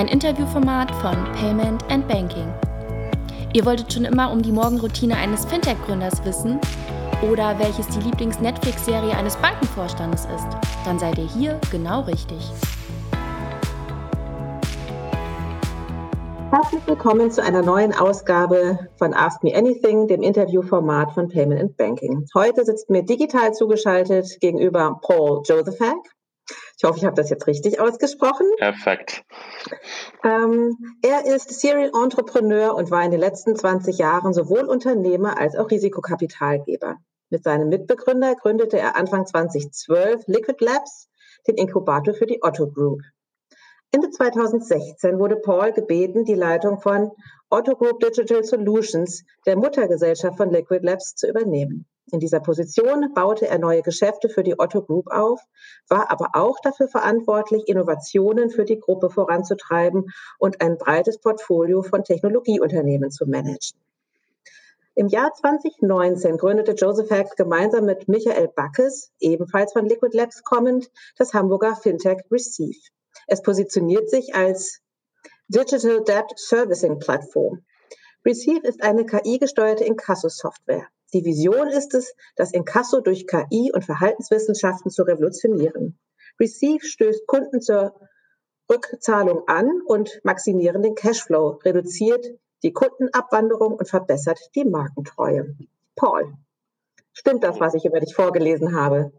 ein Interviewformat von Payment and Banking. Ihr wolltet schon immer um die Morgenroutine eines Fintech-Gründers wissen oder welches die Lieblings-Netflix-Serie eines Bankenvorstandes ist? Dann seid ihr hier genau richtig. Herzlich willkommen zu einer neuen Ausgabe von Ask Me Anything, dem Interviewformat von Payment and Banking. Heute sitzt mir digital zugeschaltet gegenüber Paul Josephak. Ich hoffe, ich habe das jetzt richtig ausgesprochen. Perfekt. Ähm, er ist Serial Entrepreneur und war in den letzten 20 Jahren sowohl Unternehmer als auch Risikokapitalgeber. Mit seinem Mitbegründer gründete er Anfang 2012 Liquid Labs, den Inkubator für die Otto Group. Ende 2016 wurde Paul gebeten, die Leitung von Otto Group Digital Solutions, der Muttergesellschaft von Liquid Labs, zu übernehmen. In dieser Position baute er neue Geschäfte für die Otto Group auf, war aber auch dafür verantwortlich, Innovationen für die Gruppe voranzutreiben und ein breites Portfolio von Technologieunternehmen zu managen. Im Jahr 2019 gründete Joseph Hack gemeinsam mit Michael Backes, ebenfalls von Liquid Labs kommend, das Hamburger Fintech Receive. Es positioniert sich als Digital Debt Servicing Platform. Receive ist eine KI-gesteuerte Inkasso-Software. Die Vision ist es, das Inkasso durch KI und Verhaltenswissenschaften zu revolutionieren. Receive stößt Kunden zur Rückzahlung an und maximieren den Cashflow, reduziert die Kundenabwanderung und verbessert die Markentreue. Paul, stimmt das, was ich über dich vorgelesen habe?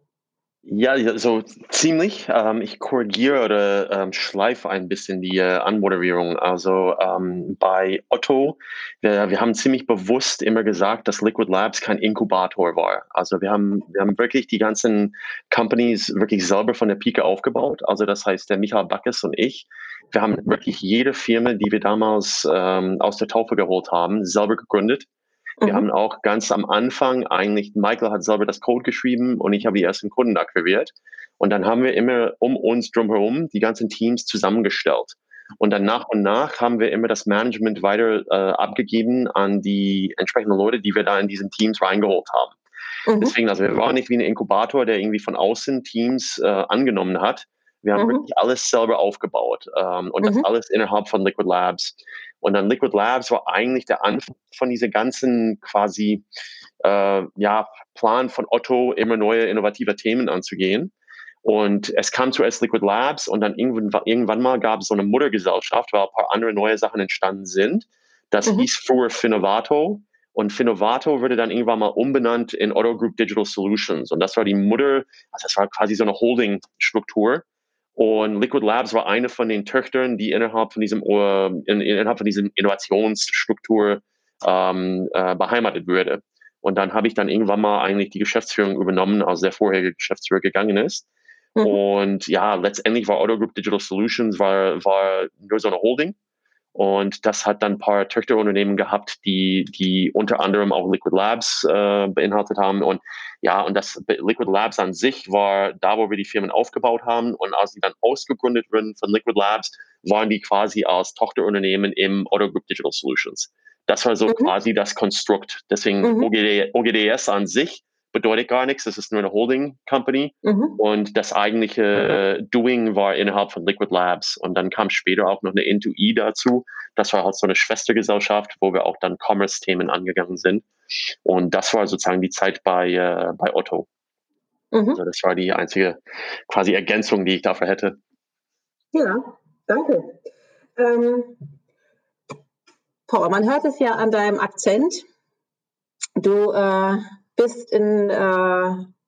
Ja, so ziemlich. Ähm, ich korrigiere oder ähm, schleife ein bisschen die äh, Anmoderierung. Also ähm, bei Otto, wir, wir haben ziemlich bewusst immer gesagt, dass Liquid Labs kein Inkubator war. Also wir haben, wir haben wirklich die ganzen Companies wirklich selber von der Pike aufgebaut. Also das heißt, der Michael Backes und ich, wir haben wirklich jede Firma, die wir damals ähm, aus der Taufe geholt haben, selber gegründet wir mhm. haben auch ganz am Anfang eigentlich, Michael hat selber das Code geschrieben und ich habe die ersten Kunden akquiriert. Und dann haben wir immer um uns drumherum die ganzen Teams zusammengestellt. Und dann nach und nach haben wir immer das Management weiter äh, abgegeben an die entsprechenden Leute, die wir da in diesen Teams reingeholt haben. Mhm. Deswegen, also wir waren nicht wie ein Inkubator, der irgendwie von außen Teams äh, angenommen hat. Wir haben mhm. wirklich alles selber aufgebaut ähm, und mhm. das alles innerhalb von Liquid Labs. Und dann Liquid Labs war eigentlich der Anfang von dieser ganzen quasi äh, ja, Plan von Otto, immer neue innovative Themen anzugehen. Und es kam zuerst Liquid Labs und dann irgendwann, irgendwann mal gab es so eine Muttergesellschaft, weil ein paar andere neue Sachen entstanden sind. Das mhm. hieß früher Finovato. Und Finovato wurde dann irgendwann mal umbenannt in Otto Group Digital Solutions. Und das war die Mutter, also das war quasi so eine Holding-Struktur. Und Liquid Labs war eine von den Töchtern, die innerhalb von diesem uh, in, innerhalb von diesem Innovationsstruktur ähm, äh, beheimatet würde. Und dann habe ich dann irgendwann mal eigentlich die Geschäftsführung übernommen, als der vorherige Geschäftsführer gegangen ist. Mhm. Und ja, letztendlich war Auto Group Digital Solutions war, war nur so eine Holding. Und das hat dann ein paar Töchterunternehmen gehabt, die, die unter anderem auch Liquid Labs äh, beinhaltet haben. Und ja, und das Liquid Labs an sich war da, wo wir die Firmen aufgebaut haben. Und als sie dann ausgegründet wurden von Liquid Labs, waren die quasi als Tochterunternehmen im Auto Group Digital Solutions. Das war so mhm. quasi das Konstrukt. Deswegen mhm. OGD, OGDS an sich bedeutet gar nichts. Das ist nur eine Holding Company. Mhm. Und das eigentliche äh, Doing war innerhalb von Liquid Labs. Und dann kam später auch noch eine Into-E dazu. Das war halt so eine Schwestergesellschaft, wo wir auch dann Commerce-Themen angegangen sind. Und das war sozusagen die Zeit bei, äh, bei Otto. Mhm. Also das war die einzige quasi Ergänzung, die ich dafür hätte. Ja, danke. Ähm, Paul, man hört es ja an deinem Akzent. Du äh, bist in äh,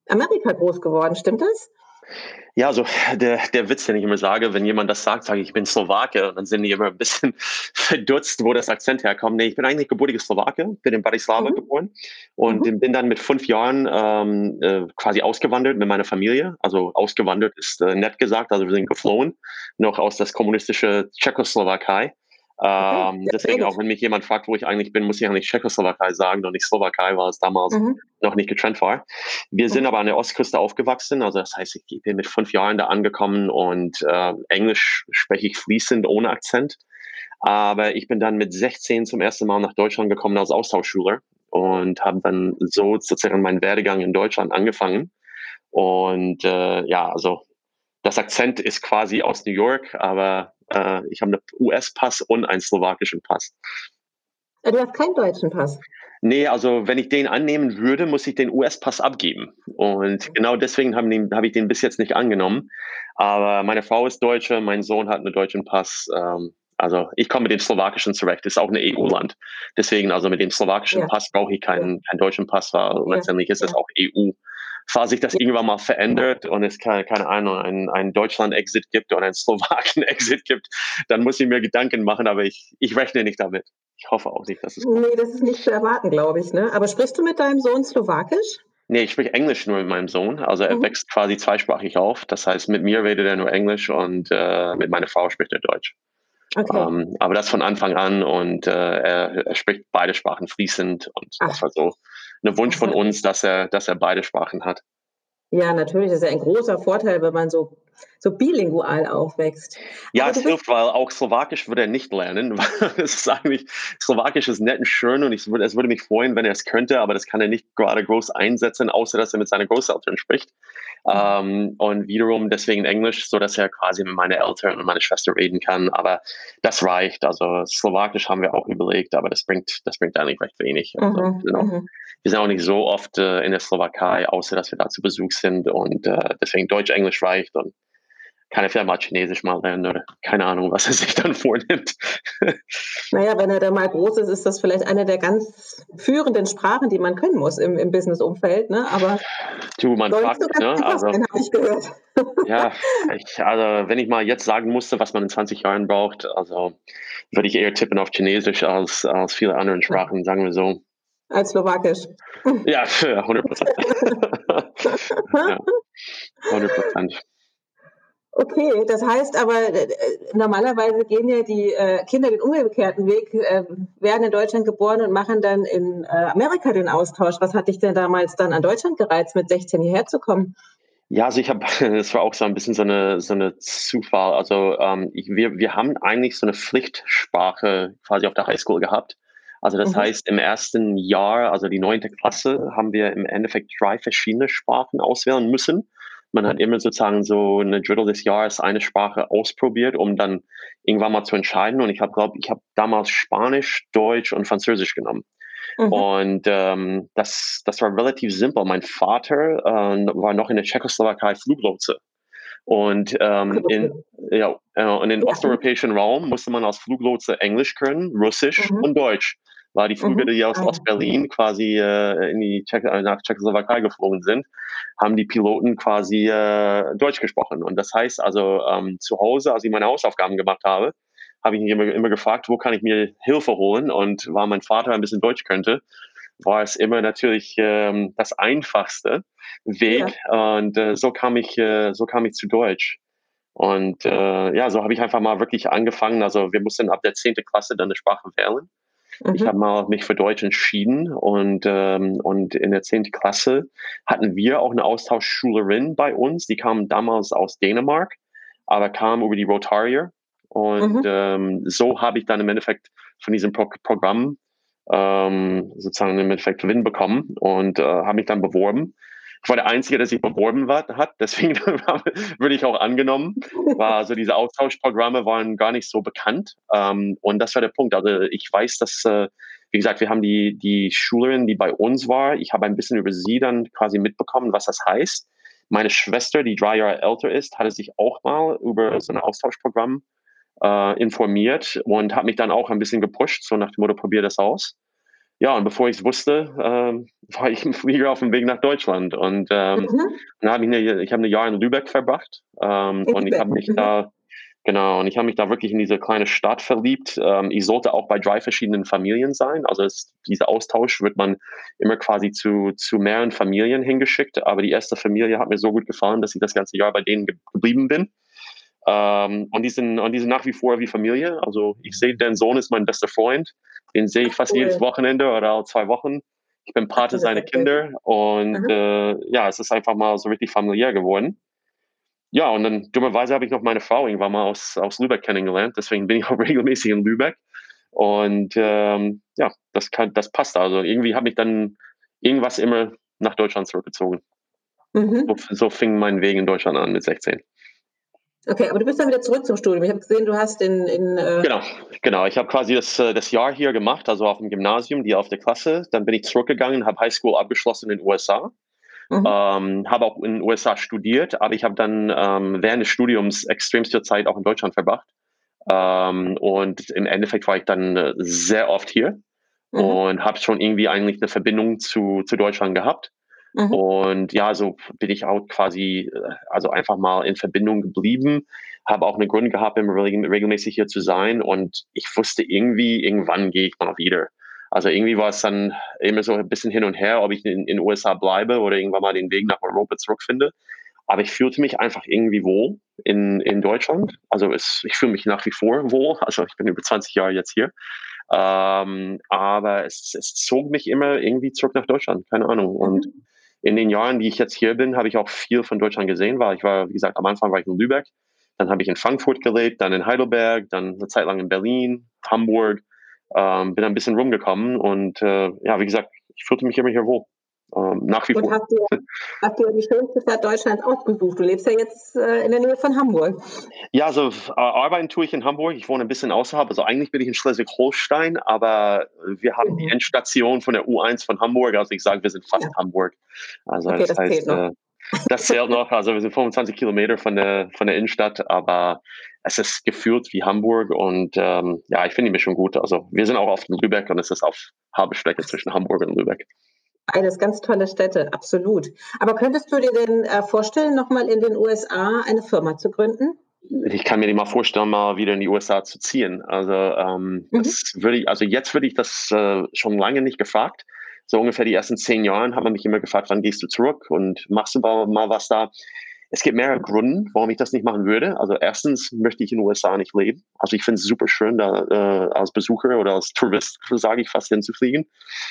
Amerika groß geworden, stimmt das? Ja, also der, der Witz, den ich immer sage, wenn jemand das sagt, sage ich, ich bin Slowake, und dann sind die immer ein bisschen verdutzt, wo das Akzent herkommt. Nee, ich bin eigentlich gebürtiger Slowake, bin in Bratislava mhm. geboren und mhm. bin dann mit fünf Jahren ähm, äh, quasi ausgewandert mit meiner Familie. Also ausgewandert ist äh, nett gesagt, also wir sind geflohen, noch aus das kommunistische Tschechoslowakei ähm, deswegen, auch wenn mich jemand fragt, wo ich eigentlich bin, muss ich eigentlich Tschechoslowakei sagen und nicht Slowakei, weil es damals mhm. noch nicht getrennt war. Wir sind mhm. aber an der Ostküste aufgewachsen, also das heißt, ich bin mit fünf Jahren da angekommen und äh, Englisch spreche ich fließend ohne Akzent. Aber ich bin dann mit 16 zum ersten Mal nach Deutschland gekommen als Austauschschüler und habe dann so sozusagen meinen Werdegang in Deutschland angefangen. Und äh, ja, also das Akzent ist quasi aus New York, aber äh, ich habe einen US-Pass und einen slowakischen Pass. Du hast keinen deutschen Pass. Nee, also wenn ich den annehmen würde, muss ich den US-Pass abgeben. Und genau deswegen habe hab ich den bis jetzt nicht angenommen. Aber meine Frau ist Deutsche, mein Sohn hat einen deutschen Pass. Ähm, also ich komme mit dem slowakischen zurecht. Das ist auch ein EU-Land. Deswegen, also mit dem slowakischen ja. Pass brauche ich keinen, keinen deutschen Pass, weil ja. letztendlich ist es auch EU. Falls sich das irgendwann mal verändert und es keine, keine Ahnung, ein, ein Deutschland-Exit gibt oder ein Slowaken-Exit gibt, dann muss ich mir Gedanken machen, aber ich, ich rechne nicht damit. Ich hoffe auch nicht, dass es kommt. Nee, das ist nicht zu erwarten, glaube ich. Ne? Aber sprichst du mit deinem Sohn Slowakisch? Nee, ich spreche Englisch nur mit meinem Sohn. Also er mhm. wächst quasi zweisprachig auf. Das heißt, mit mir redet er nur Englisch und äh, mit meiner Frau spricht er Deutsch. Okay. Ähm, aber das von Anfang an und äh, er, er, spricht beide Sprachen fließend und Ach. das war so ein Wunsch von uns, dass er, dass er beide Sprachen hat. Ja, natürlich. Das ist ja ein großer Vorteil, wenn man so, so bilingual aufwächst. Ja, Aber es hilft, weil auch Slowakisch würde er nicht lernen. es ist eigentlich, Slowakisch ist nett und schön und ich würde, es würde mich freuen, wenn er es könnte, aber das kann er nicht gerade groß einsetzen, außer dass er mit seinen Großeltern spricht. Mhm. Ähm, und wiederum deswegen Englisch, so dass er quasi mit meinen Eltern und meiner Schwester reden kann. Aber das reicht. Also Slowakisch haben wir auch überlegt, aber das bringt, das bringt eigentlich recht wenig. Also, mhm, genau. mhm wir sind auch nicht so oft äh, in der Slowakei, außer dass wir da zu Besuch sind und äh, deswegen Deutsch, Englisch reicht und kann er vielleicht mal Chinesisch mal lernen oder keine Ahnung, was er sich dann vornimmt. naja, wenn er dann mal groß ist, ist das vielleicht eine der ganz führenden Sprachen, die man können muss im, im Business-Umfeld, ne? Aber du, man fragt, ne? Also, habe ich gehört. ja, ich, also wenn ich mal jetzt sagen musste, was man in 20 Jahren braucht, also würde ich eher tippen auf Chinesisch als, als viele andere Sprachen, sagen wir so als Slowakisch. Ja, 100 Prozent. ja, 100 Prozent. Okay, das heißt aber, äh, normalerweise gehen ja die äh, Kinder den umgekehrten Weg, äh, werden in Deutschland geboren und machen dann in Amerika den Austausch. Was hat dich denn damals dann an Deutschland gereizt, mit 16 hierher zu kommen? Ja, also ich habe, das war auch so ein bisschen so eine, so eine Zufall. Also ähm, ich, wir, wir haben eigentlich so eine Pflichtsprache quasi auf der Highschool gehabt. Also das mhm. heißt, im ersten Jahr, also die neunte Klasse, haben wir im Endeffekt drei verschiedene Sprachen auswählen müssen. Man hat immer sozusagen so eine Drittel des Jahres eine Sprache ausprobiert, um dann irgendwann mal zu entscheiden. Und ich habe, glaube ich, habe damals Spanisch, Deutsch und Französisch genommen. Mhm. Und ähm, das, das war relativ simpel. Mein Vater äh, war noch in der Tschechoslowakei Fluglotse. Und ähm, in, ja, äh, und im osteuropäischen Raum musste man als Fluglotse Englisch können, Russisch mhm. und Deutsch war die Flüge, mhm. die aus ah, Ostberlin quasi äh, in die Tschech äh, nach Tschechoslowakei geflogen sind, haben die Piloten quasi äh, Deutsch gesprochen. Und das heißt also ähm, zu Hause, als ich meine Hausaufgaben gemacht habe, habe ich mich immer, immer gefragt, wo kann ich mir Hilfe holen? Und weil mein Vater ein bisschen Deutsch könnte, war es immer natürlich ähm, das einfachste Weg. Ja. Und äh, so kam ich, äh, so kam ich zu Deutsch. Und äh, ja, so habe ich einfach mal wirklich angefangen. Also wir mussten ab der 10. Klasse dann eine Sprache wählen. Mhm. Ich habe mal mich für Deutsch entschieden und, ähm, und in der 10. Klasse hatten wir auch eine Austauschschülerin bei uns, die kam damals aus Dänemark, aber kam über die Rotarier. Und mhm. ähm, so habe ich dann im Endeffekt von diesem Pro Programm ähm, sozusagen im Endeffekt Gewinn bekommen und äh, habe mich dann beworben ich war der Einzige, der sich beworben war, hat, deswegen würde ich auch angenommen. War, also diese Austauschprogramme waren gar nicht so bekannt. Ähm, und das war der Punkt. Also ich weiß, dass, äh, wie gesagt, wir haben die, die Schülerin, die bei uns war. Ich habe ein bisschen über sie dann quasi mitbekommen, was das heißt. Meine Schwester, die drei Jahre älter ist, hatte sich auch mal über so ein Austauschprogramm äh, informiert und hat mich dann auch ein bisschen gepusht, so nach dem Motto, probier das aus ja, und bevor ich es wusste, ähm, war ich im Flieger auf dem Weg nach Deutschland. Und ähm, mhm. dann habe ich eine, ich habe ein Jahr in Lübeck verbracht ähm, und ich habe mich mhm. da, genau, und ich habe mich da wirklich in diese kleine Stadt verliebt. Ähm, ich sollte auch bei drei verschiedenen Familien sein. Also es, dieser Austausch wird man immer quasi zu, zu mehreren Familien hingeschickt. Aber die erste Familie hat mir so gut gefallen, dass ich das ganze Jahr bei denen ge geblieben bin. Ähm, und, die sind, und die sind nach wie vor wie Familie. Also ich sehe, dein Sohn ist mein bester Freund. Den sehe ich fast cool. jedes Wochenende oder alle zwei Wochen. Ich bin Pate seiner Kinder und äh, ja, es ist einfach mal so richtig familiär geworden. Ja, und dann dummerweise habe ich noch meine Frau irgendwann mal aus, aus Lübeck kennengelernt. Deswegen bin ich auch regelmäßig in Lübeck. Und ähm, ja, das, kann, das passt. Also irgendwie habe ich dann irgendwas immer nach Deutschland zurückgezogen. Mhm. So, so fing mein Weg in Deutschland an mit 16. Okay, aber du bist dann wieder zurück zum Studium. Ich habe gesehen, du hast in. in äh genau, genau. Ich habe quasi das, äh, das Jahr hier gemacht, also auf dem Gymnasium, die auf der Klasse. Dann bin ich zurückgegangen, habe Highschool abgeschlossen in den USA. Mhm. Ähm, habe auch in den USA studiert, aber ich habe dann ähm, während des Studiums extremste Zeit auch in Deutschland verbracht. Ähm, und im Endeffekt war ich dann äh, sehr oft hier mhm. und habe schon irgendwie eigentlich eine Verbindung zu, zu Deutschland gehabt. Mhm. Und ja, so bin ich auch quasi, äh, also einfach mal in Verbindung geblieben, habe auch einen Grund gehabt, regelmäßig hier zu sein. Und ich wusste irgendwie, irgendwann gehe ich mal wieder. Also irgendwie war es dann immer so ein bisschen hin und her, ob ich in den USA bleibe oder irgendwann mal den Weg nach Europa zurückfinde. Aber ich fühlte mich einfach irgendwie wohl in, in Deutschland. Also es, ich fühle mich nach wie vor wohl. Also ich bin über 20 Jahre jetzt hier. Ähm, aber es, es zog mich immer irgendwie zurück nach Deutschland. Keine Ahnung. Und mhm in den Jahren, die ich jetzt hier bin, habe ich auch viel von Deutschland gesehen, weil ich war, wie gesagt, am Anfang war ich in Lübeck, dann habe ich in Frankfurt gelebt, dann in Heidelberg, dann eine Zeit lang in Berlin, Hamburg, ähm, bin ein bisschen rumgekommen und äh, ja, wie gesagt, ich fühlte mich immer hier wohl. Ähm, nach wie und vor. Hast du, hast du die schönste Stadt Deutschlands ausgesucht? Du lebst ja jetzt äh, in der Nähe von Hamburg. Ja, also äh, arbeiten tue ich in Hamburg. Ich wohne ein bisschen außerhalb. Also eigentlich bin ich in Schleswig-Holstein, aber wir haben mhm. die Endstation von der U1 von Hamburg. Also ich sage, wir sind fast ja. Hamburg. Also okay, das, das heißt, äh, das zählt noch. Also wir sind 25 Kilometer von der, von der Innenstadt, aber es ist gefühlt wie Hamburg und ähm, ja, ich finde die Mischung gut. Also wir sind auch oft in Lübeck und es ist auf halbe Strecke zwischen Hamburg und Lübeck. Beides ganz tolle Städte, absolut. Aber könntest du dir denn äh, vorstellen, nochmal in den USA eine Firma zu gründen? Ich kann mir nicht mal vorstellen, mal wieder in die USA zu ziehen. Also, ähm, mhm. das würde ich, also jetzt würde ich das äh, schon lange nicht gefragt. So ungefähr die ersten zehn Jahren hat man mich immer gefragt, wann gehst du zurück und machst du mal was da? Es gibt mehrere Gründe, warum ich das nicht machen würde. Also erstens möchte ich in den USA nicht leben. Also ich finde es super schön, da äh, als Besucher oder als Tourist, sage ich fast, hinzufliegen.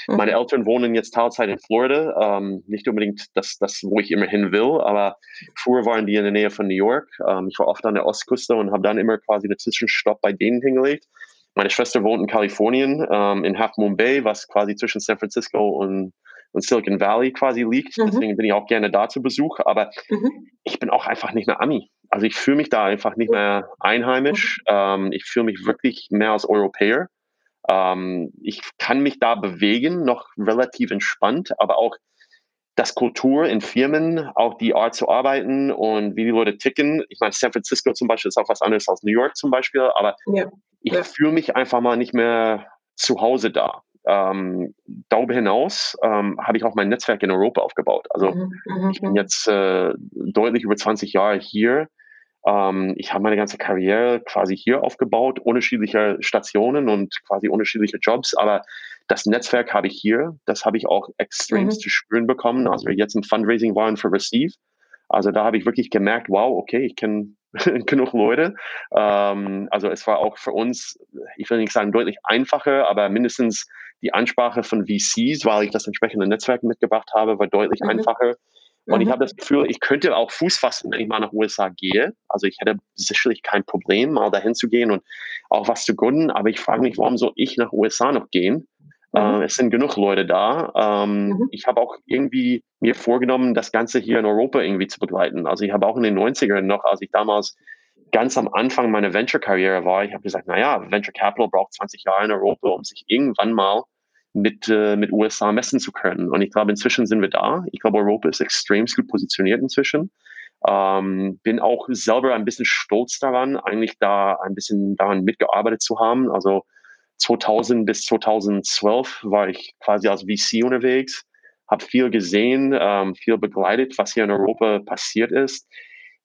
Mhm. Meine Eltern wohnen jetzt Teilzeit in Florida. Ähm, nicht unbedingt das, das, wo ich immer hin will, aber früher waren die in der Nähe von New York. Ähm, ich war oft an der Ostküste und habe dann immer quasi einen Zwischenstopp bei denen hingelegt. Meine Schwester wohnt in Kalifornien, ähm, in Half Moon Bay, was quasi zwischen San Francisco und und Silicon Valley quasi liegt. Mhm. Deswegen bin ich auch gerne da zu Besuch. Aber mhm. ich bin auch einfach nicht mehr Ami. Also ich fühle mich da einfach nicht mehr einheimisch. Mhm. Ähm, ich fühle mich wirklich mehr als Europäer. Ähm, ich kann mich da bewegen, noch relativ entspannt, aber auch das Kultur in Firmen, auch die Art zu arbeiten und wie die Leute ticken. Ich meine, San Francisco zum Beispiel ist auch was anderes als New York zum Beispiel, aber ja. ich ja. fühle mich einfach mal nicht mehr zu Hause da ähm, darüber hinaus ähm, habe ich auch mein Netzwerk in Europa aufgebaut. Also mhm, mhm ich bin mhm. jetzt äh, deutlich über 20 Jahre hier. Ähm, ich habe meine ganze Karriere quasi hier aufgebaut, unterschiedliche Stationen und quasi unterschiedliche Jobs, aber das Netzwerk habe ich hier. Das habe ich auch extrem mhm. zu spüren bekommen, als wir jetzt im Fundraising waren für Receive. Also da habe ich wirklich gemerkt, wow, okay, ich kenne genug Leute. Ähm, also es war auch für uns, ich will nicht sagen deutlich einfacher, aber mindestens die Ansprache von VCs, weil ich das entsprechende Netzwerk mitgebracht habe, war deutlich mhm. einfacher. Und mhm. ich habe das Gefühl, ich könnte auch Fuß fassen, wenn ich mal nach USA gehe. Also ich hätte sicherlich kein Problem, mal dahin zu gehen und auch was zu gründen. Aber ich frage mich, warum soll ich nach USA noch gehen? Mhm. Äh, es sind genug Leute da. Ähm, mhm. Ich habe auch irgendwie mir vorgenommen, das Ganze hier in Europa irgendwie zu begleiten. Also ich habe auch in den 90ern noch, als ich damals ganz am Anfang meiner Venture-Karriere war, ich habe gesagt, naja, Venture Capital braucht 20 Jahre in Europa, um sich irgendwann mal mit, äh, mit USA messen zu können. Und ich glaube, inzwischen sind wir da. Ich glaube, Europa ist extrem gut positioniert inzwischen. Ähm, bin auch selber ein bisschen stolz daran, eigentlich da ein bisschen daran mitgearbeitet zu haben. Also 2000 bis 2012 war ich quasi als VC unterwegs, habe viel gesehen, ähm, viel begleitet, was hier in Europa passiert ist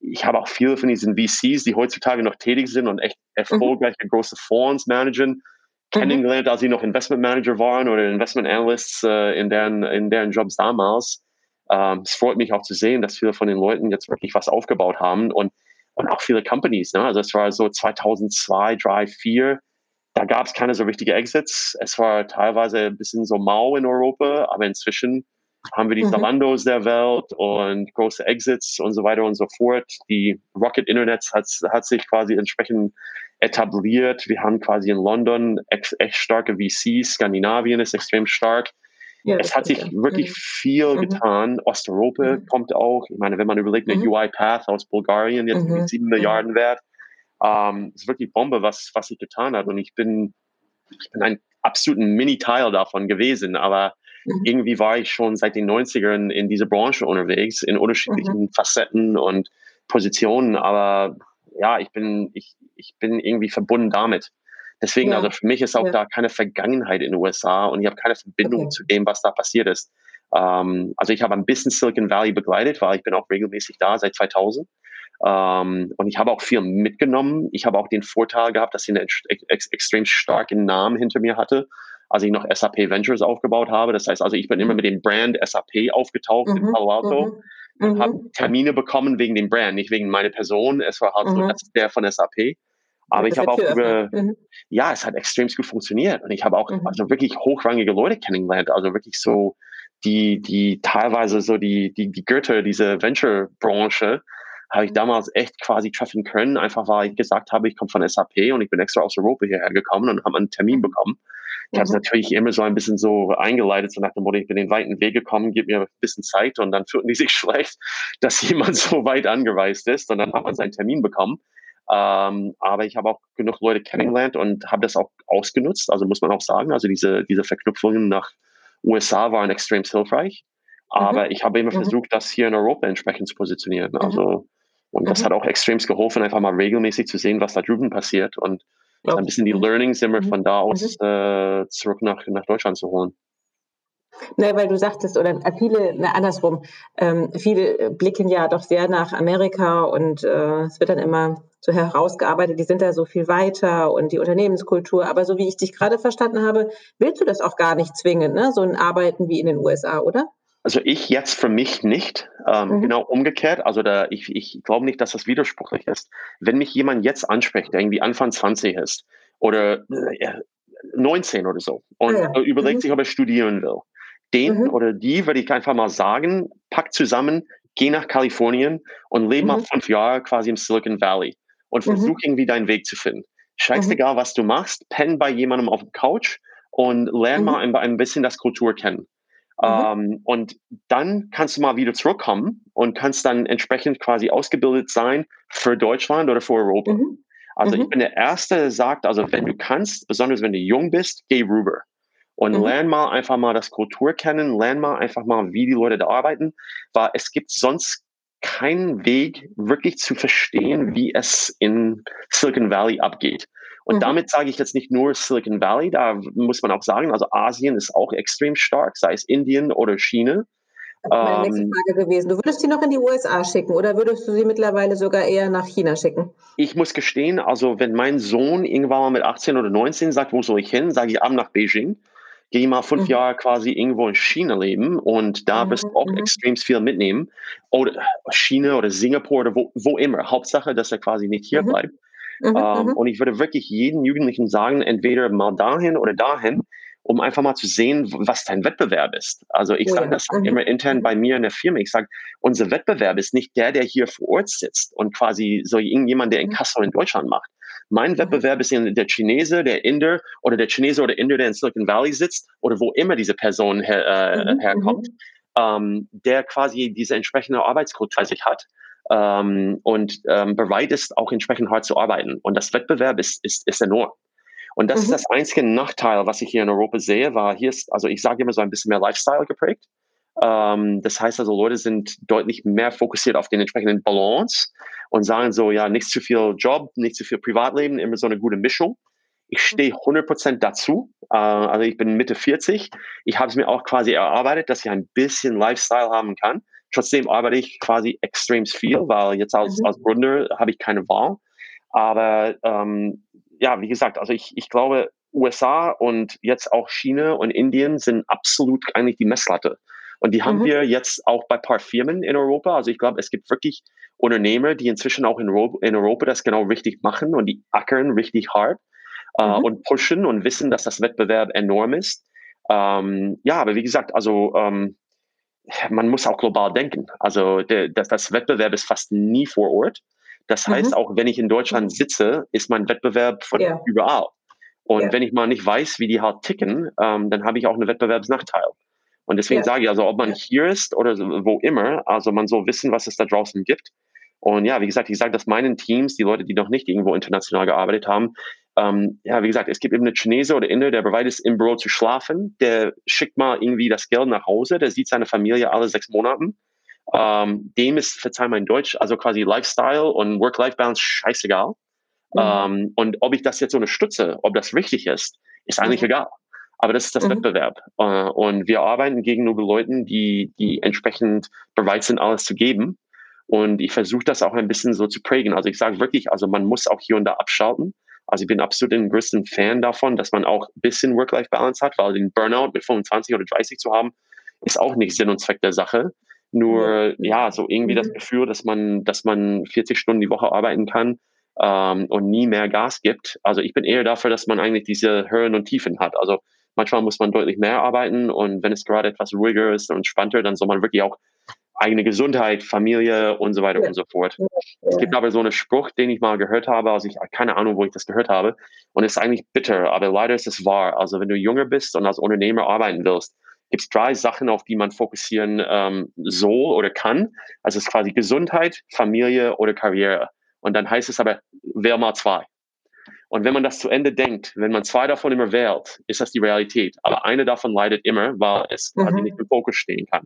ich habe auch viele von diesen VCs, die heutzutage noch tätig sind und echt mhm. erfolgreiche mhm. große Fonds managen, mhm. kennengelernt, als sie noch Investment Manager waren oder Investment Analysts äh, in, deren, in deren Jobs damals. Ähm, es freut mich auch zu sehen, dass viele von den Leuten jetzt wirklich was aufgebaut haben und, und auch viele Companies. Ne? Also es war so 2002, 3, 4, da gab es keine so richtige Exits. Es war teilweise ein bisschen so mau in Europa, aber inzwischen haben wir die mhm. Zalandos der Welt und große Exits und so weiter und so fort. Die Rocket Internet hat, hat sich quasi entsprechend etabliert. Wir haben quasi in London echt, echt starke VCs. Skandinavien ist extrem stark. Ja, es hat sich wirklich mhm. viel mhm. getan. Osteuropa mhm. kommt auch. Ich meine, wenn man überlegt, eine mhm. UiPath aus Bulgarien, jetzt mit sieben Milliarden wert, ähm, ist wirklich Bombe, was, was sich getan hat. Und ich bin, ich bin ein absoluten Mini-Teil davon gewesen, aber mhm. irgendwie war ich schon seit den 90ern in dieser Branche unterwegs, in unterschiedlichen mhm. Facetten und Positionen, aber ja, ich bin, ich, ich bin irgendwie verbunden damit. Deswegen, ja. also für mich ist auch ja. da keine Vergangenheit in den USA und ich habe keine Verbindung okay. zu dem, was da passiert ist. Ähm, also ich habe ein bisschen Silicon Valley begleitet, weil ich bin auch regelmäßig da seit 2000. Ähm, und ich habe auch viel mitgenommen. Ich habe auch den Vorteil gehabt, dass ich einen ex extrem starken Namen hinter mir hatte, als ich noch SAP Ventures aufgebaut habe. Das heißt also, ich bin immer mit dem Brand SAP aufgetaucht mhm, in Palo Alto mhm, und habe mhm. Termine bekommen wegen dem Brand, nicht wegen meiner Person. Es war halt so, mhm. das ist der von SAP. Aber ich habe auch über, mhm. ja, es hat extrem gut funktioniert. Und ich habe auch mhm. also wirklich hochrangige Leute kennengelernt. Also wirklich so, die, die teilweise so die, die, die Götter dieser Venture-Branche, habe ich mhm. damals echt quasi treffen können, einfach weil ich gesagt habe, ich komme von SAP und ich bin extra aus Europa hierher gekommen und habe einen Termin bekommen. Ich habe es mhm. natürlich immer so ein bisschen so eingeleitet, so nach dem Motto, ich bin den weiten Weg gekommen, gib mir ein bisschen Zeit und dann fühlten die sich schlecht, dass jemand so weit angereist ist und dann hat man seinen Termin bekommen. Ähm, aber ich habe auch genug Leute kennengelernt und habe das auch ausgenutzt. Also muss man auch sagen, also diese, diese Verknüpfungen nach USA waren extrem hilfreich. Aber mhm. ich habe immer mhm. versucht, das hier in Europa entsprechend zu positionieren. Mhm. Also und das mhm. hat auch extrem geholfen, einfach mal regelmäßig zu sehen, was da drüben passiert und ein bisschen die Learnings immer mhm. von da aus mhm. äh, zurück nach, nach Deutschland zu holen. Ne, weil du sagtest, oder viele, ne, andersrum, ähm, viele blicken ja doch sehr nach Amerika und äh, es wird dann immer so herausgearbeitet, die sind da so viel weiter und die Unternehmenskultur. Aber so wie ich dich gerade verstanden habe, willst du das auch gar nicht zwingend, ne? so ein Arbeiten wie in den USA, oder? Also ich jetzt für mich nicht. Ähm, mhm. Genau umgekehrt. Also da, ich, ich glaube nicht, dass das widersprüchlich ist. Wenn mich jemand jetzt anspricht, der irgendwie Anfang 20 ist oder äh, 19 oder so und ja. überlegt mhm. sich, ob er studieren will, den mhm. oder die würde ich einfach mal sagen, pack zusammen, geh nach Kalifornien und lebe mal mhm. fünf Jahre quasi im Silicon Valley und mhm. versuch irgendwie deinen Weg zu finden. Scheißegal, mhm. was du machst, penn bei jemandem auf dem Couch und lern mal ein, ein bisschen das Kultur kennen. Mhm. Ähm, und dann kannst du mal wieder zurückkommen und kannst dann entsprechend quasi ausgebildet sein für Deutschland oder für Europa. Mhm. Also mhm. ich bin der Erste, der sagt, also wenn du kannst, besonders wenn du jung bist, geh rüber. Und mhm. lern mal einfach mal das Kultur kennen, lern mal einfach mal, wie die Leute da arbeiten, weil es gibt sonst keinen Weg, wirklich zu verstehen, wie es in Silicon Valley abgeht. Und mhm. damit sage ich jetzt nicht nur Silicon Valley, da muss man auch sagen, also Asien ist auch extrem stark, sei es Indien oder China. Das wäre meine nächste ähm, Frage gewesen. Du würdest sie noch in die USA schicken oder würdest du sie mittlerweile sogar eher nach China schicken? Ich muss gestehen, also wenn mein Sohn irgendwann mal mit 18 oder 19 sagt, wo soll ich hin, sage ich ab nach Beijing. Gehe mal fünf mhm. Jahre quasi irgendwo in China leben und da mhm. wirst du auch mhm. extrem viel mitnehmen. Oder China oder Singapur oder wo, wo immer. Hauptsache, dass er quasi nicht hier mhm. bleibt. Mhm, ähm, mhm. und ich würde wirklich jeden Jugendlichen sagen, entweder mal dahin oder dahin, um einfach mal zu sehen, was dein Wettbewerb ist. Also ich sage das mhm. immer intern bei mir in der Firma. Ich sage, unser Wettbewerb ist nicht der, der hier vor Ort sitzt und quasi so irgendjemand, der in mhm. Kassel in Deutschland macht. Mein mhm. Wettbewerb ist der Chinese, der Inder oder der Chinese oder Inder, der in Silicon Valley sitzt oder wo immer diese Person her, äh, herkommt, ähm, der quasi diese entsprechende Arbeitskultur sich hat ähm, und ähm, bereit ist, auch entsprechend hart zu arbeiten. Und das Wettbewerb ist, ist, ist enorm. Und das mhm. ist das einzige Nachteil, was ich hier in Europa sehe, war hier ist, also ich sage immer so ein bisschen mehr Lifestyle geprägt. Ähm, das heißt also, Leute sind deutlich mehr fokussiert auf den entsprechenden Balance und sagen so, ja, nicht zu viel Job, nicht zu viel Privatleben, immer so eine gute Mischung. Ich stehe 100% mhm. dazu. Äh, also ich bin Mitte 40. Ich habe es mir auch quasi erarbeitet, dass ich ein bisschen Lifestyle haben kann. Trotzdem arbeite ich quasi extrem viel, weil jetzt als, mhm. als Gründer habe ich keine Wahl. Aber ähm, ja, wie gesagt, also ich, ich glaube, USA und jetzt auch China und Indien sind absolut eigentlich die Messlatte. Und die haben mhm. wir jetzt auch bei ein paar Firmen in Europa. Also ich glaube, es gibt wirklich Unternehmer, die inzwischen auch in, Europa, in Europa das genau richtig machen und die ackern richtig hart äh, mhm. und pushen und wissen, dass das Wettbewerb enorm ist. Ähm, ja, aber wie gesagt, also ähm, man muss auch global denken. Also der, das, das Wettbewerb ist fast nie vor Ort. Das mhm. heißt, auch wenn ich in Deutschland sitze, ist mein Wettbewerb von ja. überall. Und ja. wenn ich mal nicht weiß, wie die halt ticken, ähm, dann habe ich auch einen Wettbewerbsnachteil. Und deswegen ja. sage ich, also ob man hier ist oder wo immer, also man soll wissen, was es da draußen gibt. Und ja, wie gesagt, ich sage das meinen Teams, die Leute, die noch nicht irgendwo international gearbeitet haben, ähm, ja, wie gesagt, es gibt eben eine Chinese oder Inder, der bereit ist, im Büro zu schlafen, der schickt mal irgendwie das Geld nach Hause, der sieht seine Familie alle sechs Monate. Ähm, dem ist, verzeih mein Deutsch, also quasi Lifestyle und Work-Life-Balance scheißegal. Mhm. Ähm, und ob ich das jetzt unterstütze, ob das richtig ist, ist eigentlich mhm. egal. Aber das ist das mhm. Wettbewerb. Äh, und wir arbeiten gegenüber Leuten, die, die entsprechend bereit sind, alles zu geben. Und ich versuche das auch ein bisschen so zu prägen. Also ich sage wirklich, also man muss auch hier und da abschalten. Also ich bin absolut ein größten Fan davon, dass man auch ein bisschen Work-Life-Balance hat, weil den Burnout mit 25 oder 30 zu haben, ist auch nicht Sinn und Zweck der Sache. Nur, ja, so irgendwie das mhm. Gefühl, dass man, dass man 40 Stunden die Woche arbeiten kann ähm, und nie mehr Gas gibt. Also ich bin eher dafür, dass man eigentlich diese Höhen und Tiefen hat. Also manchmal muss man deutlich mehr arbeiten und wenn es gerade etwas ruhiger ist und entspannter, dann soll man wirklich auch eigene Gesundheit, Familie und so weiter ja. und so fort. Ja. Es gibt aber so einen Spruch, den ich mal gehört habe, also ich keine Ahnung, wo ich das gehört habe, und es ist eigentlich bitter, aber leider ist es wahr. Also wenn du jünger bist und als Unternehmer arbeiten willst, gibt es drei Sachen, auf die man fokussieren ähm, soll oder kann. Also es ist quasi Gesundheit, Familie oder Karriere. Und dann heißt es aber, wähl mal zwei. Und wenn man das zu Ende denkt, wenn man zwei davon immer wählt, ist das die Realität. Aber eine davon leidet immer, weil es mhm. quasi nicht im Fokus stehen kann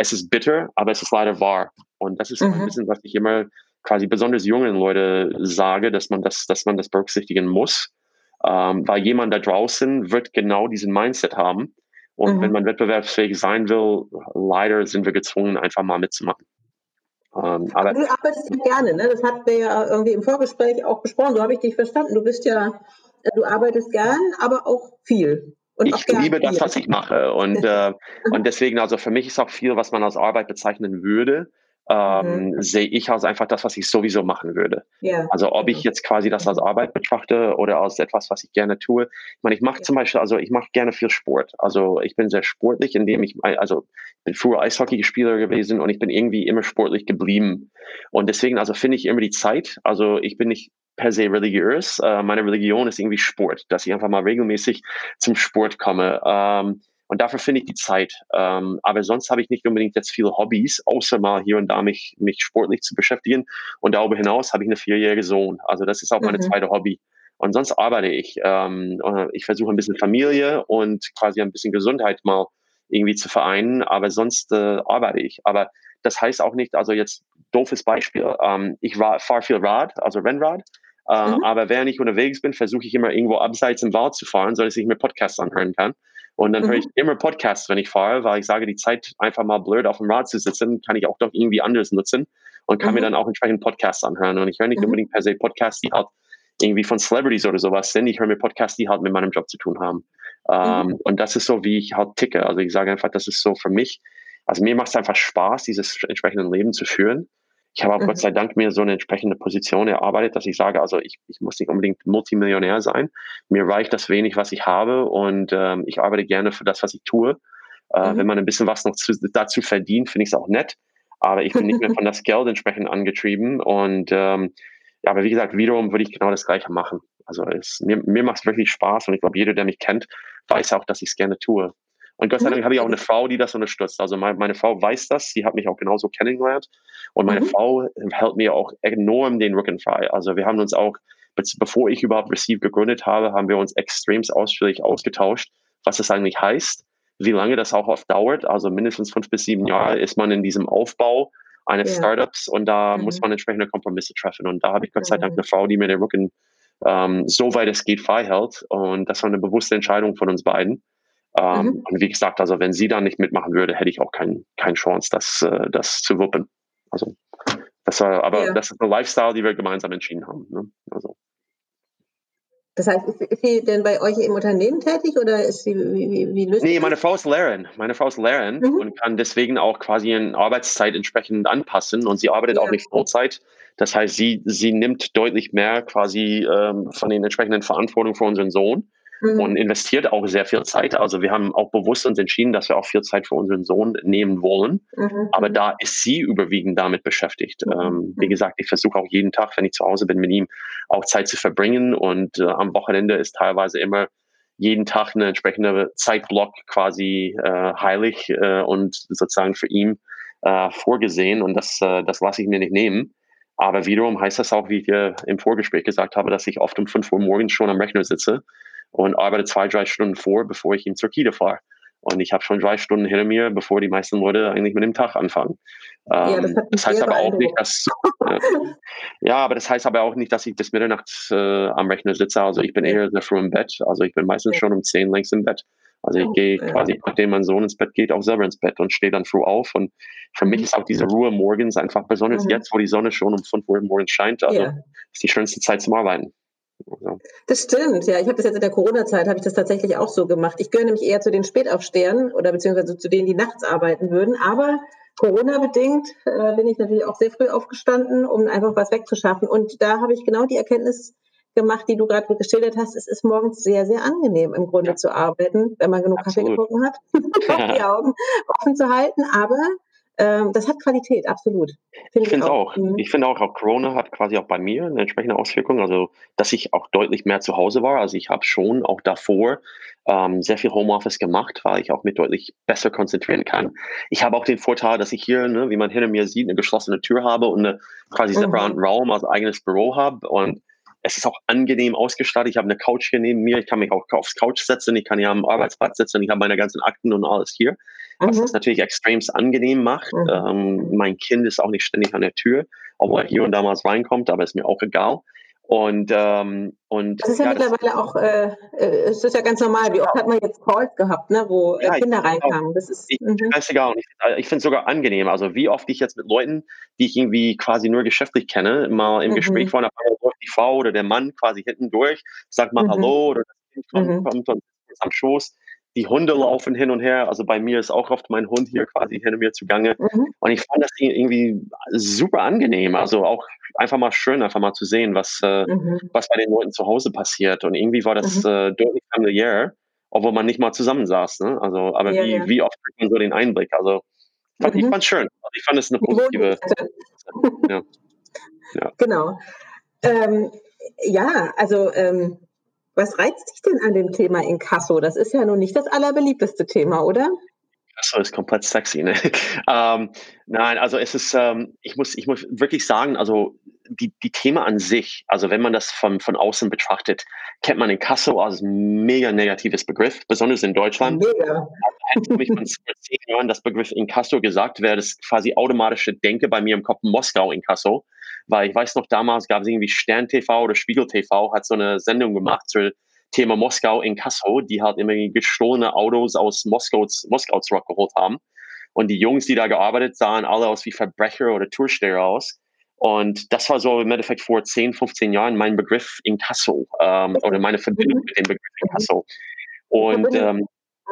es ist bitter, aber es ist leider wahr. Und das ist mhm. ein bisschen, was ich immer quasi besonders jungen Leute sage, dass man das, dass man das berücksichtigen muss. Ähm, weil jemand da draußen wird genau diesen Mindset haben. Und mhm. wenn man wettbewerbsfähig sein will, leider sind wir gezwungen, einfach mal mitzumachen. Ähm, aber du arbeitest ja gerne, ne? Das hatten wir ja irgendwie im Vorgespräch auch besprochen. So habe ich dich verstanden. Du bist ja, du arbeitest gern, aber auch viel. Ich liebe das, was ich mache. Und, äh, und deswegen, also für mich ist auch viel, was man als Arbeit bezeichnen würde, ähm, mhm. sehe ich als einfach das, was ich sowieso machen würde. Ja. Also ob ich jetzt quasi das als Arbeit betrachte oder als etwas, was ich gerne tue. Ich meine, ich mache ja. zum Beispiel, also ich mache gerne viel Sport. Also ich bin sehr sportlich, indem ich, also bin früher Eishockeyspieler gewesen und ich bin irgendwie immer sportlich geblieben. Und deswegen, also finde ich immer die Zeit. Also ich bin nicht per se religiös. Äh, meine Religion ist irgendwie Sport, dass ich einfach mal regelmäßig zum Sport komme. Ähm, und dafür finde ich die Zeit. Ähm, aber sonst habe ich nicht unbedingt jetzt viele Hobbys, außer mal hier und da mich, mich sportlich zu beschäftigen. Und darüber hinaus habe ich eine vierjährige Sohn. Also das ist auch meine mhm. zweite Hobby. Und sonst arbeite ich. Ähm, ich versuche ein bisschen Familie und quasi ein bisschen Gesundheit mal irgendwie zu vereinen, aber sonst äh, arbeite ich. Aber das heißt auch nicht, also jetzt doofes Beispiel, ähm, ich fahre viel Rad, also Rennrad, äh, mhm. Aber während ich unterwegs bin, versuche ich immer irgendwo abseits im Wald zu fahren, sodass ich mir Podcasts anhören kann. Und dann mhm. höre ich immer Podcasts, wenn ich fahre, weil ich sage, die Zeit einfach mal blöd auf dem Rad zu sitzen, kann ich auch doch irgendwie anders nutzen und kann mhm. mir dann auch entsprechend Podcasts anhören. Und ich höre nicht mhm. unbedingt per se Podcasts, die halt irgendwie von Celebrities oder sowas sind. Ich höre mir Podcasts, die halt mit meinem Job zu tun haben. Ähm, mhm. und das ist so, wie ich halt ticke. Also ich sage einfach, das ist so für mich. Also mir macht es einfach Spaß, dieses entsprechende Leben zu führen. Ich habe auch mhm. Gott sei Dank mir so eine entsprechende Position erarbeitet, dass ich sage, also ich, ich muss nicht unbedingt Multimillionär sein. Mir reicht das wenig, was ich habe und ähm, ich arbeite gerne für das, was ich tue. Äh, mhm. Wenn man ein bisschen was noch zu, dazu verdient, finde ich es auch nett. Aber ich bin nicht mehr von das Geld entsprechend angetrieben. Und ähm, ja, aber wie gesagt, wiederum würde ich genau das Gleiche machen. Also es, mir, mir macht es wirklich Spaß und ich glaube, jeder, der mich kennt, weiß auch, dass ich es gerne tue. Und Gott sei Dank habe ich auch eine Frau, die das unterstützt. Also meine, meine Frau weiß das, sie hat mich auch genauso kennengelernt. Und meine mhm. Frau hält mir auch enorm den Rücken frei. Also wir haben uns auch, bevor ich überhaupt Receive gegründet habe, haben wir uns extremst ausführlich ausgetauscht, was das eigentlich heißt, wie lange das auch oft dauert. Also mindestens fünf bis sieben Jahre ist man in diesem Aufbau eines ja. Startups und da mhm. muss man entsprechende Kompromisse treffen. Und da habe ich Gott sei Dank mhm. eine Frau, die mir den Rücken ähm, so weit es geht frei hält. Und das war eine bewusste Entscheidung von uns beiden. Ähm, mhm. Und wie gesagt, also wenn sie da nicht mitmachen würde, hätte ich auch kein, keine Chance, das, äh, das zu wuppen. Also das war, aber ja. das ist eine Lifestyle, die wir gemeinsam entschieden haben. Ne? Also. Das heißt, ist sie denn bei euch im Unternehmen tätig oder ist sie, wie, wie, wie löst Nee, meine Frau ist Lehrerin. Meine Frau ist Lehrerin mhm. und kann deswegen auch quasi in Arbeitszeit entsprechend anpassen und sie arbeitet ja. auch nicht Vollzeit. Das heißt, sie, sie nimmt deutlich mehr quasi ähm, von den entsprechenden Verantwortungen für unseren Sohn mhm. und investiert auch sehr viel Zeit. Also wir haben auch bewusst uns entschieden, dass wir auch viel Zeit für unseren Sohn nehmen wollen. Mhm. Aber da ist sie überwiegend damit beschäftigt. Mhm. Ähm, wie gesagt, ich versuche auch jeden Tag, wenn ich zu Hause bin, mit ihm auch Zeit zu verbringen. Und äh, am Wochenende ist teilweise immer jeden Tag eine entsprechende Zeitblock quasi äh, heilig äh, und sozusagen für ihn äh, vorgesehen und das, äh, das lasse ich mir nicht nehmen. Aber wiederum heißt das auch, wie ich dir im Vorgespräch gesagt habe, dass ich oft um 5 Uhr morgens schon am Rechner sitze und arbeite zwei, drei Stunden vor, bevor ich ihn zur Kita fahre. Und ich habe schon drei Stunden hinter mir, bevor die meisten Leute eigentlich mit dem Tag anfangen. Ja, das, ähm, das heißt aber auch nicht, dass äh, ja, aber das heißt aber auch nicht, dass ich bis Mitternacht äh, am Rechner sitze. Also ich bin eher sehr früh im Bett. Also ich bin meistens schon um zehn längst im Bett. Also ich gehe quasi, nachdem mein Sohn ins Bett geht, auch selber ins Bett und stehe dann früh auf. Und für mich ist auch diese Ruhe morgens einfach besonders mhm. jetzt, wo die Sonne schon um 5 Uhr morgens scheint. Also ja. ist die schönste Zeit zum Arbeiten. Das stimmt, ja. Ich habe das jetzt in der Corona-Zeit, habe ich das tatsächlich auch so gemacht. Ich gehöre nämlich eher zu den Spätaufstehern oder beziehungsweise zu denen, die nachts arbeiten würden. Aber Corona-bedingt äh, bin ich natürlich auch sehr früh aufgestanden, um einfach was wegzuschaffen. Und da habe ich genau die Erkenntnis gemacht, die du gerade geschildert hast. Es ist morgens sehr, sehr angenehm im Grunde ja. zu arbeiten, wenn man genug Absolut. Kaffee getrunken hat, die Augen offen zu halten. Aber ähm, das hat Qualität, absolut. Find ich finde es auch. auch. Mhm. Ich finde auch, auch Corona hat quasi auch bei mir eine entsprechende Auswirkung. Also, dass ich auch deutlich mehr zu Hause war. Also, ich habe schon auch davor ähm, sehr viel Homeoffice gemacht, weil ich auch mich deutlich besser konzentrieren kann. Ich habe auch den Vorteil, dass ich hier, ne, wie man hinter mir sieht, eine geschlossene Tür habe und eine quasi mhm. separaten Raum, also eigenes Büro habe. Und es ist auch angenehm ausgestattet. Ich habe eine Couch hier neben mir. Ich kann mich auch aufs Couch setzen. Ich kann hier am Arbeitsplatz sitzen. Ich habe meine ganzen Akten und alles hier was mhm. es natürlich extrem angenehm macht. Mhm. Ähm, mein Kind ist auch nicht ständig an der Tür, obwohl er hier und da mal reinkommt, aber ist mir auch egal. Und, ähm, und das ist ja, ja mittlerweile auch, äh, äh, es ist ja ganz normal. Wie oft hat man jetzt Calls gehabt, ne, wo äh, ja, Kinder reinkamen? Das ist ich, mhm. egal. ich, ich finde es sogar angenehm. Also wie oft ich jetzt mit Leuten, die ich irgendwie quasi nur geschäftlich kenne, mal im mhm. Gespräch war, die Frau oder der Mann quasi hinten durch, sagt mal mhm. Hallo oder das Kind kommt, mhm. kommt und ist am Schoß die Hunde laufen hin und her. Also bei mir ist auch oft mein Hund hier quasi hinter mir zugange. Mhm. Und ich fand das irgendwie super angenehm. Also auch einfach mal schön, einfach mal zu sehen, was, äh, mhm. was bei den Leuten zu Hause passiert. Und irgendwie war das mhm. äh, deutlich familiär, obwohl man nicht mal zusammensaß. Ne? Also, aber ja, wie, ja. wie oft kriegt man so den Einblick? Also fand, ich mhm. fand es schön. Also ich fand es eine positive. ja. ja. Genau. Ähm, ja, also ähm, was reizt dich denn an dem Thema Inkasso? Das ist ja nun nicht das allerbeliebteste Thema, oder? Inkasso ist komplett sexy. Ne? ähm, nein, also es ist, ähm, ich, muss, ich muss wirklich sagen, also die, die Thema an sich, also wenn man das von, von außen betrachtet, kennt man Inkasso als mega negatives Begriff, besonders in Deutschland. Mega. Hätte mich von zehn Jahren das Begriff Inkasso gesagt, wäre das quasi automatische Denke bei mir im Kopf Moskau Inkasso weil ich weiß noch, damals gab es irgendwie Stern TV oder Spiegel TV, hat so eine Sendung gemacht zum Thema Moskau in Kassel, die halt immer gestohlene Autos aus Moskaus, Moskau zurückgeholt haben. Und die Jungs, die da gearbeitet, sahen alle aus wie Verbrecher oder Toursteher aus. Und das war so im Endeffekt vor 10, 15 Jahren mein Begriff in Kassel ähm, oder meine Verbindung mit dem Begriff in Kassel. Und ich verbinde,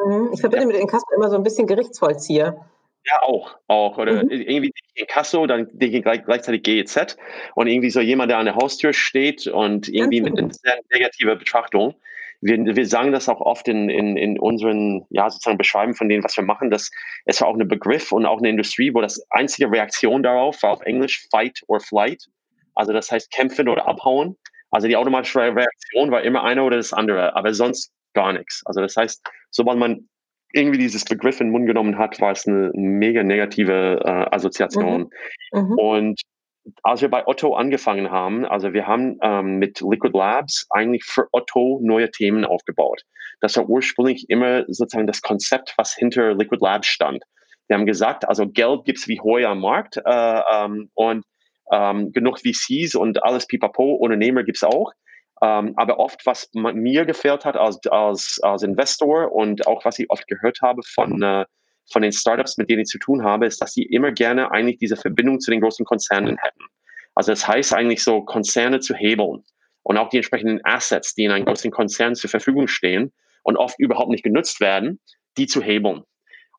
ähm, ich verbinde ja. mit in Kassel immer so ein bisschen Gerichtsvollzieher. Ja, auch, auch. Oder mhm. irgendwie in Kasso, dann denke ich gleich, gleichzeitig GEZ und irgendwie so jemand, der an der Haustür steht und irgendwie mit einer sehr negativer Betrachtung. Wir, wir sagen das auch oft in, in, in unseren, ja, sozusagen Beschreiben von dem, was wir machen, dass es war auch ein Begriff und auch eine Industrie, wo das einzige Reaktion darauf war auf Englisch Fight or Flight. Also das heißt kämpfen oder abhauen. Also die automatische Reaktion war immer eine oder das andere, aber sonst gar nichts. Also das heißt, sobald man irgendwie dieses Begriff in den Mund genommen hat, war es eine mega negative äh, Assoziation. Mhm. Mhm. Und als wir bei Otto angefangen haben, also wir haben ähm, mit Liquid Labs eigentlich für Otto neue Themen aufgebaut. Das war ursprünglich immer sozusagen das Konzept, was hinter Liquid Labs stand. Wir haben gesagt, also Geld gibt es wie Heu am Markt äh, ähm, und ähm, genug VCs und alles pipapo, Unternehmer gibt es auch. Ähm, aber oft, was mir gefällt hat als, als, als Investor und auch was ich oft gehört habe von, äh, von den Startups, mit denen ich zu tun habe, ist, dass sie immer gerne eigentlich diese Verbindung zu den großen Konzernen hätten. Also das heißt eigentlich so, Konzerne zu hebeln und auch die entsprechenden Assets, die in einem großen Konzern zur Verfügung stehen und oft überhaupt nicht genutzt werden, die zu hebeln.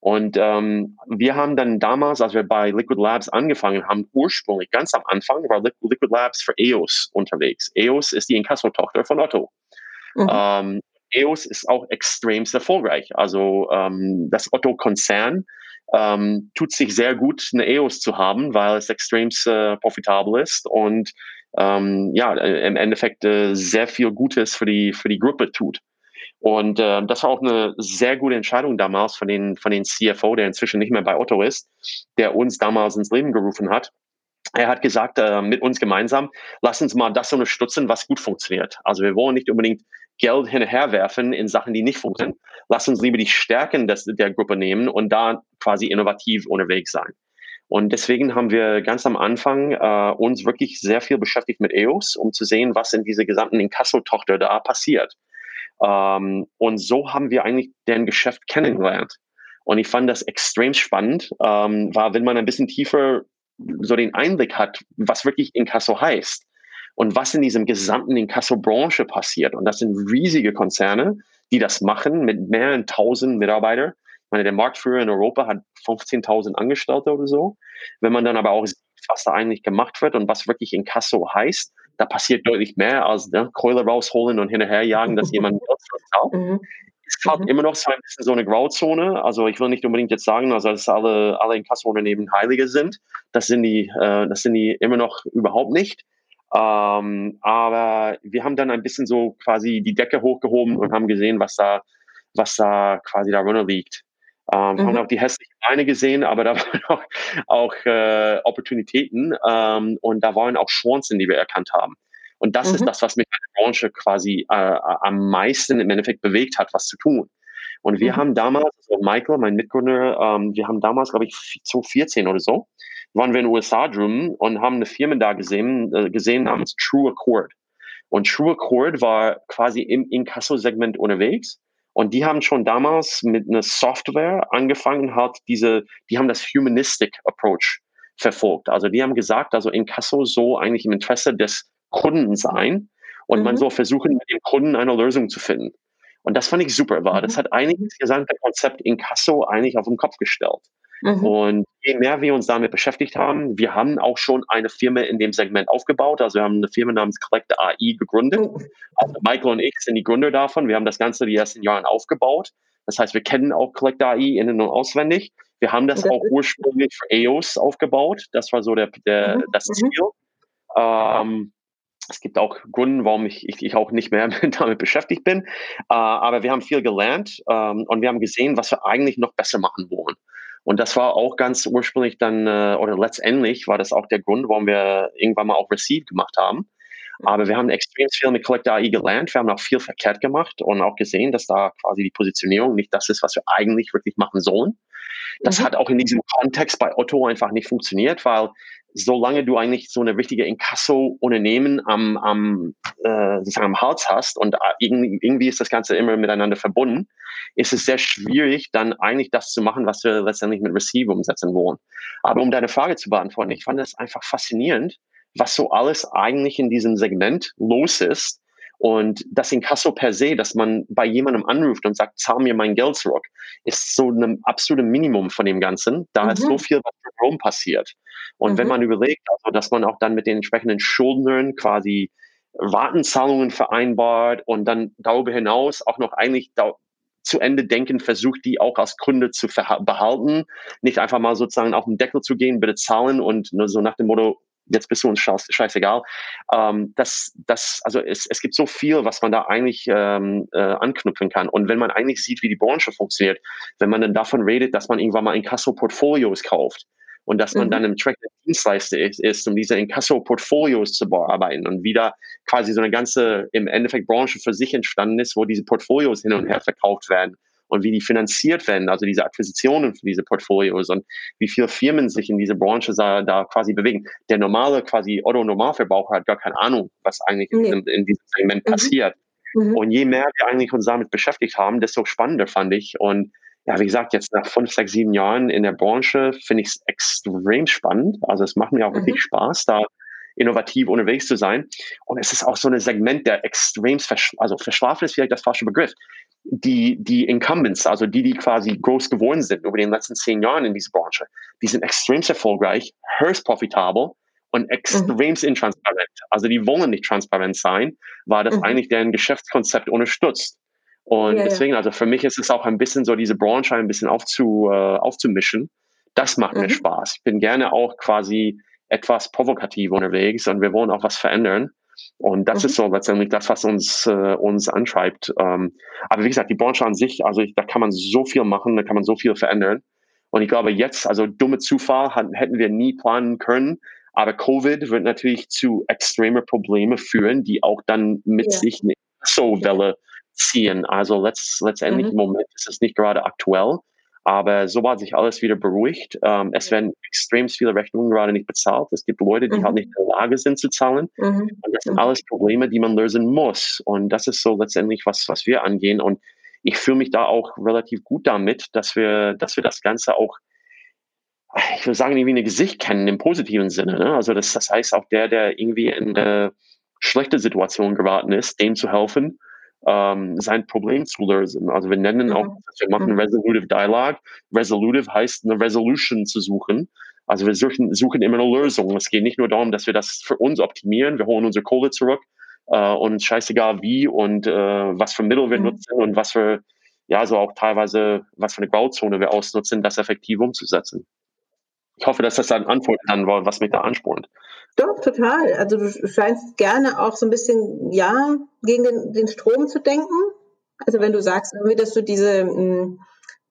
Und ähm, wir haben dann damals, als wir bei Liquid Labs angefangen haben, ursprünglich ganz am Anfang war Liquid Labs für EOS unterwegs. EOS ist die Inkasso-Tochter von Otto. Mhm. Ähm, EOS ist auch extremst erfolgreich. Also ähm, das Otto-Konzern ähm, tut sich sehr gut, eine EOS zu haben, weil es extremst äh, profitabel ist und ähm, ja, im Endeffekt äh, sehr viel Gutes für die, für die Gruppe tut. Und äh, das war auch eine sehr gute Entscheidung damals von den, von den CFO, der inzwischen nicht mehr bei Otto ist, der uns damals ins Leben gerufen hat. Er hat gesagt, äh, mit uns gemeinsam, lass uns mal das unterstützen, was gut funktioniert. Also wir wollen nicht unbedingt Geld hinterherwerfen in Sachen, die nicht funktionieren. Lass uns lieber die Stärken des, der Gruppe nehmen und da quasi innovativ unterwegs sein. Und deswegen haben wir ganz am Anfang äh, uns wirklich sehr viel beschäftigt mit EOS, um zu sehen, was in dieser gesamten Inkasso-Tochter da passiert. Ähm, und so haben wir eigentlich deren Geschäft kennengelernt. Und ich fand das extrem spannend, ähm, war, wenn man ein bisschen tiefer so den Einblick hat, was wirklich Inkasso heißt und was in diesem gesamten Inkasso-Branche passiert. Und das sind riesige Konzerne, die das machen mit mehreren tausend Mitarbeitern meine, der Marktführer in Europa hat 15.000 Angestellte oder so. Wenn man dann aber auch sieht, was da eigentlich gemacht wird und was wirklich in Kasso heißt, da passiert deutlich mehr als ne, Keule rausholen und hinterher jagen, dass jemand. Mhm. Es hat mhm. immer noch so ein bisschen so eine Grauzone. Also ich will nicht unbedingt jetzt sagen, also dass alle, alle Inkasso-Unternehmen Heilige sind. Das sind die, äh, das sind die immer noch überhaupt nicht. Ähm, aber wir haben dann ein bisschen so quasi die Decke hochgehoben und haben gesehen, was da, was da quasi darunter liegt. Ähm, mhm. Haben auch die hässlichen Beine gesehen, aber da waren auch, auch äh, Opportunitäten ähm, und da waren auch Chancen, die wir erkannt haben. Und das mhm. ist das, was mich in der Branche quasi äh, am meisten im Endeffekt bewegt hat, was zu tun. Und wir mhm. haben damals, also Michael, mein Mitgründer, ähm, wir haben damals, glaube ich, 2014 oder so, waren wir in den USA drüben und haben eine Firma da gesehen, äh, gesehen namens True Accord. Und True Accord war quasi im Inkasso-Segment unterwegs und die haben schon damals mit einer Software angefangen, hat diese, die haben das Humanistic Approach verfolgt. Also die haben gesagt, also Inkasso so eigentlich im Interesse des Kunden sein und mhm. man soll versuchen, mit dem Kunden eine Lösung zu finden. Und das fand ich super, war. Das mhm. hat eigentlich das gesamte Konzept Inkasso eigentlich auf den Kopf gestellt. Mhm. Und je mehr wir uns damit beschäftigt haben, wir haben auch schon eine Firma in dem Segment aufgebaut. Also wir haben eine Firma namens Collect AI gegründet. Mhm. Also Michael und ich sind die Gründer davon. Wir haben das Ganze die ersten Jahre aufgebaut. Das heißt, wir kennen auch Collect AI innen und auswendig. Wir haben das auch ursprünglich für EOS aufgebaut. Das war so der, der mhm. das mhm. Ziel. Ähm, es gibt auch Gründe, warum ich, ich, ich, auch nicht mehr damit beschäftigt bin. Äh, aber wir haben viel gelernt ähm, und wir haben gesehen, was wir eigentlich noch besser machen wollen. Und das war auch ganz ursprünglich dann, äh, oder letztendlich war das auch der Grund, warum wir irgendwann mal auch Receive gemacht haben. Aber wir haben extrem viel mit Collect AI gelernt. Wir haben auch viel verkehrt gemacht und auch gesehen, dass da quasi die Positionierung nicht das ist, was wir eigentlich wirklich machen sollen. Das mhm. hat auch in diesem Kontext bei Otto einfach nicht funktioniert, weil solange du eigentlich so eine richtige Inkasso-Unternehmen am, am, äh, sozusagen am Hals hast und äh, irgendwie, ist das Ganze immer miteinander verbunden, ist es sehr schwierig, dann eigentlich das zu machen, was wir letztendlich mit Receive umsetzen wollen. Aber um deine Frage zu beantworten, ich fand es einfach faszinierend, was so alles eigentlich in diesem Segment los ist. Und das Inkasso per se, dass man bei jemandem anruft und sagt, zahl mir mein Geld zurück, ist so ein absolutes Minimum von dem Ganzen. Da mhm. ist so viel, was drumherum passiert. Und mhm. wenn man überlegt, also, dass man auch dann mit den entsprechenden Schuldnern quasi Wartenzahlungen vereinbart und dann darüber hinaus auch noch eigentlich zu Ende denken versucht, die auch als Kunde zu behalten, nicht einfach mal sozusagen auf den Deckel zu gehen, bitte zahlen und nur so nach dem Motto, jetzt bist du uns scheißegal. Ähm, das, das, also es, es gibt so viel, was man da eigentlich ähm, äh, anknüpfen kann. Und wenn man eigentlich sieht, wie die Branche funktioniert, wenn man dann davon redet, dass man irgendwann mal Inkasso-Portfolios kauft, und dass man mhm. dann im Track Dienstleister ist, ist, um diese Inkasso-Portfolios zu bearbeiten und wieder quasi so eine ganze, im Endeffekt Branche für sich entstanden ist, wo diese Portfolios hin und her verkauft werden und wie die finanziert werden, also diese Akquisitionen für diese Portfolios und wie viele Firmen sich in diese Branche da, da quasi bewegen. Der normale quasi Otto-Normalverbraucher hat gar keine Ahnung, was eigentlich nee. in, in, diesem Segment mhm. passiert. Mhm. Und je mehr wir eigentlich uns damit beschäftigt haben, desto spannender fand ich. Und ja, wie gesagt, jetzt nach fünf, sechs, sieben Jahren in der Branche finde ich es extrem spannend. Also es macht mir auch mhm. wirklich Spaß, da innovativ unterwegs zu sein. Und es ist auch so ein Segment, der extrem, versch also verschlafen ist vielleicht das falsche Begriff. Die, die Incumbents, also die, die quasi groß geworden sind über den letzten zehn Jahren in dieser Branche, die sind extrem erfolgreich, höchst profitabel und mhm. extrem mhm. intransparent. Also die wollen nicht transparent sein, weil das mhm. eigentlich deren Geschäftskonzept unterstützt. Und ja, deswegen, also für mich ist es auch ein bisschen so, diese Branche ein bisschen aufzu, äh, aufzumischen. Das macht mhm. mir Spaß. Ich bin gerne auch quasi etwas provokativ unterwegs und wir wollen auch was verändern. Und das mhm. ist so letztendlich das, was uns, äh, uns antreibt. Ähm, aber wie gesagt, die Branche an sich, also ich, da kann man so viel machen, da kann man so viel verändern. Und ich glaube jetzt, also dumme Zufall hatten, hätten wir nie planen können. Aber Covid wird natürlich zu extreme Probleme führen, die auch dann mit ja. sich eine so Welle ziehen. Also letzt, letztendlich mhm. im Moment ist es nicht gerade aktuell. Aber sobald sich alles wieder beruhigt, ähm, es werden extrem viele Rechnungen gerade nicht bezahlt. Es gibt Leute, die halt mhm. halt nicht in der Lage sind zu zahlen. Mhm. Und das sind alles Probleme, die man lösen muss. Und das ist so letztendlich was, was wir angehen. Und ich fühle mich da auch relativ gut damit, dass wir, dass wir das Ganze auch, ich würde sagen, irgendwie ein Gesicht kennen im positiven Sinne. Ne? Also das, das heißt auch der, der irgendwie in eine schlechte Situation geraten ist, dem zu helfen ähm, sein Problem zu lösen. Also wir nennen mhm. auch, wir machen mhm. Resolutive Dialogue. Resolutive heißt eine Resolution zu suchen. Also wir suchen, suchen immer eine Lösung. Es geht nicht nur darum, dass wir das für uns optimieren. Wir holen unsere Kohle zurück äh, und scheißegal wie und äh, was für Mittel wir mhm. nutzen und was für, ja, so auch teilweise, was für eine Grauzone wir ausnutzen, das effektiv umzusetzen. Ich hoffe, dass das dann Antwort dann war, was mich da anspornt. Doch, total. Also du scheinst gerne auch so ein bisschen, ja, gegen den, den Strom zu denken. Also wenn du sagst, irgendwie, dass du diese, hm,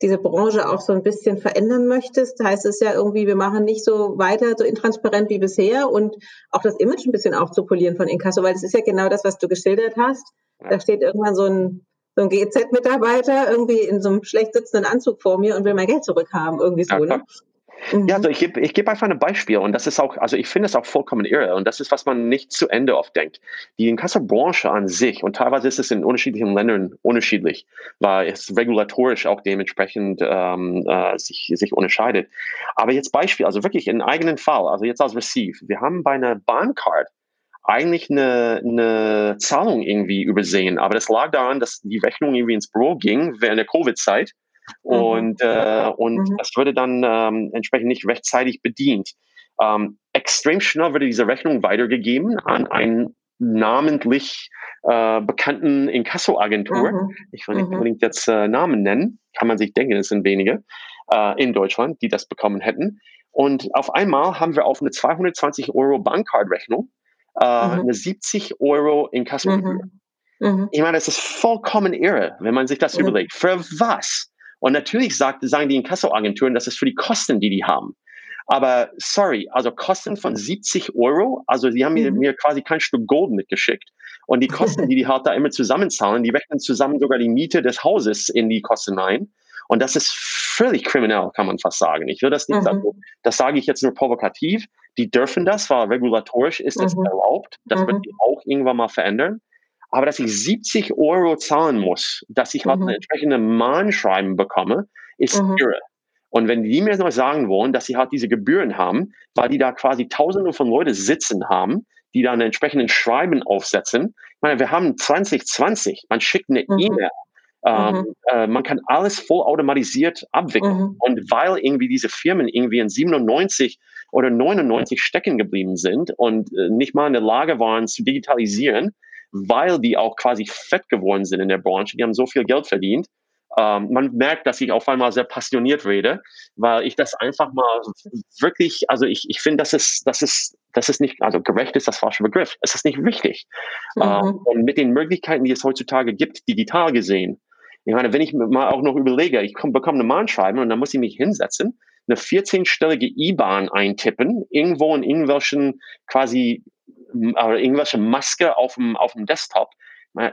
diese Branche auch so ein bisschen verändern möchtest, heißt es ja irgendwie, wir machen nicht so weiter so intransparent wie bisher und auch das Image ein bisschen aufzupolieren von Inkasso, weil das ist ja genau das, was du geschildert hast. Da steht irgendwann so ein, so ein GZ-Mitarbeiter irgendwie in so einem schlecht sitzenden Anzug vor mir und will mein Geld zurückhaben, irgendwie so. Ne? Mhm. Ja, also ich gebe ich geb einfach ein Beispiel und das ist auch, also ich finde es auch vollkommen irre und das ist, was man nicht zu Ende oft denkt. Die Inkasso-Branche an sich und teilweise ist es in unterschiedlichen Ländern unterschiedlich, weil es regulatorisch auch dementsprechend ähm, äh, sich, sich unterscheidet. Aber jetzt Beispiel, also wirklich in eigenen Fall, also jetzt als Receive, wir haben bei einer Bahncard eigentlich eine, eine Zahlung irgendwie übersehen, aber das lag daran, dass die Rechnung irgendwie ins Büro ging während der Covid-Zeit Mhm. Und, äh, und mhm. das würde dann ähm, entsprechend nicht rechtzeitig bedient. Ähm, extrem schnell würde diese Rechnung weitergegeben an einen namentlich äh, bekannten Inkasso-Agentur. Mhm. Ich will nicht mhm. unbedingt jetzt äh, Namen nennen, kann man sich denken, es sind wenige äh, in Deutschland, die das bekommen hätten. Und auf einmal haben wir auf eine 220 Euro Bankcard-Rechnung äh, mhm. eine 70 Euro Inkasso-Gebühr. Mhm. mhm. Ich meine, das ist vollkommen irre, wenn man sich das überlegt. Für was? Und natürlich sagt, sagen die Inkassoagenturen, das ist für die Kosten, die die haben. Aber sorry, also Kosten von 70 Euro, also sie haben mhm. mir, quasi kein Stück Gold mitgeschickt. Und die Kosten, die die halt da immer zusammenzahlen, die rechnen zusammen sogar die Miete des Hauses in die Kosten ein. Und das ist völlig kriminell, kann man fast sagen. Ich will das nicht mhm. sagen. Das sage ich jetzt nur provokativ. Die dürfen das, weil regulatorisch ist das mhm. erlaubt. Das wird mhm. die auch irgendwann mal verändern. Aber dass ich 70 Euro zahlen muss, dass ich halt mhm. eine entsprechende Mahnschreiben bekomme, ist mhm. irre. Und wenn die mir noch sagen wollen, dass sie halt diese Gebühren haben, weil die da quasi tausende von Leuten sitzen haben, die da einen entsprechenden Schreiben aufsetzen. Ich meine, wir haben 2020, man schickt eine mhm. E-Mail. Ähm, mhm. äh, man kann alles vollautomatisiert abwickeln. Mhm. Und weil irgendwie diese Firmen irgendwie in 97 oder 99 stecken geblieben sind und äh, nicht mal in der Lage waren zu digitalisieren, weil die auch quasi fett geworden sind in der Branche. Die haben so viel Geld verdient. Ähm, man merkt, dass ich auf einmal sehr passioniert rede, weil ich das einfach mal wirklich, also ich, ich finde, das ist, das ist, das ist nicht, also gerecht ist das falsche Begriff. Es ist nicht wichtig. Mhm. Ähm, und mit den Möglichkeiten, die es heutzutage gibt, digital gesehen, ich meine, wenn ich mal auch noch überlege, ich komm, bekomme eine Mahnschreibe und dann muss ich mich hinsetzen, eine 14-stellige IBAN eintippen, irgendwo in irgendwelchen quasi oder irgendwelche Maske auf dem, auf dem Desktop.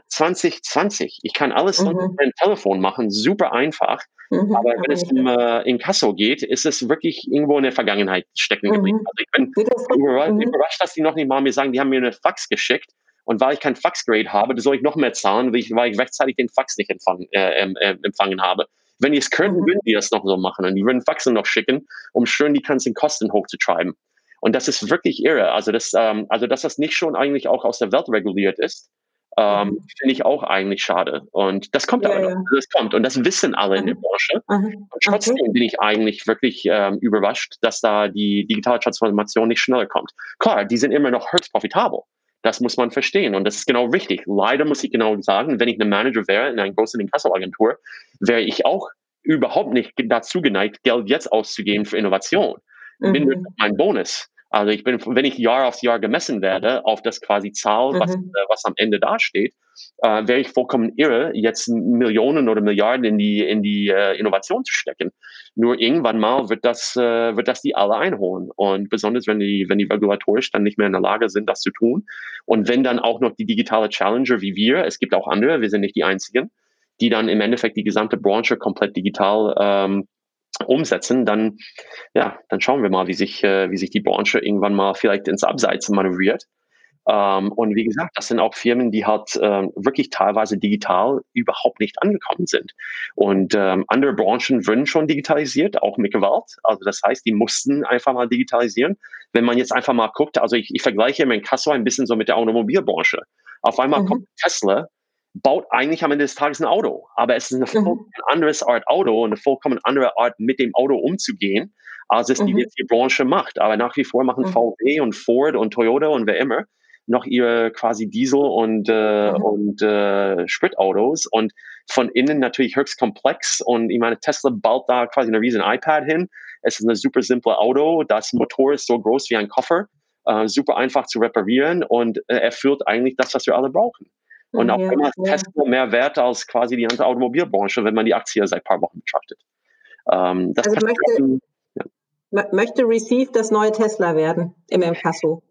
2020, ich kann alles mhm. mit dem Telefon machen, super einfach. Mhm. Aber wenn es um äh, Inkasso geht, ist es wirklich irgendwo in der Vergangenheit stecken geblieben. Mhm. Also ich bin überrascht, mhm. überrascht, dass die noch nicht mal mir sagen, die haben mir eine Fax geschickt und weil ich kein Faxgrade habe, soll ich noch mehr zahlen, weil ich, weil ich rechtzeitig den Fax nicht empfangen, äh, äh, empfangen habe. Wenn die es könnten, mhm. würden die das noch so machen und die würden Faxen noch schicken, um schön die ganzen Kosten hochzutreiben. Und das ist wirklich irre. Also, das, ähm, also dass das nicht schon eigentlich auch aus der Welt reguliert ist, ähm, mhm. finde ich auch eigentlich schade. Und das kommt ja, aber noch. Ja. Das kommt. Und das wissen alle in der. Branche. Mhm. Und trotzdem okay. bin ich eigentlich wirklich ähm, überrascht, dass da die digitale Transformation nicht schneller kommt. Klar, die sind immer noch höchst profitabel. Das muss man verstehen. Und das ist genau richtig. Leider muss ich genau sagen, wenn ich ein Manager wäre in einer großen Inkassoagentur, wäre ich auch überhaupt nicht dazu geneigt, Geld jetzt auszugeben für Innovation. Mhm. Bin mein Bonus Also ich bin, wenn ich Jahr aufs Jahr gemessen werde auf das quasi Zahl, mhm. was, äh, was am Ende dasteht, äh, wäre ich vollkommen irre, jetzt Millionen oder Milliarden in die, in die äh, Innovation zu stecken. Nur irgendwann mal wird das, äh, wird das die alle einholen. Und besonders wenn die, wenn die regulatorisch dann nicht mehr in der Lage sind, das zu tun. Und wenn dann auch noch die digitale Challenger wie wir, es gibt auch andere, wir sind nicht die einzigen, die dann im Endeffekt die gesamte Branche komplett digital ähm, umsetzen, dann, ja, dann schauen wir mal, wie sich, äh, wie sich die Branche irgendwann mal vielleicht ins Abseits manövriert. Ähm, und wie gesagt, das sind auch Firmen, die halt ähm, wirklich teilweise digital überhaupt nicht angekommen sind. Und ähm, andere Branchen würden schon digitalisiert, auch mit Gewalt. Also das heißt, die mussten einfach mal digitalisieren. Wenn man jetzt einfach mal guckt, also ich, ich vergleiche mein Kasso ein bisschen so mit der Automobilbranche. Auf einmal mhm. kommt Tesla, baut eigentlich am Ende des Tages ein Auto, aber es ist eine mhm. vollkommen mhm. anderes Art Auto und eine vollkommen andere Art, mit dem Auto umzugehen, als es mhm. die jetzige Branche macht. Aber nach wie vor machen mhm. VW und Ford und Toyota und wer immer noch ihre quasi Diesel- und, äh, mhm. und äh, Spritautos und von innen natürlich höchst komplex. Und ich meine, Tesla baut da quasi eine riesen iPad hin. Es ist ein super simple Auto. Das Motor ist so groß wie ein Koffer, äh, super einfach zu reparieren und äh, erfüllt eigentlich das, was wir alle brauchen. Und auch immer ja. Tesla mehr wert als quasi die ganze Automobilbranche, wenn man die Aktie seit ein paar Wochen betrachtet. Ähm, das also möchte, ja. möchte Receive das neue Tesla werden im Inkasso?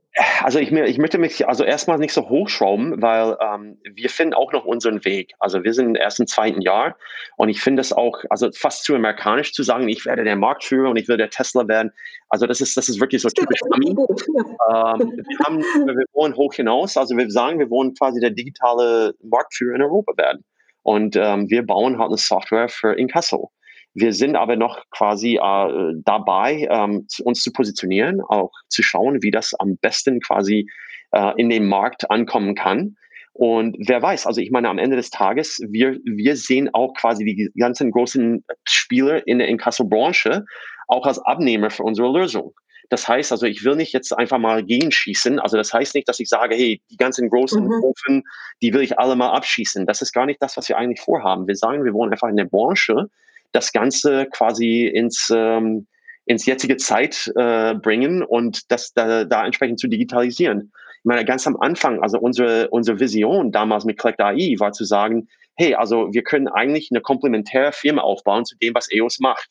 Also ich, ich möchte mich also erstmal nicht so hochschrauben, weil ähm, wir finden auch noch unseren Weg. Also wir sind erst im zweiten Jahr und ich finde es auch also fast zu amerikanisch zu sagen, ich werde der Marktführer und ich will der Tesla werden. Also das ist das ist wirklich so typisch. Ähm, wir, haben, wir wollen hoch hinaus. Also wir sagen, wir wollen quasi der digitale Marktführer in Europa werden und ähm, wir bauen halt eine Software für Inkasso. Wir sind aber noch quasi äh, dabei, ähm, uns zu positionieren, auch zu schauen, wie das am besten quasi äh, in den Markt ankommen kann. Und wer weiß, also ich meine, am Ende des Tages, wir, wir sehen auch quasi die ganzen großen Spieler in der Inkasso-Branche auch als Abnehmer für unsere Lösung. Das heißt also, ich will nicht jetzt einfach mal gegenschießen. Also das heißt nicht, dass ich sage, hey, die ganzen großen mhm. Ofen, die will ich alle mal abschießen. Das ist gar nicht das, was wir eigentlich vorhaben. Wir sagen, wir wollen einfach in der Branche das Ganze quasi ins, ähm, ins jetzige Zeit äh, bringen und das da, da entsprechend zu digitalisieren. Ich meine, ganz am Anfang, also unsere, unsere Vision damals mit Collect AI war zu sagen, hey, also wir können eigentlich eine komplementäre Firma aufbauen zu dem, was EOS macht.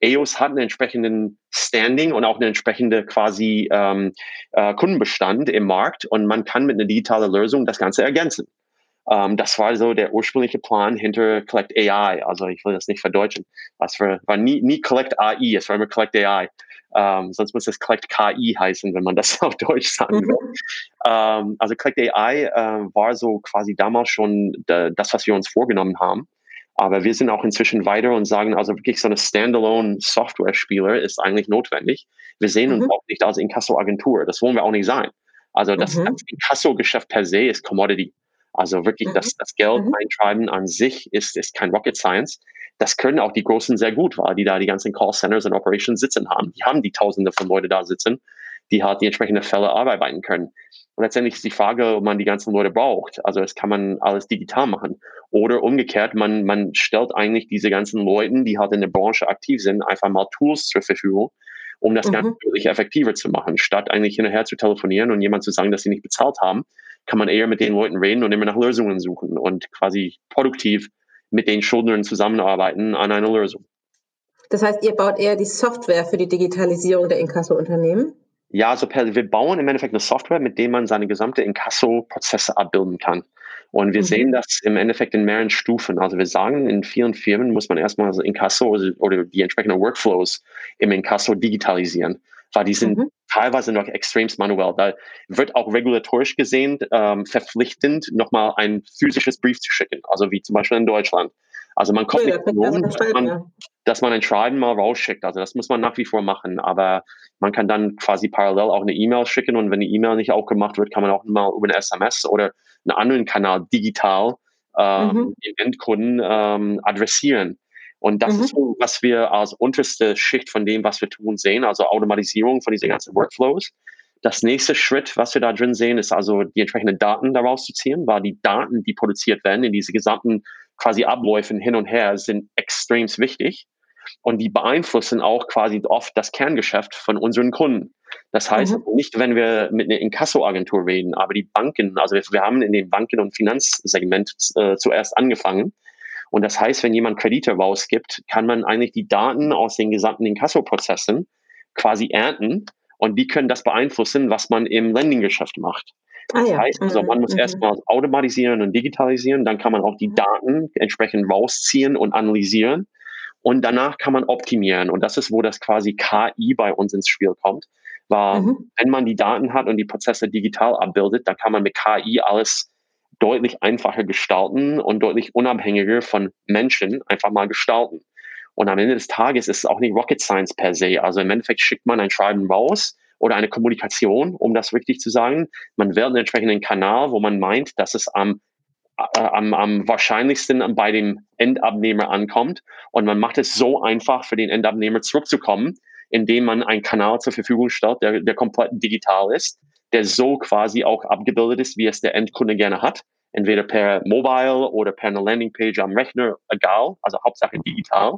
EOS hat einen entsprechenden Standing und auch einen entsprechenden quasi ähm, äh, Kundenbestand im Markt und man kann mit einer digitalen Lösung das Ganze ergänzen. Um, das war so der ursprüngliche Plan hinter Collect AI. Also ich will das nicht verdeutschen. Was war, war nie, nie Collect AI, es war immer Collect AI. Um, sonst muss es Collect KI heißen, wenn man das auf Deutsch sagen will. um, also Collect AI uh, war so quasi damals schon das, was wir uns vorgenommen haben. Aber wir sind auch inzwischen weiter und sagen, also wirklich so eine Standalone Software-Spieler ist eigentlich notwendig. Wir sehen uns mhm. auch nicht als Inkasso-Agentur. Das wollen wir auch nicht sein. Also das, mhm. das Inkasso-Geschäft per se ist Commodity. Also wirklich mhm. das, das Geld mhm. eintreiben an sich ist, ist kein Rocket Science. Das können auch die Großen sehr gut, weil die da die ganzen Call Centers und Operations sitzen haben. Die haben die Tausende von Leute da sitzen, die halt die entsprechenden Fälle arbeiten können. Und letztendlich ist die Frage, ob man die ganzen Leute braucht. Also es kann man alles digital machen. Oder umgekehrt, man, man stellt eigentlich diese ganzen Leuten, die halt in der Branche aktiv sind, einfach mal Tools zur Verfügung, um das mhm. Ganze wirklich effektiver zu machen, statt eigentlich hinterher zu telefonieren und jemand zu sagen, dass sie nicht bezahlt haben kann man eher mit den Leuten reden und immer nach Lösungen suchen und quasi produktiv mit den Schuldnern zusammenarbeiten an einer Lösung. Das heißt, ihr baut eher die Software für die Digitalisierung der Inkasso-Unternehmen? Ja, also wir bauen im Endeffekt eine Software, mit der man seine gesamte Inkasso-Prozesse abbilden kann. Und wir mhm. sehen das im Endeffekt in mehreren Stufen. Also wir sagen, in vielen Firmen muss man erstmal also Inkasso oder die entsprechenden Workflows im Inkasso digitalisieren weil die sind mhm. teilweise noch extremst manuell. Da wird auch regulatorisch gesehen ähm, verpflichtend, nochmal ein physisches Brief zu schicken, also wie zum Beispiel in Deutschland. Also man kommt ja, nicht um, dass man, dass man ein Schreiben mal rausschickt. Also das muss man nach wie vor machen. Aber man kann dann quasi parallel auch eine E-Mail schicken und wenn die E-Mail nicht aufgemacht wird, kann man auch mal über eine SMS oder einen anderen Kanal digital ähm, mhm. den Endkunden ähm, adressieren. Und das mhm. ist so, was wir als unterste Schicht von dem, was wir tun, sehen, also Automatisierung von diesen ganzen Workflows. Das nächste Schritt, was wir da drin sehen, ist also die entsprechenden Daten daraus zu ziehen, weil die Daten, die produziert werden in diese gesamten quasi Abläufen hin und her, sind extrem wichtig und die beeinflussen auch quasi oft das Kerngeschäft von unseren Kunden. Das heißt, mhm. nicht wenn wir mit einer Inkasso-Agentur reden, aber die Banken, also wir, wir haben in dem Banken- und Finanzsegment äh, zuerst angefangen. Und das heißt, wenn jemand Kredite rausgibt, kann man eigentlich die Daten aus den gesamten Inkasso-Prozessen quasi ernten und die können das beeinflussen, was man im Lending-Geschäft macht. Ah das ja. heißt also, man muss mhm. erstmal automatisieren und digitalisieren, dann kann man auch die mhm. Daten entsprechend rausziehen und analysieren und danach kann man optimieren. Und das ist, wo das quasi KI bei uns ins Spiel kommt. Weil mhm. wenn man die Daten hat und die Prozesse digital abbildet, dann kann man mit KI alles deutlich einfacher gestalten und deutlich unabhängiger von Menschen einfach mal gestalten. Und am Ende des Tages ist es auch nicht Rocket Science per se. Also im Endeffekt schickt man ein Schreiben raus oder eine Kommunikation, um das richtig zu sagen. Man wählt einen entsprechenden Kanal, wo man meint, dass es am äh, am, am wahrscheinlichsten bei dem Endabnehmer ankommt. Und man macht es so einfach für den Endabnehmer zurückzukommen, indem man einen Kanal zur Verfügung stellt, der, der komplett digital ist, der so quasi auch abgebildet ist, wie es der Endkunde gerne hat. Entweder per Mobile oder per eine Landingpage am Rechner, egal, also Hauptsache digital.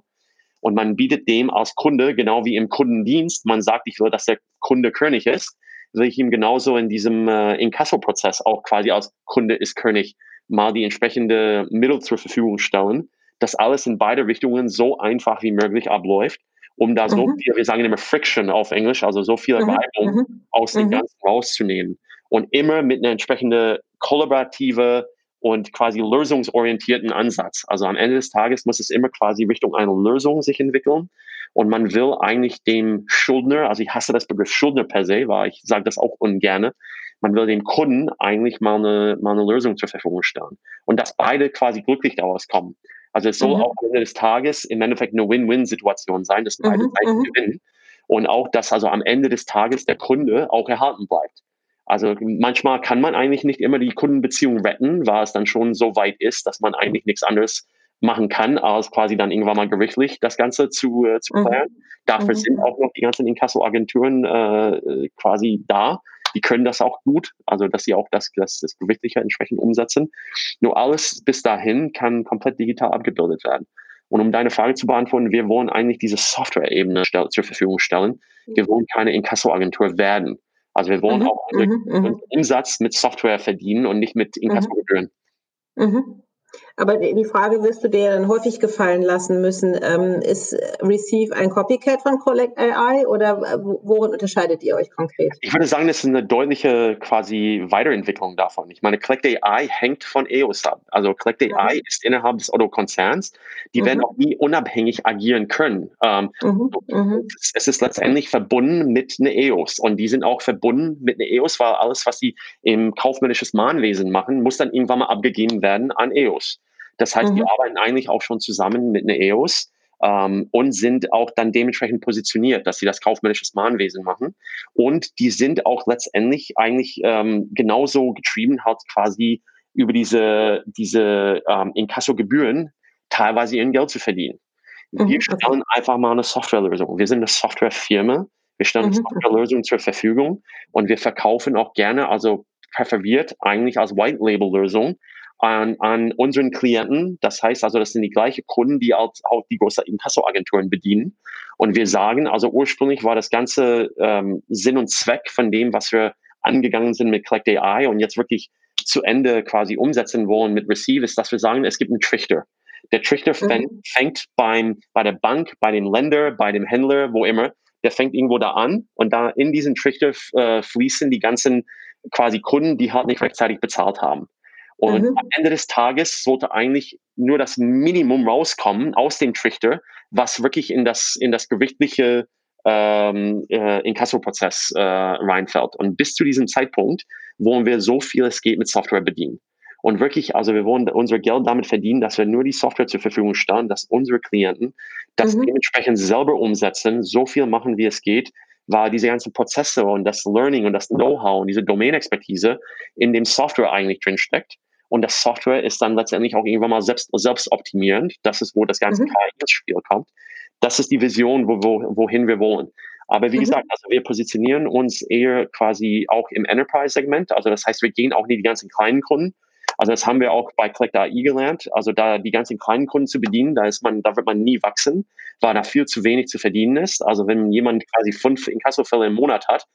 Und man bietet dem als Kunde, genau wie im Kundendienst, man sagt, ich will, dass der Kunde König ist, will ich ihm genauso in diesem äh, Inkasso-Prozess auch quasi als Kunde ist König mal die entsprechende Mittel zur Verfügung stellen, dass alles in beide Richtungen so einfach wie möglich abläuft, um da so mhm. viel, wir sagen immer Friction auf Englisch, also so viel mhm. Reibung mhm. aus dem. Ganzen rauszunehmen. Und immer mit einer entsprechenden kollaborative und quasi lösungsorientierten Ansatz. Also am Ende des Tages muss es immer quasi Richtung einer Lösung sich entwickeln. Und man will eigentlich dem Schuldner, also ich hasse das Begriff Schuldner per se, weil ich sage das auch ungerne, man will dem Kunden eigentlich mal eine, mal eine Lösung zur Verfügung stellen. Und dass beide quasi glücklich daraus kommen. Also es soll mhm. auch am Ende des Tages im Endeffekt eine Win-Win-Situation sein, dass beide mhm. Seiten mhm. gewinnen. Und auch, dass also am Ende des Tages der Kunde auch erhalten bleibt. Also manchmal kann man eigentlich nicht immer die Kundenbeziehung retten, weil es dann schon so weit ist, dass man eigentlich nichts anderes machen kann, als quasi dann irgendwann mal gerichtlich das Ganze zu, äh, zu klären. Mhm. Dafür mhm. sind auch noch die ganzen Inkasso-Agenturen äh, quasi da, die können das auch gut, also dass sie auch das, das, das Gewichtliche entsprechend umsetzen. Nur alles bis dahin kann komplett digital abgebildet werden. Und um deine Frage zu beantworten, wir wollen eigentlich diese Software-Ebene zur Verfügung stellen. Wir wollen keine Inkasso-Agentur werden. Also wir wollen mhm, auch unseren mhm, Umsatz mit Software verdienen und nicht mit mhm. Inkasso-Gebühren. Mhm. Aber die Frage wirst du dir dann häufig gefallen lassen müssen. Ähm, ist Receive ein Copycat von Collect AI oder äh, worin unterscheidet ihr euch konkret? Ich würde sagen, das ist eine deutliche quasi Weiterentwicklung davon. Ich meine, Collect AI hängt von EOS ab. Also Collect AI mhm. ist innerhalb des Otto-Konzerns. Die mhm. werden auch nie unabhängig agieren können. Ähm, mhm. mhm. Es ist letztendlich verbunden mit einer EOS und die sind auch verbunden mit einer EOS, weil alles, was sie im kaufmännisches Mahnwesen machen, muss dann irgendwann mal abgegeben werden an EOS. Das heißt, mhm. die arbeiten eigentlich auch schon zusammen mit einer EOS ähm, und sind auch dann dementsprechend positioniert, dass sie das kaufmännisches Mahnwesen machen. Und die sind auch letztendlich eigentlich ähm, genauso getrieben, halt quasi über diese, diese ähm, Inkasso-Gebühren teilweise ihren Geld zu verdienen. Wir mhm, stellen einfach mal eine Softwarelösung. Wir sind eine Softwarefirma. Wir stellen eine mhm. Softwarelösung zur Verfügung und wir verkaufen auch gerne, also präferiert eigentlich als White-Label-Lösung an, an unseren Klienten. Das heißt also, das sind die gleichen Kunden, die auch, auch die großen Inkassoagenturen bedienen. Und wir sagen, also ursprünglich war das ganze ähm, Sinn und Zweck von dem, was wir angegangen sind mit Collect AI und jetzt wirklich zu Ende quasi umsetzen wollen mit Receive, ist, dass wir sagen, es gibt einen Trichter. Der Trichter mhm. fängt, beim, bei der Bank, bei dem Länder, bei dem Händler, wo immer. Der fängt irgendwo da an und da in diesen Trichter äh, fließen die ganzen quasi Kunden, die halt nicht rechtzeitig bezahlt haben. Und mhm. am Ende des Tages sollte eigentlich nur das Minimum rauskommen aus dem Trichter, was wirklich in das, in das gerichtliche ähm, äh, Inkasso-Prozess äh, reinfällt. Und bis zu diesem Zeitpunkt wollen wir so viel es geht mit Software bedienen. Und wirklich, also wir wollen unser Geld damit verdienen, dass wir nur die Software zur Verfügung stellen, dass unsere Klienten das mhm. dementsprechend selber umsetzen, so viel machen, wie es geht, weil diese ganzen Prozesse und das Learning und das Know-how und diese Domain-Expertise in dem Software eigentlich drinsteckt. Und das Software ist dann letztendlich auch irgendwann mal selbst, optimierend. Das ist, wo das ganze mhm. KI ins Spiel kommt. Das ist die Vision, wo, wo, wohin wir wollen. Aber wie mhm. gesagt, also wir positionieren uns eher quasi auch im Enterprise-Segment. Also das heißt, wir gehen auch nicht die ganzen kleinen Kunden. Also das haben wir auch bei Collect AI gelernt. Also da die ganzen kleinen Kunden zu bedienen, da ist man, da wird man nie wachsen, weil da viel zu wenig zu verdienen ist. Also wenn jemand quasi fünf Inkassofälle im Monat hat,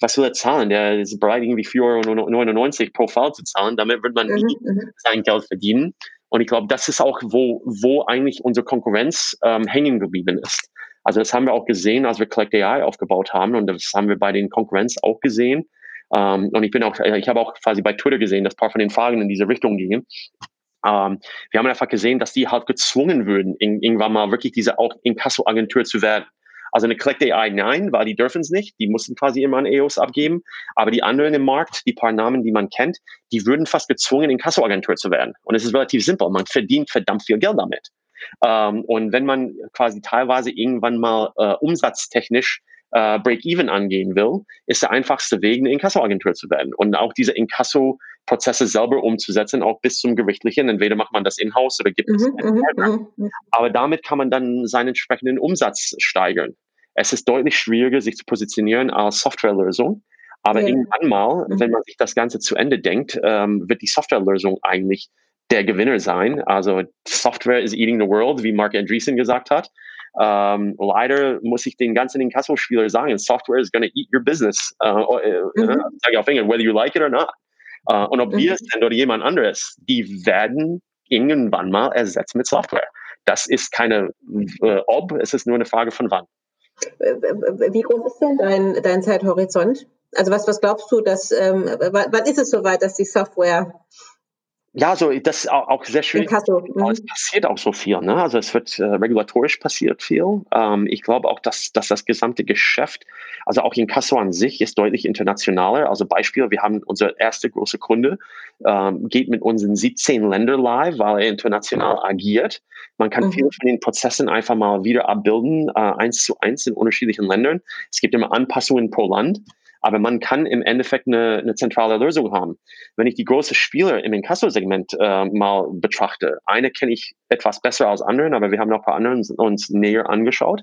was will er zahlen? Der ist bereit, irgendwie 4,99 Euro pro Fall zu zahlen. Damit wird man mhm, nie mhm. sein Geld verdienen. Und ich glaube, das ist auch, wo, wo eigentlich unsere Konkurrenz ähm, hängen geblieben ist. Also das haben wir auch gesehen, als wir Collect AI aufgebaut haben und das haben wir bei den Konkurrenz auch gesehen. Ähm, und ich bin auch, ich habe auch quasi bei Twitter gesehen, dass ein paar von den Fragen in diese Richtung gingen. Ähm, wir haben einfach gesehen, dass die halt gezwungen würden, in, irgendwann mal wirklich diese auch Inkasso-Agentur zu werden. Also eine Collect AI, nein, weil die dürfen es nicht. Die mussten quasi immer an EOS abgeben. Aber die anderen im Markt, die paar Namen, die man kennt, die würden fast gezwungen, Inkasso-Agentur zu werden. Und es ist relativ simpel. Man verdient verdammt viel Geld damit. Ähm, und wenn man quasi teilweise irgendwann mal äh, umsatztechnisch äh, Break-Even angehen will, ist der einfachste Weg, eine Inkasso-Agentur zu werden und auch diese Inkasso-Prozesse selber umzusetzen, auch bis zum Gerichtlichen. Entweder macht man das in-house oder gibt es mhm, einen mhm, Partner. Mhm. Aber damit kann man dann seinen entsprechenden Umsatz steigern. Es ist deutlich schwieriger, sich zu positionieren als Softwarelösung. Aber ja. irgendwann mal, mhm. wenn man sich das Ganze zu Ende denkt, ähm, wird die Softwarelösung eigentlich der Gewinner sein. Also Software is eating the world, wie Mark Andreessen gesagt hat. Ähm, leider muss ich den ganzen Inkasso-Spieler sagen, Software is going to eat your business. Äh, äh, mhm. Sage ich auf Englisch, whether you like it or not. Äh, und ob mhm. wir es sind oder jemand anderes, die werden irgendwann mal ersetzt mit Software. Das ist keine äh, ob, es ist nur eine Frage von wann. Wie groß ist denn dein, dein Zeithorizont? Also was, was glaubst du, dass ähm, wann ist es soweit, dass die Software ja, so das ist auch sehr schön. Mhm. Es passiert auch so viel. Ne? Also es wird äh, regulatorisch passiert viel. Ähm, ich glaube auch, dass, dass das gesamte Geschäft, also auch in Kasso an sich, ist deutlich internationaler. Also Beispiel, wir haben unser erster große Kunde, ähm, geht mit unseren 17 Ländern live, weil er international agiert. Man kann mhm. viele von den Prozessen einfach mal wieder abbilden, äh, eins zu eins in unterschiedlichen Ländern. Es gibt immer Anpassungen pro Land. Aber man kann im Endeffekt eine, eine zentrale Lösung haben. Wenn ich die großen Spieler im Inkasso-Segment äh, mal betrachte, eine kenne ich etwas besser als anderen, aber wir haben noch ein paar andere uns näher angeschaut.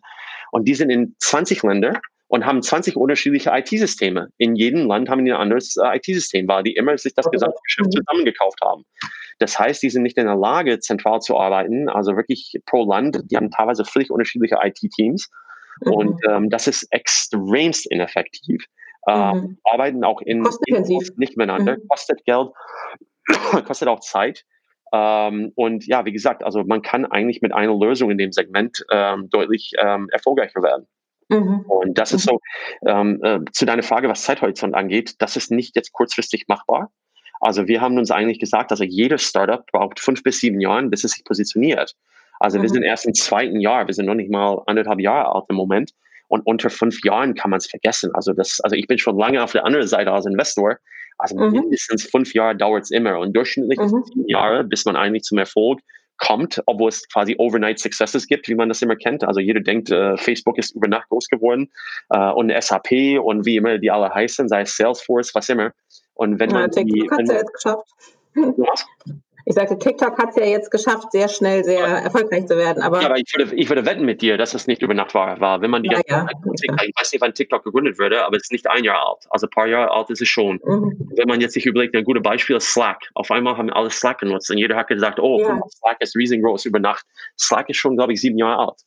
Und die sind in 20 Ländern und haben 20 unterschiedliche IT-Systeme. In jedem Land haben die ein anderes äh, IT-System, weil die immer sich das gesamte Geschäft mhm. zusammengekauft haben. Das heißt, die sind nicht in der Lage, zentral zu arbeiten, also wirklich pro Land. Die haben teilweise völlig unterschiedliche IT-Teams. Mhm. Und ähm, das ist extremst ineffektiv. Äh, mhm. arbeiten auch in, in nicht miteinander, mhm. kostet Geld, kostet auch Zeit. Ähm, und ja, wie gesagt, also man kann eigentlich mit einer Lösung in dem Segment ähm, deutlich ähm, erfolgreicher werden. Mhm. Und das ist mhm. so, ähm, äh, zu deiner Frage, was Zeithorizont angeht, das ist nicht jetzt kurzfristig machbar. Also wir haben uns eigentlich gesagt, also jedes Startup braucht fünf bis sieben Jahre, bis es sich positioniert. Also wir mhm. sind erst im zweiten Jahr, wir sind noch nicht mal anderthalb Jahre alt im Moment. Und unter fünf Jahren kann man es vergessen. Also das, also ich bin schon lange auf der anderen Seite als Investor. Also mhm. mindestens fünf Jahre dauert es immer. Und durchschnittlich mhm. sieben Jahre, bis man eigentlich zum Erfolg kommt, obwohl es quasi Overnight Successes gibt, wie man das immer kennt. Also jeder denkt, äh, Facebook ist über Nacht groß geworden äh, und SAP und wie immer die alle heißen, sei es Salesforce, was immer. Und wenn ja, man die, wenn, geschafft. Ich sagte, TikTok hat es ja jetzt geschafft, sehr schnell sehr erfolgreich zu werden. Aber, ja, aber ich, würde, ich würde wetten mit dir, dass es nicht über Nacht war. war. Wenn man die ja, ja. ich weiß nicht, wann TikTok gegründet wurde, aber es ist nicht ein Jahr alt. Also ein paar Jahre alt ist es schon. Mhm. Wenn man jetzt sich überlegt, ein gutes Beispiel ist Slack. Auf einmal haben alle Slack genutzt und jeder hat gesagt, oh, ja. Slack ist riesengroß über Nacht. Slack ist schon, glaube ich, sieben Jahre alt.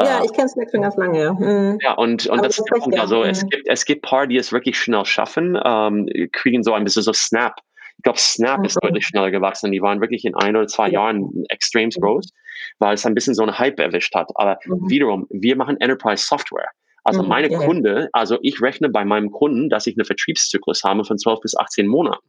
Ja, ich kenne Slack schon ganz lange, ja. Mhm. Ja, und, und das, das ist der Punkt. Also, es mhm. gibt, es gibt paar, die es wirklich schnell schaffen, ähm, kriegen so ein bisschen so Snap ich glaube, Snap ist mhm. deutlich schneller gewachsen. Die waren wirklich in ein oder zwei ja. Jahren extrem mhm. groß, weil es ein bisschen so einen Hype erwischt hat. Aber mhm. wiederum, wir machen Enterprise Software. Also mhm, meine ja, Kunde, also ich rechne bei meinem Kunden, dass ich einen Vertriebszyklus habe von 12 bis 18 Monaten.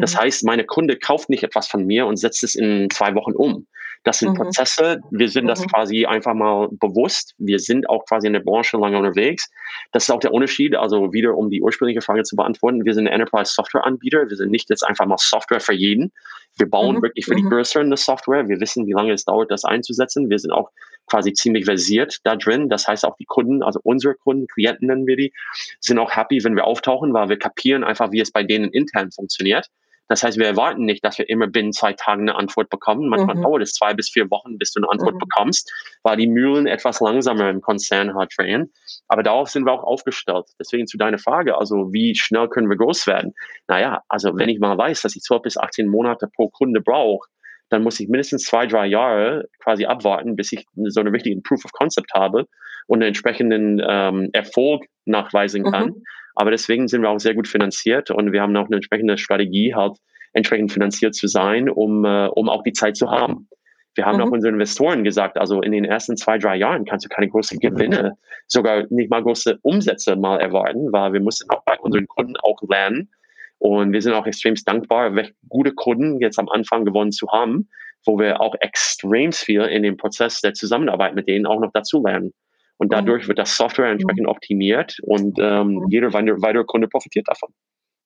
Das mhm. heißt, meine Kunde kauft nicht etwas von mir und setzt es in zwei Wochen um. Das sind mhm. Prozesse. Wir sind das mhm. quasi einfach mal bewusst. Wir sind auch quasi in der Branche lange unterwegs. Das ist auch der Unterschied. Also wieder, um die ursprüngliche Frage zu beantworten. Wir sind ein Enterprise Software Anbieter. Wir sind nicht jetzt einfach mal Software für jeden. Wir bauen mhm. wirklich für die mhm. Größeren eine Software. Wir wissen, wie lange es dauert, das einzusetzen. Wir sind auch quasi ziemlich versiert da drin. Das heißt auch die Kunden, also unsere Kunden, Klienten nennen wir die, sind auch happy, wenn wir auftauchen, weil wir kapieren einfach, wie es bei denen intern funktioniert. Das heißt, wir erwarten nicht, dass wir immer binnen zwei Tagen eine Antwort bekommen. Manchmal mhm. dauert es zwei bis vier Wochen, bis du eine Antwort mhm. bekommst, weil die Mühlen etwas langsamer im Konzern halt drehen. Aber darauf sind wir auch aufgestellt. Deswegen zu deiner Frage, also wie schnell können wir groß werden? Naja, also wenn ich mal weiß, dass ich 12 bis 18 Monate pro Kunde brauche, dann muss ich mindestens zwei, drei Jahre quasi abwarten, bis ich so eine richtige Proof of Concept habe und einen entsprechenden ähm, Erfolg nachweisen kann. Mhm. Aber deswegen sind wir auch sehr gut finanziert und wir haben auch eine entsprechende Strategie, halt entsprechend finanziert zu sein, um, äh, um auch die Zeit zu haben. Wir haben mhm. auch unseren Investoren gesagt, also in den ersten zwei, drei Jahren kannst du keine großen Gewinne, sogar nicht mal große Umsätze mal erwarten, weil wir mussten auch bei unseren Kunden auch lernen. Und wir sind auch extrem dankbar, welche gute Kunden jetzt am Anfang gewonnen zu haben, wo wir auch extrem viel in dem Prozess der Zusammenarbeit mit denen auch noch dazu lernen. Und mhm. dadurch wird das Software entsprechend optimiert und ähm, mhm. jeder weitere Kunde profitiert davon.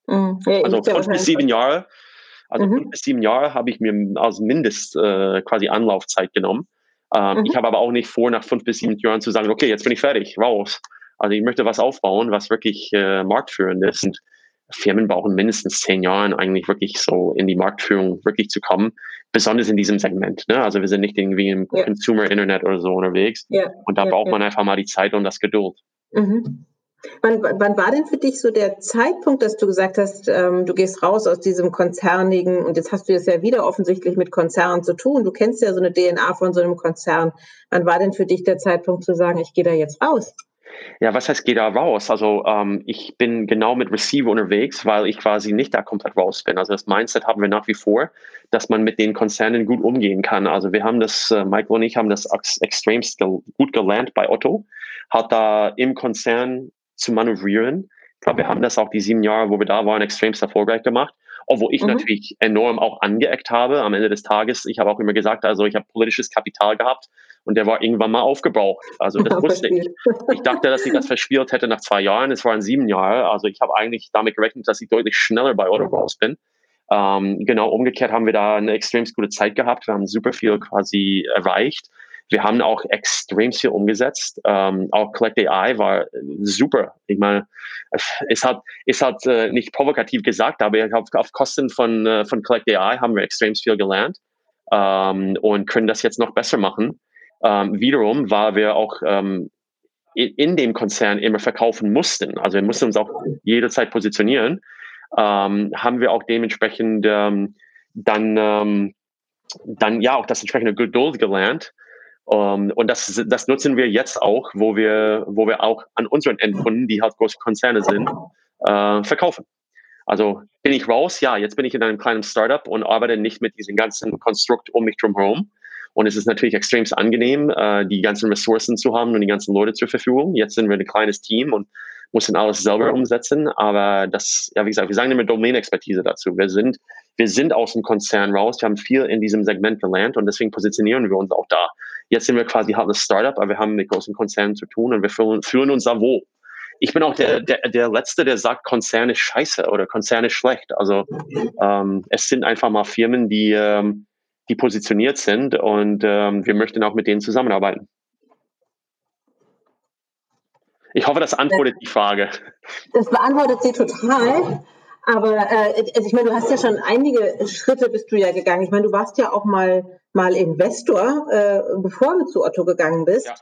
Mhm. Ja, also fünf bis sieben Jahre also mhm. fünf bis sieben Jahre habe ich mir als Mindest äh, quasi Anlaufzeit genommen. Ähm, mhm. Ich habe aber auch nicht vor, nach fünf bis sieben Jahren zu sagen, okay, jetzt bin ich fertig, raus. Also ich möchte was aufbauen, was wirklich äh, marktführend ist. Und Firmen brauchen mindestens zehn Jahre eigentlich wirklich so in die Marktführung wirklich zu kommen, besonders in diesem Segment. Ne? Also wir sind nicht irgendwie im ja. Consumer Internet oder so unterwegs. Ja. Und da ja, braucht man einfach mal die Zeit und das Geduld. Mhm. Wann, wann, war denn für dich so der Zeitpunkt, dass du gesagt hast, ähm, du gehst raus aus diesem konzernigen und jetzt hast du es ja wieder offensichtlich mit Konzernen zu tun. Du kennst ja so eine DNA von so einem Konzern. Wann war denn für dich der Zeitpunkt zu sagen, ich gehe da jetzt raus? Ja, was heißt, geh da raus? Also ähm, ich bin genau mit Receiver unterwegs, weil ich quasi nicht da komplett raus bin. Also das Mindset haben wir nach wie vor, dass man mit den Konzernen gut umgehen kann. Also wir haben das, äh, Michael und ich haben das extremst gel gut gelernt bei Otto, hat da im Konzern zu manövrieren. Ich glaube, wir haben das auch die sieben Jahre, wo wir da waren, extremst erfolgreich gemacht. Obwohl ich mhm. natürlich enorm auch angeeckt habe am Ende des Tages. Ich habe auch immer gesagt, also ich habe politisches Kapital gehabt und der war irgendwann mal aufgebraucht. Also das wusste ich. Ich dachte, dass ich das verspielt hätte nach zwei Jahren. Es waren sieben Jahre. Also ich habe eigentlich damit gerechnet, dass ich deutlich schneller bei raus bin. Ähm, genau, umgekehrt haben wir da eine extrem gute Zeit gehabt. Wir haben super viel quasi erreicht. Wir haben auch extrem viel umgesetzt. Ähm, auch Collect AI war super. Ich meine, es hat, es hat äh, nicht provokativ gesagt, aber auf, auf Kosten von, äh, von Collect AI haben wir extrem viel gelernt ähm, und können das jetzt noch besser machen. Ähm, wiederum, weil wir auch ähm, in, in dem Konzern immer verkaufen mussten. Also wir mussten uns auch jederzeit positionieren. Ähm, haben wir auch dementsprechend ähm, dann, ähm, dann ja auch das entsprechende Geduld gelernt um, ähm, und das, das nutzen wir jetzt auch, wo wir, wo wir auch an unseren Endkunden, die halt große Konzerne sind, äh, verkaufen. Also bin ich raus? Ja, jetzt bin ich in einem kleinen Startup und arbeite nicht mit diesem ganzen Konstrukt um mich drumherum. Und es ist natürlich extrem angenehm, äh, die ganzen Ressourcen zu haben und die ganzen Leute zur Verfügung. Jetzt sind wir ein kleines Team und müssen alles selber umsetzen. Aber das, ja, wie gesagt, wir sagen immer Domain-Expertise dazu. Wir sind, wir sind aus dem Konzern raus. Wir haben viel in diesem Segment gelernt und deswegen positionieren wir uns auch da. Jetzt sind wir quasi halt ein Startup, aber wir haben mit großen Konzernen zu tun und wir fühlen, fühlen uns da wohl. Ich bin auch der, der, der Letzte, der sagt, Konzern ist scheiße oder Konzern ist schlecht. Also ähm, es sind einfach mal Firmen, die, ähm, die positioniert sind und ähm, wir möchten auch mit denen zusammenarbeiten. Ich hoffe, das antwortet die Frage. Das beantwortet sie total. Aber äh, also ich meine, du hast ja schon einige Schritte bist du ja gegangen. Ich meine, du warst ja auch mal mal Investor, äh, bevor du zu Otto gegangen bist. Ja.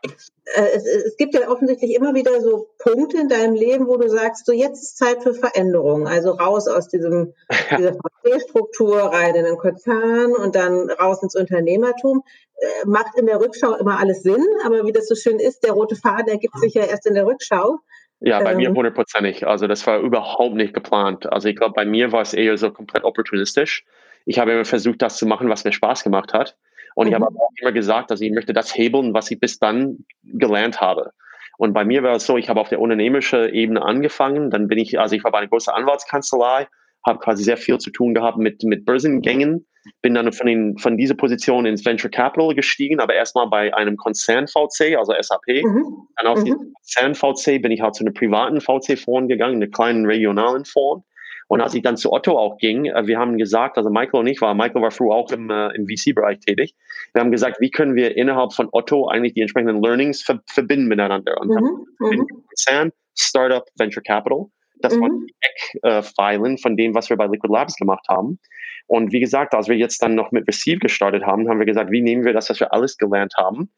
Äh, es, es, gibt ja offensichtlich immer wieder so Punkte in deinem Leben, wo du sagst, so jetzt ist Zeit für Veränderung. Also raus aus diesem dieser VC-Struktur, rein in den Konzern und dann raus ins Unternehmertum. Äh, macht in der Rückschau immer alles Sinn, aber wie das so schön ist, der rote Faden ergibt sich ja erst in der Rückschau. Ja, bei ähm, mir hundertprozentig. Also das war überhaupt nicht geplant. Also ich glaube, bei mir war es eher so komplett opportunistisch. Ich habe immer versucht, das zu machen, was mir Spaß gemacht hat. Und mhm. ich habe mhm. auch immer gesagt, dass ich möchte das hebeln, was ich bis dann gelernt habe. Und bei mir war es so, ich habe auf der unternehmerischen Ebene angefangen. Dann bin ich, also ich war bei einer großen Anwaltskanzlei, habe quasi sehr viel zu tun gehabt mit, mit Börsengängen bin dann von, den, von dieser Position ins Venture Capital gestiegen, aber erstmal bei einem Konzern VC, also SAP. Mhm. Dann aus mhm. diesem Konzern VC bin ich halt zu einem privaten VC-Fonds gegangen, einem kleinen regionalen Fonds. Und als ich dann zu Otto auch ging, äh, wir haben gesagt, also Michael und ich war, Michael war früher auch im, äh, im VC-Bereich tätig. Wir haben gesagt, wie können wir innerhalb von Otto eigentlich die entsprechenden Learnings ver verbinden miteinander? Und mhm. mhm. Konzern, Startup, Venture Capital. Das mhm. die Eckpfeilen äh, von dem, was wir bei Liquid Labs gemacht haben. Und wie gesagt, als wir jetzt dann noch mit Receive gestartet haben, haben wir gesagt, wie nehmen wir das, was wir alles gelernt haben,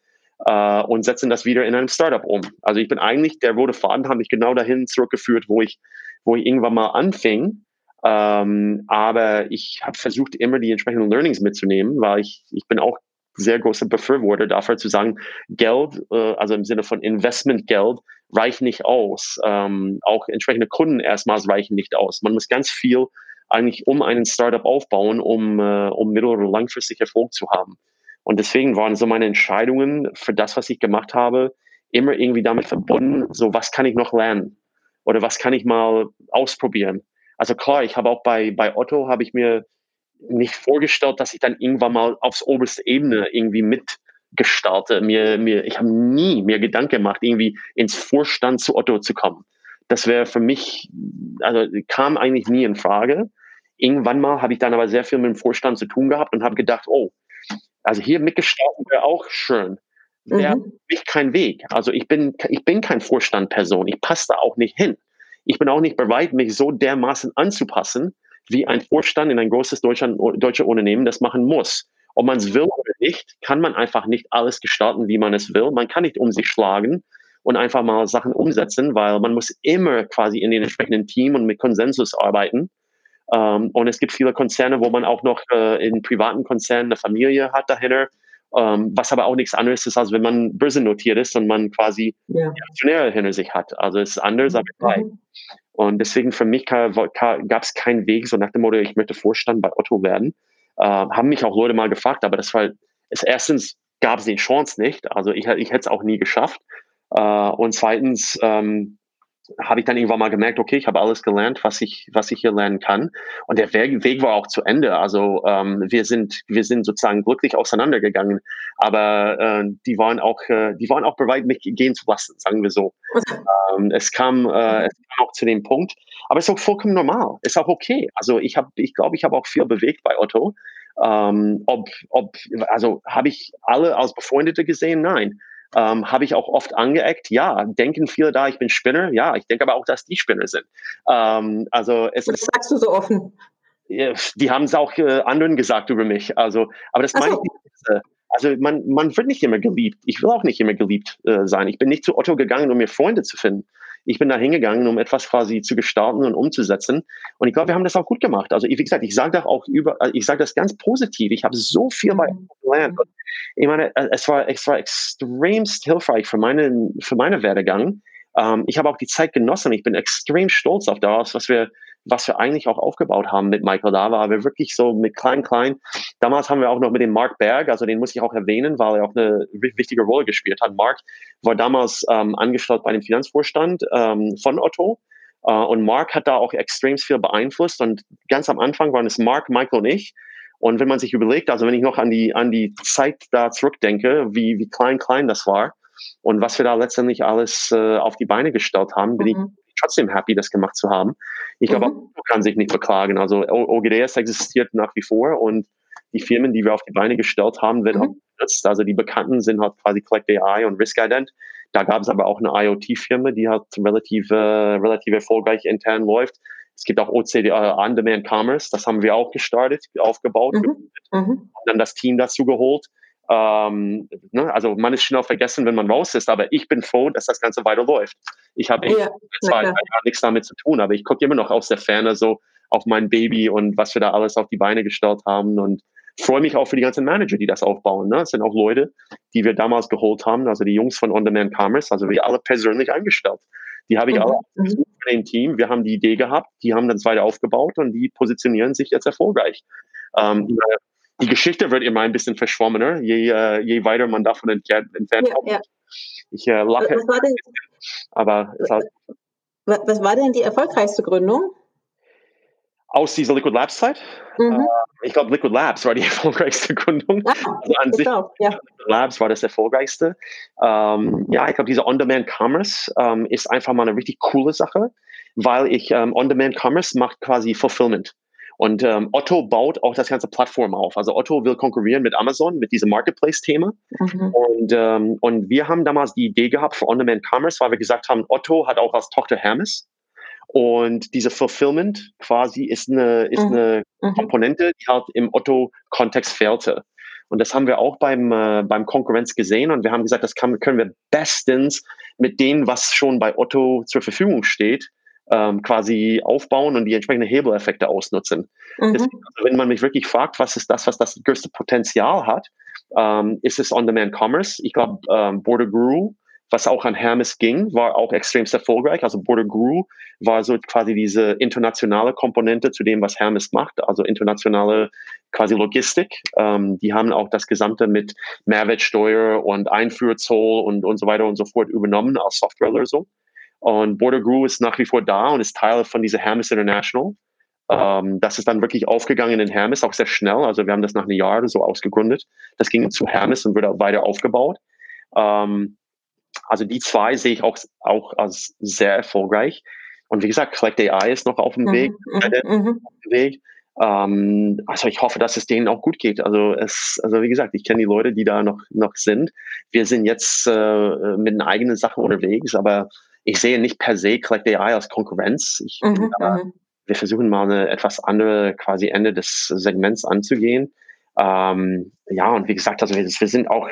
äh, und setzen das wieder in einem Startup um. Also ich bin eigentlich, der rote Faden hat mich genau dahin zurückgeführt, wo ich, wo ich irgendwann mal anfing. Ähm, aber ich habe versucht, immer die entsprechenden Learnings mitzunehmen, weil ich, ich bin auch sehr großer Befürworter dafür zu sagen, Geld, äh, also im Sinne von Investmentgeld, reichen nicht aus. Ähm, auch entsprechende Kunden erstmals reichen nicht aus. Man muss ganz viel eigentlich um einen Startup aufbauen, um, äh, um mittel- oder langfristig Erfolg zu haben. Und deswegen waren so meine Entscheidungen für das, was ich gemacht habe, immer irgendwie damit verbunden, so was kann ich noch lernen oder was kann ich mal ausprobieren. Also klar, ich habe auch bei, bei Otto, habe ich mir nicht vorgestellt, dass ich dann irgendwann mal aufs oberste Ebene irgendwie mitgestalte. Mir, mir, ich habe nie mir Gedanken gemacht, irgendwie ins Vorstand zu Otto zu kommen. Das wäre für mich, also kam eigentlich nie in Frage. Irgendwann mal habe ich dann aber sehr viel mit dem Vorstand zu tun gehabt und habe gedacht, oh, also hier mitgestalten wäre auch schön. Wäre mhm. mich kein Weg. Also ich bin, ich bin kein Vorstandperson. Ich passe da auch nicht hin. Ich bin auch nicht bereit, mich so dermaßen anzupassen, wie ein Vorstand in ein großes Deutschland, deutsche Unternehmen das machen muss. Ob man es will oder nicht, kann man einfach nicht alles gestalten, wie man es will. Man kann nicht um sich schlagen und einfach mal Sachen umsetzen, weil man muss immer quasi in den entsprechenden Team und mit Konsensus arbeiten. Ähm, und es gibt viele Konzerne, wo man auch noch äh, in privaten Konzernen eine Familie hat dahinter, ähm, was aber auch nichts anderes ist, als wenn man börsennotiert ist und man quasi ja. Aktionäre hinter sich hat. Also es ist anders, aber gleich. Mhm. Und deswegen für mich gab es keinen Weg, so nach dem Motto, ich möchte Vorstand bei Otto werden. Äh, haben mich auch Leute mal gefragt, aber das war, es erstens gab es die Chance nicht, also ich, ich hätte es auch nie geschafft. Äh, und zweitens, ähm, habe ich dann irgendwann mal gemerkt, okay, ich habe alles gelernt, was ich, was ich hier lernen kann. Und der Weg, Weg war auch zu Ende. Also ähm, wir sind, wir sind sozusagen glücklich auseinandergegangen. Aber äh, die waren auch, äh, die waren auch bereit, mich gehen zu lassen, sagen wir so. ähm, es kam, äh, es kam auch zu dem Punkt. Aber es ist auch vollkommen normal. Ist auch okay. Also ich habe, ich glaube, ich habe auch viel bewegt bei Otto. Ähm, ob, ob, also habe ich alle als Befreundete gesehen? Nein. Ähm, Habe ich auch oft angeeckt? Ja. Denken viele da, ich bin Spinner? Ja. Ich denke aber auch, dass die Spinner sind. Ähm, also es das sagst du so offen. Die haben es auch äh, anderen gesagt über mich. Also, aber das so. meine ich nicht. Also man, man wird nicht immer geliebt. Ich will auch nicht immer geliebt äh, sein. Ich bin nicht zu Otto gegangen, um mir Freunde zu finden. Ich bin da hingegangen, um etwas quasi zu gestalten und umzusetzen. Und ich glaube, wir haben das auch gut gemacht. Also wie gesagt, ich sage das auch über, ich sage das ganz positiv. Ich habe so viel bei mhm. gelernt. Ich meine, äh, es war, es war extremst hilfreich für meinen, für meine Werdegang. Ähm, ich habe auch die Zeit genossen. Ich bin extrem stolz auf das, was wir was wir eigentlich auch aufgebaut haben mit Michael da war wir wirklich so mit klein, klein. Damals haben wir auch noch mit dem Mark Berg, also den muss ich auch erwähnen, weil er auch eine wichtige Rolle gespielt hat. Mark war damals ähm, angestellt bei dem Finanzvorstand ähm, von Otto. Uh, und Mark hat da auch extrem viel beeinflusst. Und ganz am Anfang waren es Mark, Michael und ich. Und wenn man sich überlegt, also wenn ich noch an die, an die Zeit da zurückdenke, wie, wie klein, klein das war und was wir da letztendlich alles äh, auf die Beine gestellt haben, bin mhm. ich trotzdem happy, das gemacht zu haben. Ich glaube, mhm. man kann sich nicht beklagen. Also OGDS existiert nach wie vor und die Firmen, die wir auf die Beine gestellt haben, werden mhm. auch genutzt. Also die Bekannten sind halt quasi Collect AI und Risk Ident. Da gab es aber auch eine IoT-Firma, die halt relativ, äh, relativ erfolgreich intern läuft. Es gibt auch OCD, äh, On-Demand Commerce, das haben wir auch gestartet, aufgebaut, mhm. und dann das Team dazu geholt. Ähm, ne? Also man ist schnell vergessen, wenn man raus ist, aber ich bin froh, dass das Ganze weiterläuft. Ich habe ja, zwei, drei nichts damit zu tun, aber ich gucke immer noch aus der Ferne so auf mein Baby und was wir da alles auf die Beine gestellt haben und freue mich auch für die ganzen Manager, die das aufbauen. Ne? Das sind auch Leute, die wir damals geholt haben, also die Jungs von On-Demand Commerce, also wir alle persönlich eingestellt. Die habe ich mhm. alle mhm. für dem Team. Wir haben die Idee gehabt, die haben dann weiter aufgebaut und die positionieren sich jetzt erfolgreich. Ähm, die Geschichte wird immer ein bisschen verschwommener, je, äh, je weiter man davon entfernt, entfernt ja, kommt. Ja. Ich äh, lache. Was war, denn, aber was, was war denn die erfolgreichste Gründung? Aus dieser Liquid Labs Zeit? Mhm. Uh, ich glaube, Liquid Labs war die erfolgreichste Gründung. Ah, also an sich, auch, ja. Liquid Labs war das erfolgreichste. Um, ja, ich glaube, diese On-Demand Commerce um, ist einfach mal eine richtig coole Sache, weil ich um, On-Demand Commerce macht quasi Fulfillment. Und ähm, Otto baut auch das ganze Plattform auf. Also Otto will konkurrieren mit Amazon, mit diesem Marketplace-Thema. Mhm. Und, ähm, und wir haben damals die Idee gehabt für On-Demand Commerce, weil wir gesagt haben, Otto hat auch als Tochter Hermes. Und diese Fulfillment quasi ist eine, ist mhm. eine mhm. Komponente, die halt im Otto-Kontext fehlte. Und das haben wir auch beim, äh, beim Konkurrenz gesehen. Und wir haben gesagt, das kann, können wir bestens mit dem, was schon bei Otto zur Verfügung steht, ähm, quasi aufbauen und die entsprechenden Hebeleffekte ausnutzen. Mhm. Deswegen, also wenn man mich wirklich fragt, was ist das, was das größte Potenzial hat, ähm, ist es On-Demand Commerce. Ich glaube, ähm, Border Guru was auch an Hermes ging, war auch extremst erfolgreich. Also Border Grew war so quasi diese internationale Komponente zu dem, was Hermes macht, also internationale quasi Logistik. Ähm, die haben auch das Gesamte mit Mehrwertsteuer und Einfuhrzoll und, und so weiter und so fort übernommen als Softwarelösung. Und Border Grew ist nach wie vor da und ist Teil von dieser Hermes International. Ähm, das ist dann wirklich aufgegangen in Hermes, auch sehr schnell. Also wir haben das nach einem Jahr so ausgegründet. Das ging zu Hermes und wurde weiter aufgebaut. Ähm, also die zwei sehe ich auch, auch als sehr erfolgreich. Und wie gesagt, Collect AI ist noch auf dem mhm, Weg. Mhm, mhm. Auf dem Weg. Ähm, also ich hoffe, dass es denen auch gut geht. Also es, also wie gesagt, ich kenne die Leute, die da noch, noch sind. Wir sind jetzt äh, mit den eigenen Sachen unterwegs, aber ich sehe nicht per se Collect AI als Konkurrenz. Ich, mhm, aber, mhm. wir versuchen mal eine etwas andere quasi Ende des Segments anzugehen. Ähm, ja, und wie gesagt, also wir, wir sind auch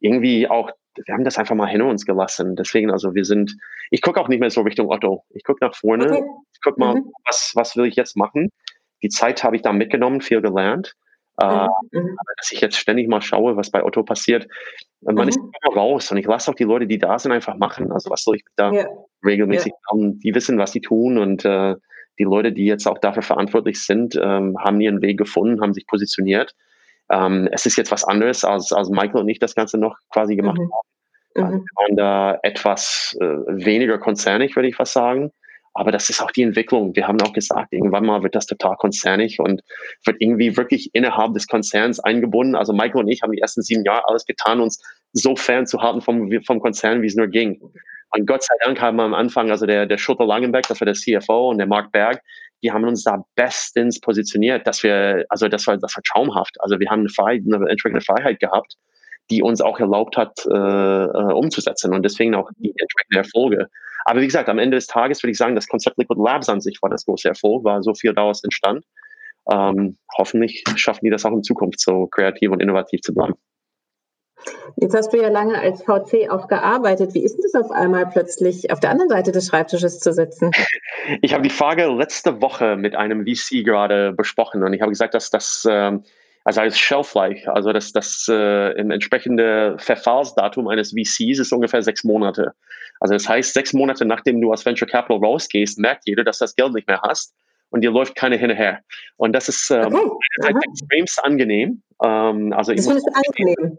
irgendwie auch wir haben das einfach mal hinter uns gelassen. Deswegen, also wir sind, ich gucke auch nicht mehr so Richtung Otto. Ich gucke nach vorne, okay. ich gucke mal, mhm. was, was will ich jetzt machen. Die Zeit habe ich da mitgenommen, viel gelernt. Äh, mhm. Uh, dass ich jetzt ständig mal schaue, was bei Otto passiert. Man mhm. ist immer raus und ich lasse auch die Leute, die da sind, einfach machen. Also was soll ich da ja. regelmäßig ja. haben? Die wissen, was sie tun und äh, die Leute, die jetzt auch dafür verantwortlich sind, ähm, haben ihren Weg gefunden, haben sich positioniert. Ähm, es ist jetzt was anderes, als, als Michael und ich das Ganze noch quasi gemacht mhm. haben. Also mhm. wir waren da etwas äh, weniger konzernig, würde ich was sagen. Aber das ist auch die Entwicklung. Wir haben auch gesagt, irgendwann mal wird das total konzernig und wird irgendwie wirklich innerhalb des Konzerns eingebunden. Also Michael und ich haben die ersten sieben Jahre alles getan, uns so fern zu halten vom, vom Konzern, wie es nur ging. Und Gott sei Dank haben wir am Anfang, also der, der Schutter Langenbeck, das war der CFO und der Mark Berg, die haben uns da bestens positioniert, dass wir, also das war, das war traumhaft. Also wir haben eine Freiheit, eine entsprechende Freiheit gehabt, die uns auch erlaubt hat, äh, äh, umzusetzen und deswegen auch die entsprechenden Erfolge. Aber wie gesagt, am Ende des Tages würde ich sagen, das Konzept Liquid Labs an sich war das große Erfolg, war so viel daraus entstand. Ähm, hoffentlich schaffen die das auch in Zukunft so kreativ und innovativ zu bleiben. Jetzt hast du ja lange als VC auch gearbeitet. Wie ist denn das auf einmal plötzlich auf der anderen Seite des Schreibtisches zu sitzen? Ich habe die Frage letzte Woche mit einem VC gerade besprochen und ich habe gesagt, dass das ähm, also als Shelf Life, also das, das äh, im entsprechende Verfallsdatum eines VCs ist ungefähr sechs Monate. Also das heißt, sechs Monate nachdem du aus Venture Capital rausgehst, merkt jeder, dass du das Geld nicht mehr hast und dir läuft keine hinterher. Und das ist ähm, okay. extremst angenehm. Ähm, also das ist angenehm.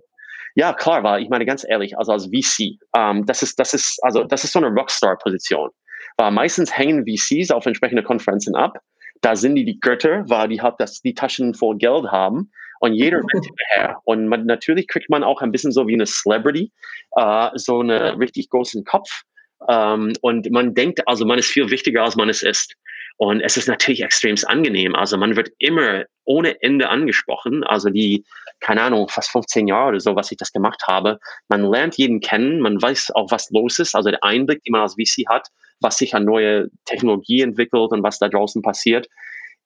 Ja, klar, war ich meine ganz ehrlich, also als VC, ähm, das ist, das ist, also das ist so eine Rockstar-Position. Weil meistens hängen VCs auf entsprechende Konferenzen ab. Da sind die die Götter, weil die halt das, die Taschen voll Geld haben und jeder rennt hinterher. Und man, natürlich kriegt man auch ein bisschen so wie eine Celebrity, äh, so einen richtig großen Kopf. Ähm, und man denkt, also man ist viel wichtiger, als man es ist. Und es ist natürlich extrem angenehm. Also man wird immer ohne Ende angesprochen. Also die, keine Ahnung, fast 15 Jahre oder so, was ich das gemacht habe. Man lernt jeden kennen, man weiß auch, was los ist. Also der Einblick, den man als VC hat, was sich an neue Technologie entwickelt und was da draußen passiert,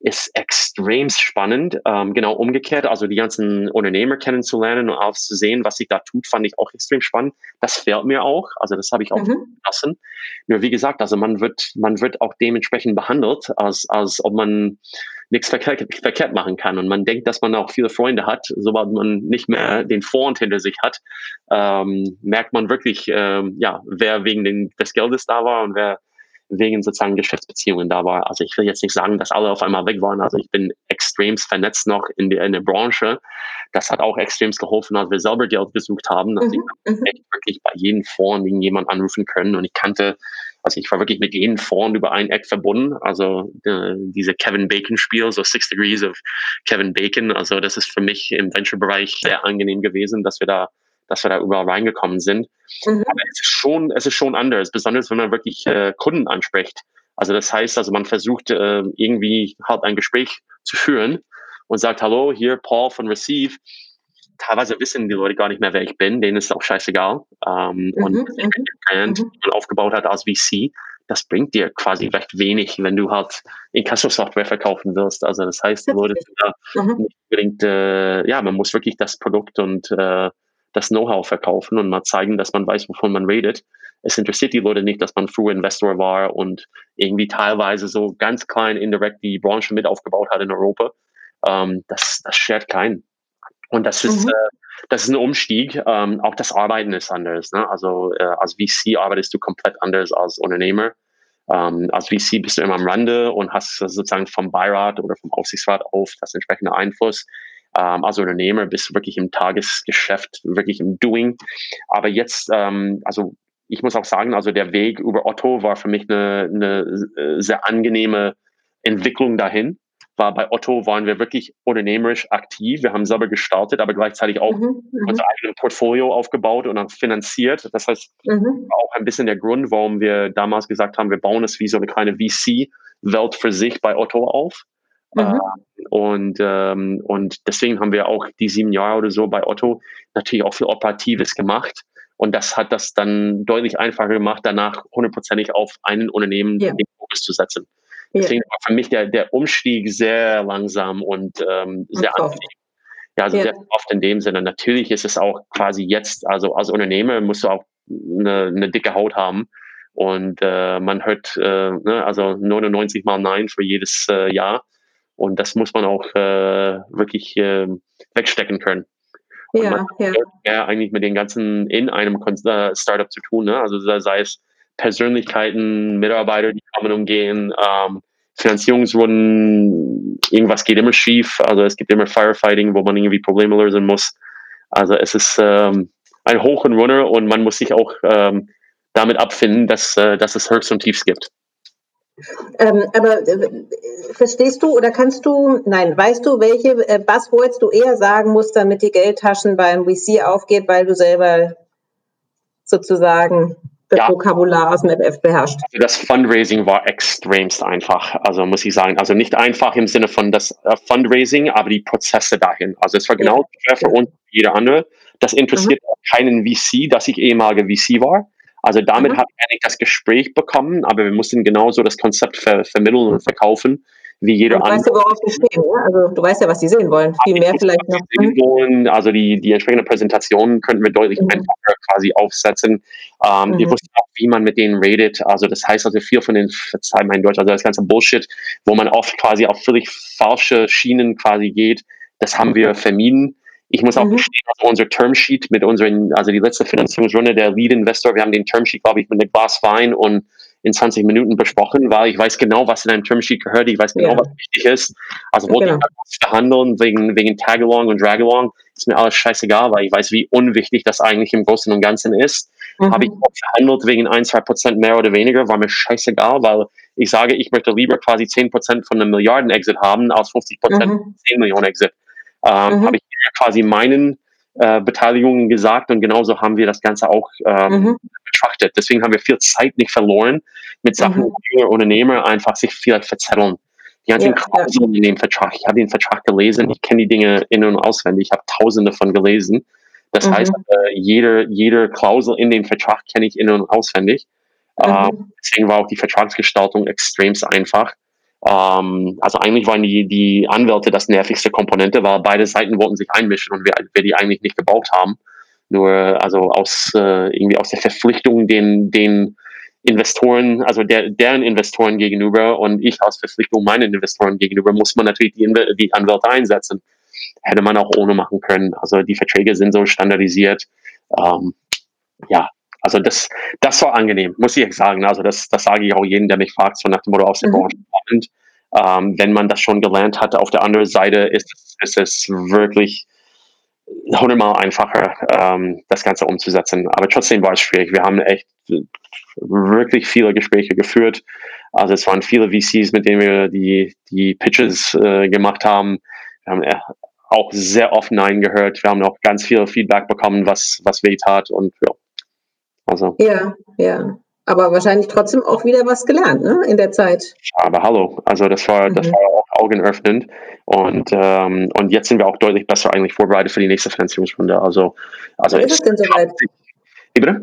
ist extrem spannend. Ähm, genau umgekehrt, also die ganzen Unternehmer kennenzulernen und auch zu sehen, was sich da tut, fand ich auch extrem spannend. Das fehlt mir auch. Also das habe ich auch mhm. gelassen. Nur wie gesagt, also man wird, man wird auch dementsprechend behandelt, als, als ob man nichts verkehrt, verkehrt machen kann. Und man denkt, dass man auch viele Freunde hat. Sobald man nicht mehr den Vorhand hinter sich hat, ähm, merkt man wirklich, ähm, ja, wer wegen den, des Geldes da war und wer wegen sozusagen Geschäftsbeziehungen da war. Also ich will jetzt nicht sagen, dass alle auf einmal weg waren. Also ich bin extremst vernetzt noch in der, in der Branche. Das hat auch extremst geholfen, als wir selber Geld gesucht haben, dass mhm. ich mhm. echt wirklich bei jedem Fonds irgendjemand anrufen können. Und ich kannte, also ich war wirklich mit jedem Fonds über ein Eck verbunden. Also äh, diese Kevin Bacon Spiel, so Six Degrees of Kevin Bacon. Also das ist für mich im Venture-Bereich sehr angenehm gewesen, dass wir da dass wir da überall reingekommen sind. Mhm. Aber es ist schon, es ist schon anders, besonders wenn man wirklich äh, Kunden anspricht. Also das heißt, also man versucht äh, irgendwie halt ein Gespräch zu führen und sagt, hallo, hier Paul von Receive. Teilweise wissen die Leute gar nicht mehr, wer ich bin, denen ist auch scheißegal. Ähm, mhm. Und mhm. Brand, mhm. die man aufgebaut hat als VC, das bringt dir quasi recht wenig, wenn du halt Inkasso-Software verkaufen wirst. Also das heißt, die Leute sind da mhm. nicht unbedingt, äh, ja, man muss wirklich das Produkt und äh, das Know-how verkaufen und mal zeigen, dass man weiß, wovon man redet. Es interessiert die Leute nicht, dass man früher Investor war und irgendwie teilweise so ganz klein indirekt die Branche mit aufgebaut hat in Europa. Ähm, das, das schert keinen. Und das ist, mhm. äh, das ist ein Umstieg. Ähm, auch das Arbeiten ist anders. Ne? Also äh, als VC arbeitest du komplett anders als Unternehmer. Ähm, als VC bist du immer am Rande und hast sozusagen vom Beirat oder vom Aufsichtsrat auf das entsprechende Einfluss. Ähm, als Unternehmer bist du wirklich im Tagesgeschäft, wirklich im Doing. Aber jetzt, ähm, also ich muss auch sagen, also der Weg über Otto war für mich eine, eine äh, sehr angenehme Entwicklung dahin war bei Otto waren wir wirklich unternehmerisch aktiv. Wir haben selber gestartet, aber gleichzeitig auch mhm, mhm. unser eigenes Portfolio aufgebaut und dann finanziert. Das heißt, mhm. auch ein bisschen der Grund, warum wir damals gesagt haben, wir bauen es wie so eine kleine VC-Welt für sich bei Otto auf. Mhm. Äh, und, ähm, und deswegen haben wir auch die sieben Jahre oder so bei Otto natürlich auch viel Operatives gemacht. Und das hat das dann deutlich einfacher gemacht, danach hundertprozentig auf einen Unternehmen yeah. den Fokus zu setzen. Deswegen war für mich der, der Umstieg sehr langsam und ähm, sehr angenehm. Ja, also ja. sehr oft in dem Sinne. Natürlich ist es auch quasi jetzt, also als Unternehmer musst du auch eine, eine dicke Haut haben. Und äh, man hört äh, ne, also 99 mal Nein für jedes äh, Jahr. Und das muss man auch äh, wirklich äh, wegstecken können. Und ja, ja. ja. eigentlich mit den ganzen in einem äh, Startup zu tun. Ne? Also sei es Persönlichkeiten, Mitarbeiter, die kommen und gehen, ähm, Finanzierungsrunden, irgendwas geht immer schief. Also es gibt immer Firefighting, wo man irgendwie Probleme lösen muss. Also es ist ähm, ein Hoch und Runner und man muss sich auch ähm, damit abfinden, dass, äh, dass es Höchst und Tiefs gibt. Ähm, aber äh, verstehst du oder kannst du, nein, weißt du, welche äh, Buzzwords du eher sagen musst, damit die Geldtaschen beim VC aufgeht, weil du selber sozusagen das ja. Vokabular aus dem FF beherrscht. Also das Fundraising war extremst einfach, also muss ich sagen. Also nicht einfach im Sinne von das uh, Fundraising, aber die Prozesse dahin. Also es war genau ja. für uns wie jeder andere. Das interessiert mhm. keinen VC, dass ich ehemalige VC war. Also damit mhm. habe ich eigentlich das Gespräch bekommen, aber wir mussten genauso das Konzept ver vermitteln und verkaufen wie jeder andere. Weißt du, worauf die stehen? Ja? Also du weißt ja, was die sehen wollen. Viel mehr vielleicht noch. Sehen wollen. Also die, die entsprechende Präsentation könnten wir deutlich mhm. einfacher quasi aufsetzen. Ähm, mhm. Wir wussten auch, wie man mit denen redet. Also das heißt also viel von den, verzeih mein Deutsch, also das ganze Bullshit, wo man oft quasi auf völlig falsche Schienen quasi geht, das haben wir vermieden. Ich muss auch mhm. gestehen, also unser Termsheet mit unseren, also die letzte Finanzierungsrunde der Lead Investor, wir haben den Termsheet, glaube ich, mit einem Glas Wein und in 20 Minuten besprochen, weil ich weiß genau, was in einem Termsheet gehört, ich weiß genau, ja. was wichtig ist. Also wollte genau. ich verhandeln wegen, wegen Tagalong und Dragalong, ist mir alles scheißegal, weil ich weiß, wie unwichtig das eigentlich im Großen und Ganzen ist. Mhm. Habe ich auch verhandelt wegen ein, zwei Prozent mehr oder weniger, war mir scheißegal, weil ich sage, ich möchte lieber quasi 10 Prozent von einem Milliarden-Exit haben, als 50 Prozent mhm. 10 Millionen Exit. Ähm, mhm. Habe ich quasi meinen äh, Beteiligungen gesagt und genauso haben wir das Ganze auch ähm, mhm. betrachtet. Deswegen haben wir viel Zeit nicht verloren mit Sachen, mhm. wo Unternehmer einfach sich vielleicht verzetteln. Die ganzen ja, Klauseln in dem Vertrag. Ich habe den Vertrag gelesen, ich kenne die Dinge in- und auswendig, ich habe tausende von gelesen. Das mhm. heißt, äh, jede, jede Klausel in dem Vertrag kenne ich in- und auswendig. Mhm. Äh, deswegen war auch die Vertragsgestaltung extrem einfach. Ähm, also eigentlich waren die, die Anwälte das nervigste Komponente, weil beide Seiten wollten sich einmischen und wir, wir die eigentlich nicht gebraucht haben. Nur also aus äh, irgendwie aus der Verpflichtung den, den Investoren, also der, deren Investoren gegenüber und ich aus Verpflichtung meinen Investoren gegenüber, muss man natürlich die, die Anwälte einsetzen. Hätte man auch ohne machen können. Also die Verträge sind so standardisiert. Ähm, ja, also das, das war angenehm, muss ich sagen. Also das, das sage ich auch jedem, der mich fragt, so nach dem Motto aus der mhm. Kommt. Ähm, wenn man das schon gelernt hat, auf der anderen Seite ist, ist es wirklich hundertmal einfacher, ähm, das Ganze umzusetzen. Aber trotzdem war es schwierig. Wir haben echt wirklich viele Gespräche geführt. Also es waren viele VCs, mit denen wir die, die Pitches äh, gemacht haben. Wir haben äh, auch sehr oft Nein gehört. Wir haben auch ganz viel Feedback bekommen, was, was weh tat. Und ja, also. Ja, ja. Aber wahrscheinlich trotzdem auch wieder was gelernt, ne, in der Zeit. Aber hallo, also das war, mhm. das war auch augenöffnend. Und, ähm, und jetzt sind wir auch deutlich besser eigentlich vorbereitet für die nächste Finanzierungsrunde. Also, also Wann ist es denn soweit? Wie bitte?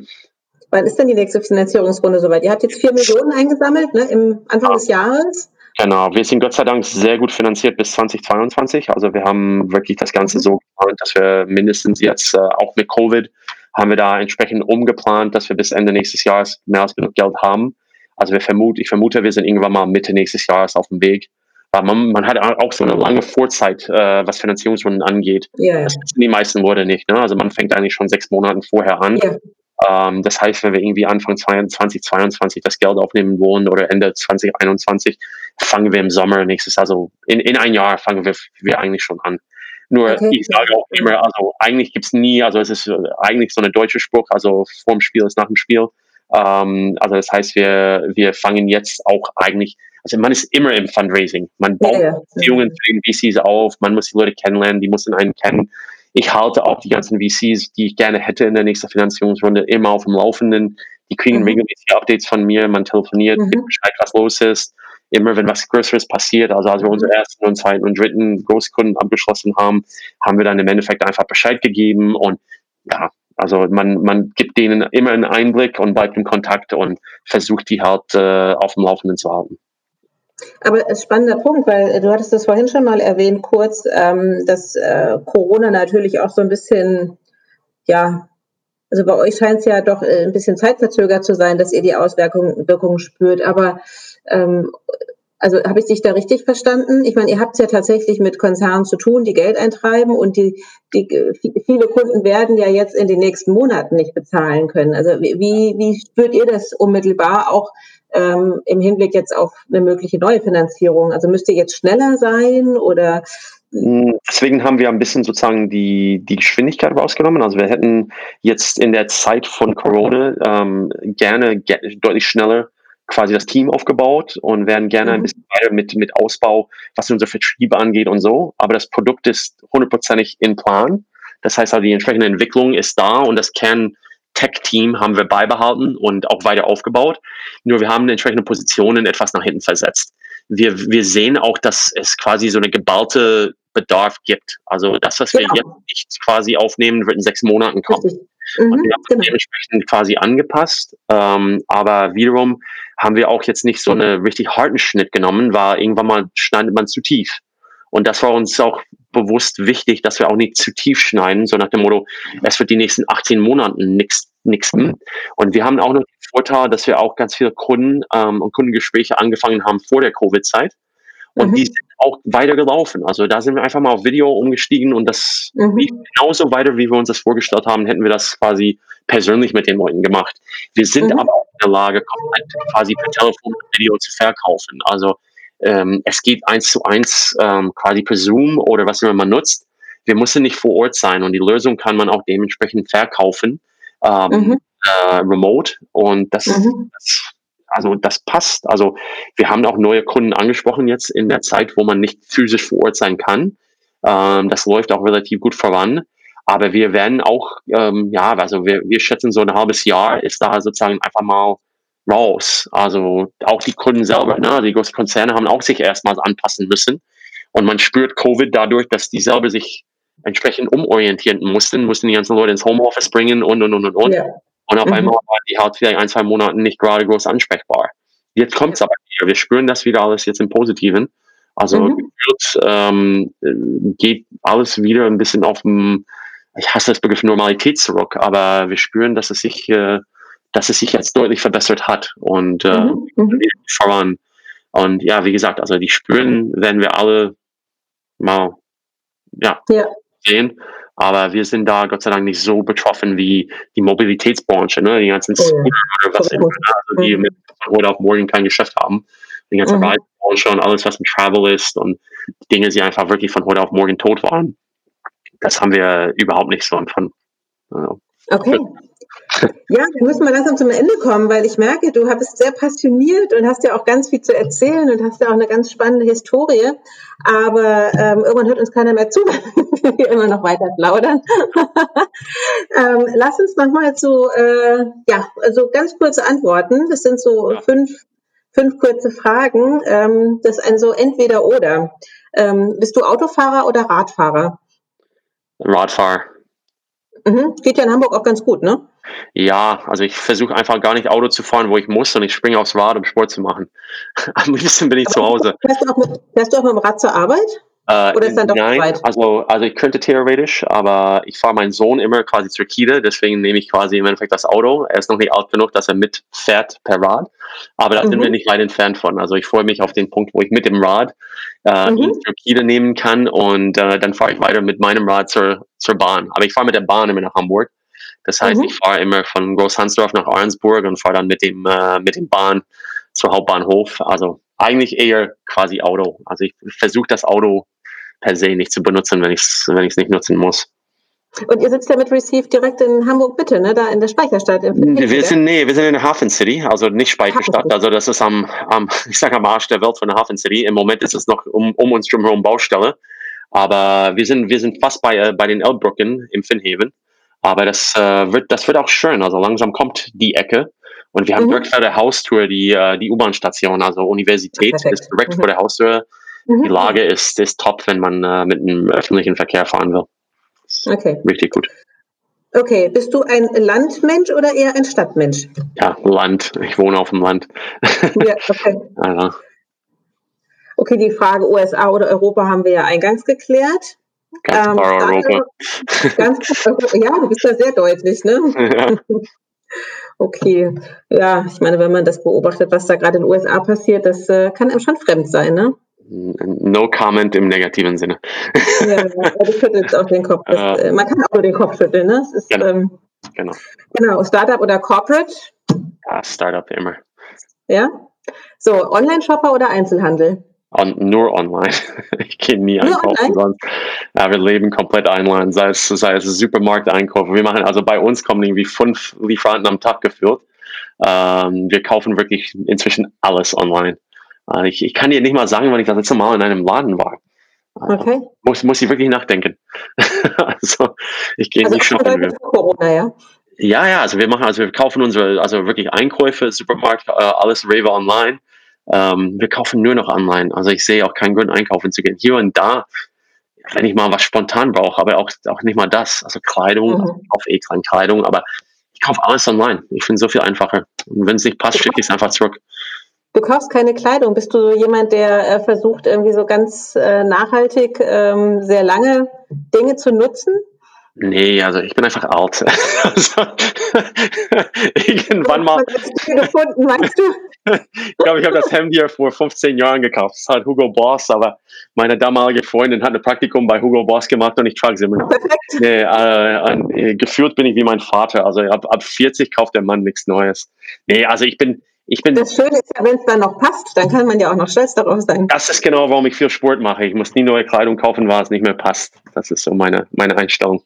Wann ist denn die nächste Finanzierungsrunde soweit? Ihr habt jetzt vier Millionen eingesammelt, ne, im Anfang ja. des Jahres. Genau, wir sind Gott sei Dank sehr gut finanziert bis 2022. Also wir haben wirklich das Ganze mhm. so geplant, dass wir mindestens jetzt äh, auch mit Covid haben wir da entsprechend umgeplant, dass wir bis Ende nächstes Jahres mehr als genug Geld haben. Also wir vermuten, ich vermute, wir sind irgendwann mal Mitte nächstes Jahres auf dem Weg. weil man, man hat auch so eine lange Vorzeit, äh, was Finanzierungsrunden angeht. Ja. Das wissen die meisten Leute nicht. Ne? Also man fängt eigentlich schon sechs Monate vorher an. Ja. Ähm, das heißt, wenn wir irgendwie Anfang 2022 das Geld aufnehmen wollen oder Ende 2021, fangen wir im Sommer nächstes, also in, in ein Jahr fangen wir, wir eigentlich schon an. Nur Okay. ich sage auch immer, also eigentlich gibt's nie, also es ist äh, eigentlich so eine deutsche Spruch, also vorm Spiel ist nach dem Spiel. Ähm, also das heißt, wir, wir fangen jetzt auch eigentlich, also man ist immer im Fundraising. Man baut Ja, ja. Beziehungen zu den VCs auf, man muss die Leute kennenlernen, die müssen einen kennen. Ich halte auch die ganzen VCs, die ich gerne hätte in der nächsten Finanzierungsrunde, immer auf dem Laufenden. Die kriegen Mhm. regelmäßige Updates von mir, man telefoniert, Mhm. gibt Bescheid, was los ist. Immer wenn was Größeres passiert, also als wir unsere ersten und zweiten und dritten Großkunden abgeschlossen haben, haben wir dann im Endeffekt einfach Bescheid gegeben und ja, also man, man gibt denen immer einen Einblick und bleibt in Kontakt und versucht die halt äh, auf dem Laufenden zu halten. Aber ein spannender Punkt, weil äh, du hattest das vorhin schon mal erwähnt, kurz, ähm, dass äh, Corona natürlich auch so ein bisschen, ja, also bei euch scheint es ja doch äh, ein bisschen zeitverzögert zu sein, dass ihr die Auswirkungen Wirkungen spürt. Aber ähm, also habe ich dich da richtig verstanden? Ich meine, ihr habt es ja tatsächlich mit Konzernen zu tun, die Geld eintreiben und die, die vi- viele Kunden werden ja jetzt in den nächsten Monaten nicht bezahlen können. Also wie, wie spürt ihr das unmittelbar auch ähm, im Hinblick jetzt auf eine mögliche neue Finanzierung? Also müsst ihr jetzt schneller sein oder Mm, Deswegen haben wir ein bisschen sozusagen die, die Geschwindigkeit rausgenommen. Also wir hätten jetzt in der Zeit von Corona ähm, gerne ge deutlich schneller quasi das Team aufgebaut und werden gerne ein Mhm. bisschen weiter mit, mit Ausbau, was unser Vertrieb angeht und so. Aber das Produkt ist hundertprozentig in Plan. Das heißt also, die entsprechende Entwicklung ist da und das Kern-Tech-Team haben wir beibehalten und auch weiter aufgebaut. Nur wir haben entsprechende Positionen etwas nach hinten versetzt. Wir, wir sehen auch, dass es quasi so eine geballte Bedarf gibt. Also das, was wir Genau. jetzt nicht quasi aufnehmen, wird in sechs Monaten kommen. richtig? Und Mhm, wir haben genau. dementsprechend quasi angepasst. Ähm, aber wiederum haben wir auch jetzt nicht so einen richtig harten Schnitt genommen, weil irgendwann mal schneidet man zu tief. Und das war uns auch bewusst wichtig, dass wir auch nicht zu tief schneiden, so nach dem Motto, es wird die nächsten 18 Monaten nichts nix. Und wir haben auch noch den Vorteil, dass wir auch ganz viele Kunden ähm, und Kundengespräche angefangen haben vor der Covid-Zeit. Und Mhm. die sind auch weiter gelaufen. Also da sind wir einfach mal auf Video umgestiegen und das Mhm. lief genauso weiter, wie wir uns das vorgestellt haben, hätten wir das quasi persönlich mit den Leuten gemacht. Wir sind Mhm. aber auch der Lage, komplett quasi per Telefon und Video zu verkaufen. Also ähm, es geht eins zu eins ähm, quasi per Zoom oder was immer man nutzt. Wir müssen nicht vor Ort sein und die Lösung kann man auch dementsprechend verkaufen, ähm, Mhm. äh, remote. Und das, Mhm. das, also das passt. Also wir haben auch neue Kunden angesprochen jetzt in der Zeit, wo man nicht physisch vor Ort sein kann. Ähm, das läuft auch relativ gut voran. Aber wir werden auch, ähm, ja, also wir, wir schätzen so ein halbes Jahr ist da sozusagen einfach mal raus. Also auch die Kunden selber, ne? die großen Konzerne haben auch sich erstmals anpassen müssen. Und man spürt Covid dadurch, dass die selber sich entsprechend umorientieren mussten, mussten die ganzen Leute ins Homeoffice bringen und, und, und, und, und. Ja. Und auf Mhm. einmal waren die halt vielleicht ein, zwei Monaten nicht gerade groß ansprechbar. Jetzt kommt es aber wieder. Wir spüren das wieder alles jetzt im Positiven. Also Mhm. gefühlt, ähm, äh, geht alles wieder ein bisschen auf dem, ich hasse das Begriff Normalität zurück, aber wir spüren, dass es sich, äh, dass es sich jetzt deutlich verbessert hat und äh, Mhm. Mhm. voran. Und ja, wie gesagt, also die Spüren werden wir alle mal ja, Ja. sehen. Aber wir sind da Gott sei Dank nicht so betroffen wie die Mobilitätsbranche, ne? die ganzen Oh. Scooter oder was immer, also die Mhm. heute auf morgen kein Geschäft haben. Die ganze Mhm. Reisebranche und alles, was mit Travel ist und Dinge, die einfach wirklich von heute auf morgen tot waren. Das haben wir überhaupt nicht so empfunden. Also, Okay. Ja, wir müssen mal langsam zum Ende kommen, weil ich merke, du bist sehr passioniert und hast ja auch ganz viel zu erzählen und hast ja auch eine ganz spannende Historie. Aber ähm, irgendwann hört uns keiner mehr zu, wenn wir immer noch weiter plaudern. ähm, lass uns nochmal so, äh, ja, also ganz kurze Antworten. Das sind so Ja. fünf, fünf kurze Fragen. Ähm, das ist ein so entweder oder. Ähm, bist du Autofahrer oder Radfahrer? Radfahrer. Mhm. Geht ja in Hamburg auch ganz gut, ne? Ja, also ich versuche einfach gar nicht Auto zu fahren, wo ich muss und ich springe aufs Rad, um Sport zu machen. Am liebsten bin ich zu Hause. Fährst du auch mit, fährst du auch mit dem Rad zur Arbeit? Äh, Oder ist dann doch nein, weit? Also, also ich könnte theoretisch, aber ich fahre meinen Sohn immer quasi zur Kita, deswegen nehme ich quasi im Endeffekt das Auto. Er ist noch nicht alt genug, dass er mitfährt per Rad, aber da mhm. sind wir nicht weit entfernt von. Also ich freue mich auf den Punkt, wo ich mit dem Rad äh, mhm. zur Kita nehmen kann und äh, dann fahre ich weiter mit meinem Rad zur, zur Bahn. Aber ich fahre mit der Bahn immer nach Hamburg. Das heißt, mhm. ich fahre immer von Großhansdorf nach Ahrensburg und fahre dann mit dem, äh, mit dem Bahn zur Hauptbahnhof. Also eigentlich eher quasi Auto. Also ich versuche das Auto per se nicht zu benutzen, wenn ich es wenn nicht nutzen muss. Und ihr sitzt ja mit Receive direkt in Hamburg Bitte, ne? Da in der Speicherstadt. wir sind nee, wir sind in der Hafen City, also nicht Speicherstadt. Also das ist am, am ich sage am Arsch der Welt von der Hafen City. Im Moment ist es noch um, um uns drumherum Baustelle, aber wir sind wir sind fast bei äh, bei den Elbbrücken im Finnhaven. Aber das äh, wird das wird auch schön. Also langsam kommt die Ecke und wir haben mhm. direkt vor der Haustür die äh, die U-Bahn-Station, also Universität Perfekt. ist direkt mhm. vor der Haustür Mhm. Die Lage ist, ist top, wenn man äh, mit dem öffentlichen Verkehr fahren will. Okay. Richtig gut. Okay, bist du ein Landmensch oder eher ein Stadtmensch? Ja, Land. Ich wohne auf dem Land. Ja, okay. also. Okay, die Frage USA oder Europa haben wir ja eingangs geklärt. Ganz ähm, klar Europa. Ganz, ja, du bist da sehr deutlich, ne? Ja. Okay, ja, ich meine, wenn man das beobachtet, was da gerade in den USA passiert, das äh, kann einem schon fremd sein, ne? No comment im negativen Sinne. Ja, du schüttelst auch den Kopf. Das, äh, man kann auch nur den Kopf schütteln, ne? Ist, genau. Ähm, genau. Genau, Startup oder Corporate? Ja, Startup immer. Ja? So, Online-Shopper oder Einzelhandel? On, nur online. Ich gehe nie nur einkaufen sonst. Ja, wir leben komplett online, sei es, sei es Supermarkteinkäufe. Wir machen, also bei uns kommen irgendwie fünf Lieferanten am Tag geführt. Ähm, wir kaufen wirklich inzwischen alles online. Äh, ich, ich kann dir nicht mal sagen, wann ich das letzte Mal in einem Laden war. Äh, okay. Muss, muss ich wirklich nachdenken. also, ich gehe also nicht shoppen. Corona, ja? Ja, ja, also wir machen, also wir kaufen unsere, also wirklich Einkäufe, Supermarkt, äh, alles Rewe online. Ähm, wir kaufen nur noch online. Also ich sehe auch keinen Grund, einkaufen zu gehen. Hier und da, wenn ich mal was spontan brauche, aber auch, auch nicht mal das. Also Kleidung, mhm. also ich kaufe eh keine Kleidung, aber ich kaufe alles online. Ich finde es so viel einfacher. Und wenn es nicht passt, schicke ich es einfach zurück. Du kaufst keine Kleidung. Bist du so jemand, der äh, versucht, irgendwie so ganz äh, nachhaltig ähm, sehr lange Dinge zu nutzen? Nee, also ich bin einfach alt. Also, irgendwann mal. gefunden, meinst du? ich glaube, ich habe das Hemd hier vor 15 Jahren gekauft. Das hat Hugo Boss, aber meine damalige Freundin hat ein Praktikum bei Hugo Boss gemacht und ich trage sie immer noch. Perfekt. Nee, äh, äh, geführt bin ich wie mein Vater. Also ab, ab 40 kauft der Mann nichts Neues. Nee, also ich bin, ich bin, das Schöne ist ja, wenn es dann noch passt, dann kann man ja auch noch stolz darauf sein. Das ist genau, warum ich viel Sport mache. Ich muss nie neue Kleidung kaufen, weil es nicht mehr passt. Das ist so meine, meine Einstellung.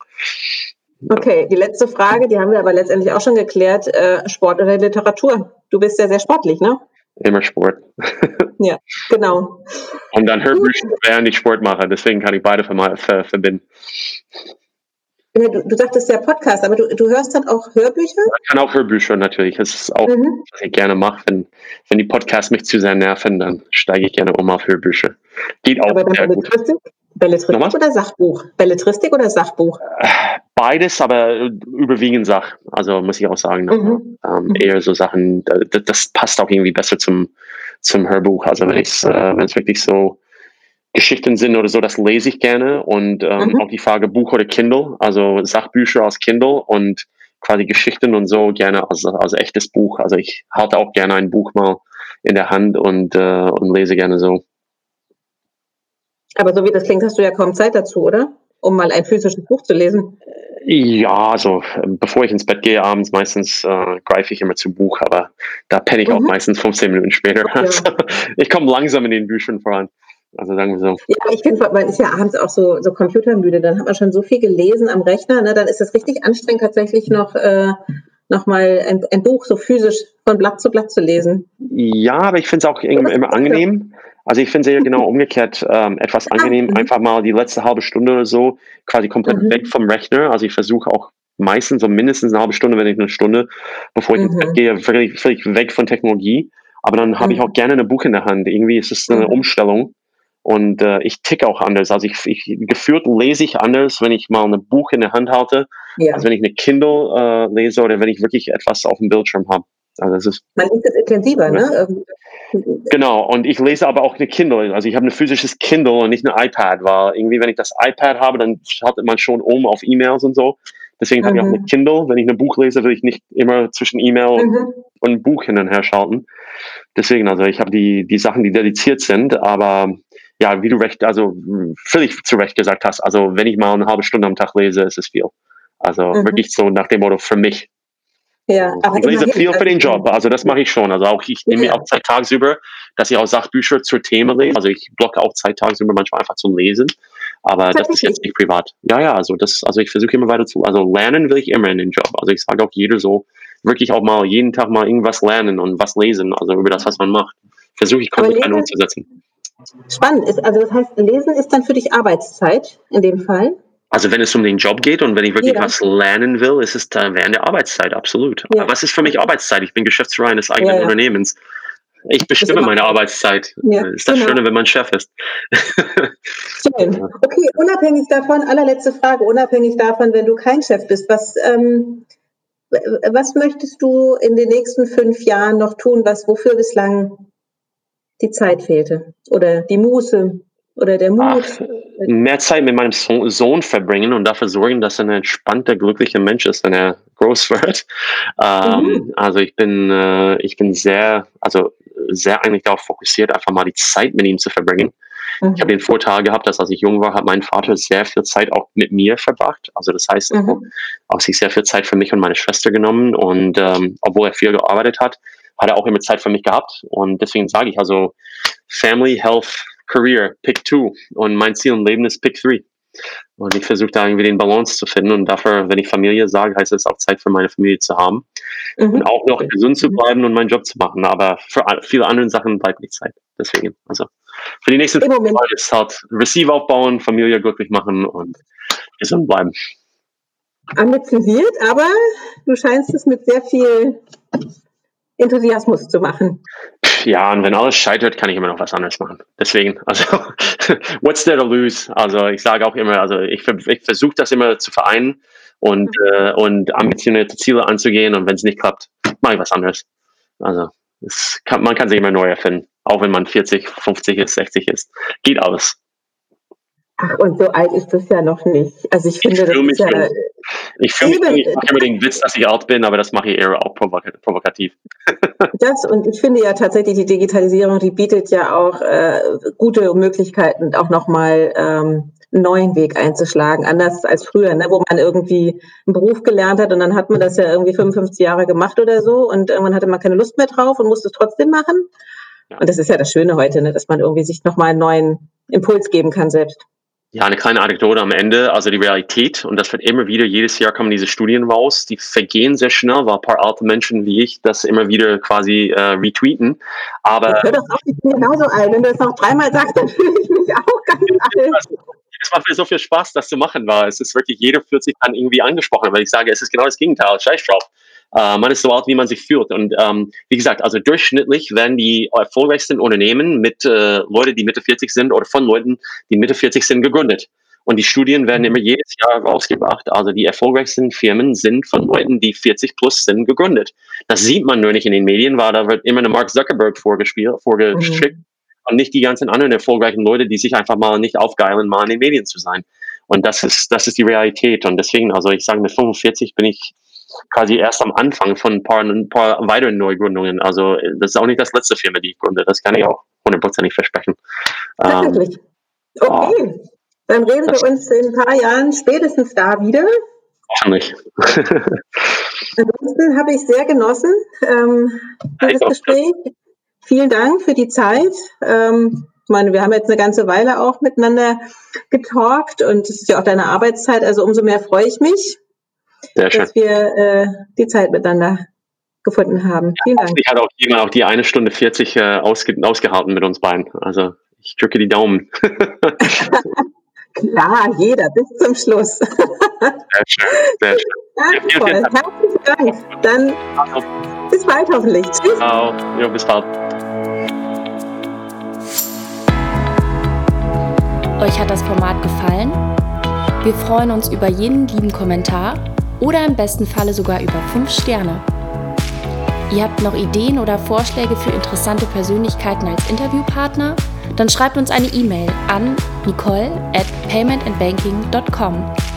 Okay, die letzte Frage, die haben wir aber letztendlich auch schon geklärt. Äh, Sport oder Literatur? Du bist ja sehr sportlich, ne? Immer Sport. ja, genau. Und dann Hörbücher, während ich Sport mache. Deswegen kann ich beide verbinden. Du, du sagtest ja Podcast, aber du, du hörst dann auch Hörbücher? Ich kann auch Hörbücher natürlich. Das ist auch, mhm. was ich gerne mache. Wenn, wenn die Podcasts mich zu sehr nerven, dann steige ich gerne um auf Hörbücher. Geht auch aber sehr Belletristik? gut. Belletristik oder Sachbuch? Belletristik oder Sachbuch? Beides, aber überwiegend Sach. Also muss ich auch sagen. Mhm. Ähm, mhm. Eher so Sachen, das, das, passt auch irgendwie besser zum, zum Hörbuch. Also wenn es äh, wirklich so Geschichten sind oder so, das lese ich gerne. Und ähm, mhm. auch die Frage Buch oder Kindle, also Sachbücher aus Kindle und quasi Geschichten und so gerne als, als echtes Buch. Also ich halte auch gerne ein Buch mal in der Hand und, äh, und lese gerne so. Aber so wie das klingt, hast du ja kaum Zeit dazu, oder? Um mal ein physisches Buch zu lesen. Ja, also bevor ich ins Bett gehe abends, meistens äh, greife ich immer zu Buch, aber da penne ich mhm. auch meistens 15 Minuten später. Okay. Also, ich komme langsam in den Büchern voran. Also sagen wir so. Ja, ich finde, man ist ja abends auch so, so computermüde. Dann hat man schon so viel gelesen am Rechner. Ne? Dann ist es richtig anstrengend, tatsächlich noch, äh, noch mal ein, ein, Buch so physisch von Blatt zu Blatt zu lesen. Ja, aber ich finde es auch immer, immer angenehm. Also ich finde es ja genau umgekehrt ähm, etwas angenehm, mhm. einfach mal die letzte halbe Stunde oder so quasi komplett mhm. weg vom Rechner. Also ich versuche auch meistens so mindestens eine halbe Stunde, wenn nicht eine Stunde, bevor ich mhm. ins Bett gehe, völlig, völlig weg von Technologie. Aber dann habe ich mhm. auch gerne ein Buch in der Hand. Irgendwie ist es eine mhm. Umstellung. Und äh, ich ticke auch anders. Also ich, ich geführt lese ich anders, wenn ich mal ein Buch in der Hand halte, ja. als wenn ich eine Kindle äh, lese oder wenn ich wirklich etwas auf dem Bildschirm habe. Also das ist, Man liest es intensiver, ne? Genau, und ich lese aber auch eine Kindle. Also ich habe ein physisches Kindle und nicht ein iPad, weil irgendwie, wenn ich das iPad habe, dann schaltet man schon um auf E-Mails und so. Deswegen mhm. habe ich auch eine mhm. Kindle. Wenn ich ein Buch lese, will ich nicht immer zwischen E-Mail mhm. und Buch hin und her schalten. Deswegen, also ich habe die, die Sachen, die dediziert sind, aber ja, wie du recht, also völlig zu Recht gesagt hast, also wenn ich mal eine halbe Stunde am Tag lese, ist es viel. Also mhm. wirklich so nach dem Motto für mich. Ja, aber ich lese viel für den Job, also das mache ich schon. Also auch ich nehme mir auch Zeit tagsüber, dass ich auch Sachbücher zur Themen lese. Also ich blocke auch Zeit tagsüber manchmal einfach zum Lesen. Aber das ist jetzt nicht privat. Ja, ja, also das, also ich versuche immer weiter zu, also lernen will ich immer in den Job. Also ich sage auch jeder so, wirklich auch mal jeden Tag mal irgendwas lernen und was lesen, also über das, was man macht. Versuche ich konsequent umzusetzen. Spannend ist, also das heißt, Lesen ist dann für dich Arbeitszeit in dem Fall? Also wenn es um den Job geht und wenn ich wirklich ja. was lernen will, ist es dann während der Arbeitszeit, absolut. Ja. Aber was ist für mich Arbeitszeit? Ich bin Geschäftsführer eines eigenen ja, Unternehmens. Ich bestimme meine Arbeitszeit. Ja, ist das genau. Schöne, wenn man Chef ist. Schön. Okay, unabhängig davon, allerletzte Frage, unabhängig davon, wenn du kein Chef bist, was, ähm, was möchtest du in den nächsten fünf Jahren noch tun, was wofür bislang die Zeit fehlte oder die Muße oder der Mut? Ach, mehr Zeit mit meinem Sohn verbringen und dafür sorgen, dass er ein entspannter, glücklicher Mensch ist, wenn er groß wird. Ähm, mhm. Also ich bin, äh, ich bin sehr, also sehr eigentlich darauf fokussiert, einfach mal die Zeit mit ihm zu verbringen. Mhm. Ich habe den Vorteil gehabt, dass als ich jung war, hat mein Vater sehr viel Zeit auch mit mir verbracht. Also das heißt, mhm. auch sich sehr viel Zeit für mich und meine Schwester genommen. Und ähm, obwohl er viel gearbeitet hat, hat er auch immer Zeit für mich gehabt. Und deswegen sage ich also, Family, Health, Career, Pick Two. Und mein Ziel im Leben ist Pick Three. Und ich versuche da irgendwie den Balance zu finden. Und dafür, wenn ich Familie sage, heißt es auch Zeit für meine Familie zu haben. Mhm. Und auch noch gesund zu bleiben und meinen Job zu machen. Aber für viele andere Sachen bleibt nicht Zeit. Deswegen, also für die nächsten Jahre ist halt Receive aufbauen, Familie glücklich machen und gesund bleiben. Ambitioniert, aber du scheinst es mit sehr viel Enthusiasmus zu machen. Ja, und wenn alles scheitert, kann ich immer noch was anderes machen. Deswegen, also, what's there to lose? Also, ich sage auch immer, also, ich, ich versuche das immer zu vereinen und, äh, und ambitionierte Ziele anzugehen. Und wenn es nicht klappt, mache ich was anderes. Also, kann, man kann sich immer neu erfinden. Auch wenn man 40, 50 ist, 60 ist. Geht alles. Ach, und so alt ist das ja noch nicht. Also ich finde, ich das ist ja... Ich fühle mich, ich mache immer den Witz, dass ich alt bin, aber das mache ich eher auch provokativ. Das und ich finde ja tatsächlich, die Digitalisierung, die bietet ja auch äh, gute Möglichkeiten, auch nochmal ähm, einen neuen Weg einzuschlagen, anders als früher, ne, wo man irgendwie einen Beruf gelernt hat und dann hat man das ja irgendwie 55 Jahre gemacht oder so und irgendwann hatte man keine Lust mehr drauf und musste es trotzdem machen. Ja. Und das ist ja das Schöne heute, ne, dass man irgendwie sich nochmal einen neuen Impuls geben kann selbst. Ja, eine kleine Anekdote am Ende, also die Realität, und das wird immer wieder, jedes Jahr kommen diese Studien raus, die vergehen sehr schnell, weil ein paar alte Menschen wie ich das immer wieder quasi äh, retweeten. Aber. Ich höre das auch, ich bin genauso alt. Wenn du das noch dreimal sagst, dann fühle ich mich auch ganz alt. Es macht mir so viel Spaß, das zu machen, weil es ist wirklich, jeder fühlt sich dann irgendwie angesprochen, weil ich sage, es ist genau das Gegenteil, scheiß drauf. Uh, man ist so alt, wie man sich fühlt. Und ähm, wie gesagt, also durchschnittlich werden die erfolgreichsten Unternehmen mit äh, Leuten, die Mitte 40 sind oder von Leuten, die Mitte 40 sind, gegründet. Und die Studien werden immer jedes Jahr rausgebracht. Also die erfolgreichsten Firmen sind von Leuten, die 40 plus sind, gegründet. Das sieht man nur nicht in den Medien, weil da wird immer eine Mark Zuckerberg vorgespielt, vorgeschickt mhm. und nicht die ganzen anderen erfolgreichen Leute, die sich einfach mal nicht aufgeilen, mal in den Medien zu sein. Und das ist, das ist die Realität. Und deswegen, also ich sage, mit 45 bin ich quasi erst am Anfang von ein paar, ein paar weiteren Neugründungen. Also das ist auch nicht das letzte Firma, die ich gründe. Das kann ich auch hundertprozentig versprechen. Tatsächlich. Ähm, okay. Oh, Dann reden wir uns in ein paar Jahren spätestens da wieder. Wahrscheinlich. Ansonsten habe ich sehr genossen, ähm, dieses Gespräch. Vielen Dank für die Zeit. Ähm, ich meine, wir haben jetzt eine ganze Weile auch miteinander getalkt und es ist ja auch deine Arbeitszeit, also umso mehr freue ich mich. Sehr schön. dass wir äh, die Zeit miteinander gefunden haben. Vielen Dank. Ich hatte auch jemand auch die eine Stunde 40 äh, ausge ausgehalten mit uns beiden. Also ich drücke die Daumen. Klar, jeder bis zum Schluss. sehr schön, sehr schön. Ja, vielen. Herzlichen Dank. Dann also. bis bald hoffentlich. Tschüss. Ciao. Ja, bis bald. Euch hat das Format gefallen? Wir freuen uns über jeden lieben Kommentar oder im besten Falle sogar über 5 Sterne. Ihr habt noch Ideen oder Vorschläge für interessante Persönlichkeiten als Interviewpartner? Dann schreibt uns eine E-Mail an nicole at paymentandbanking.com.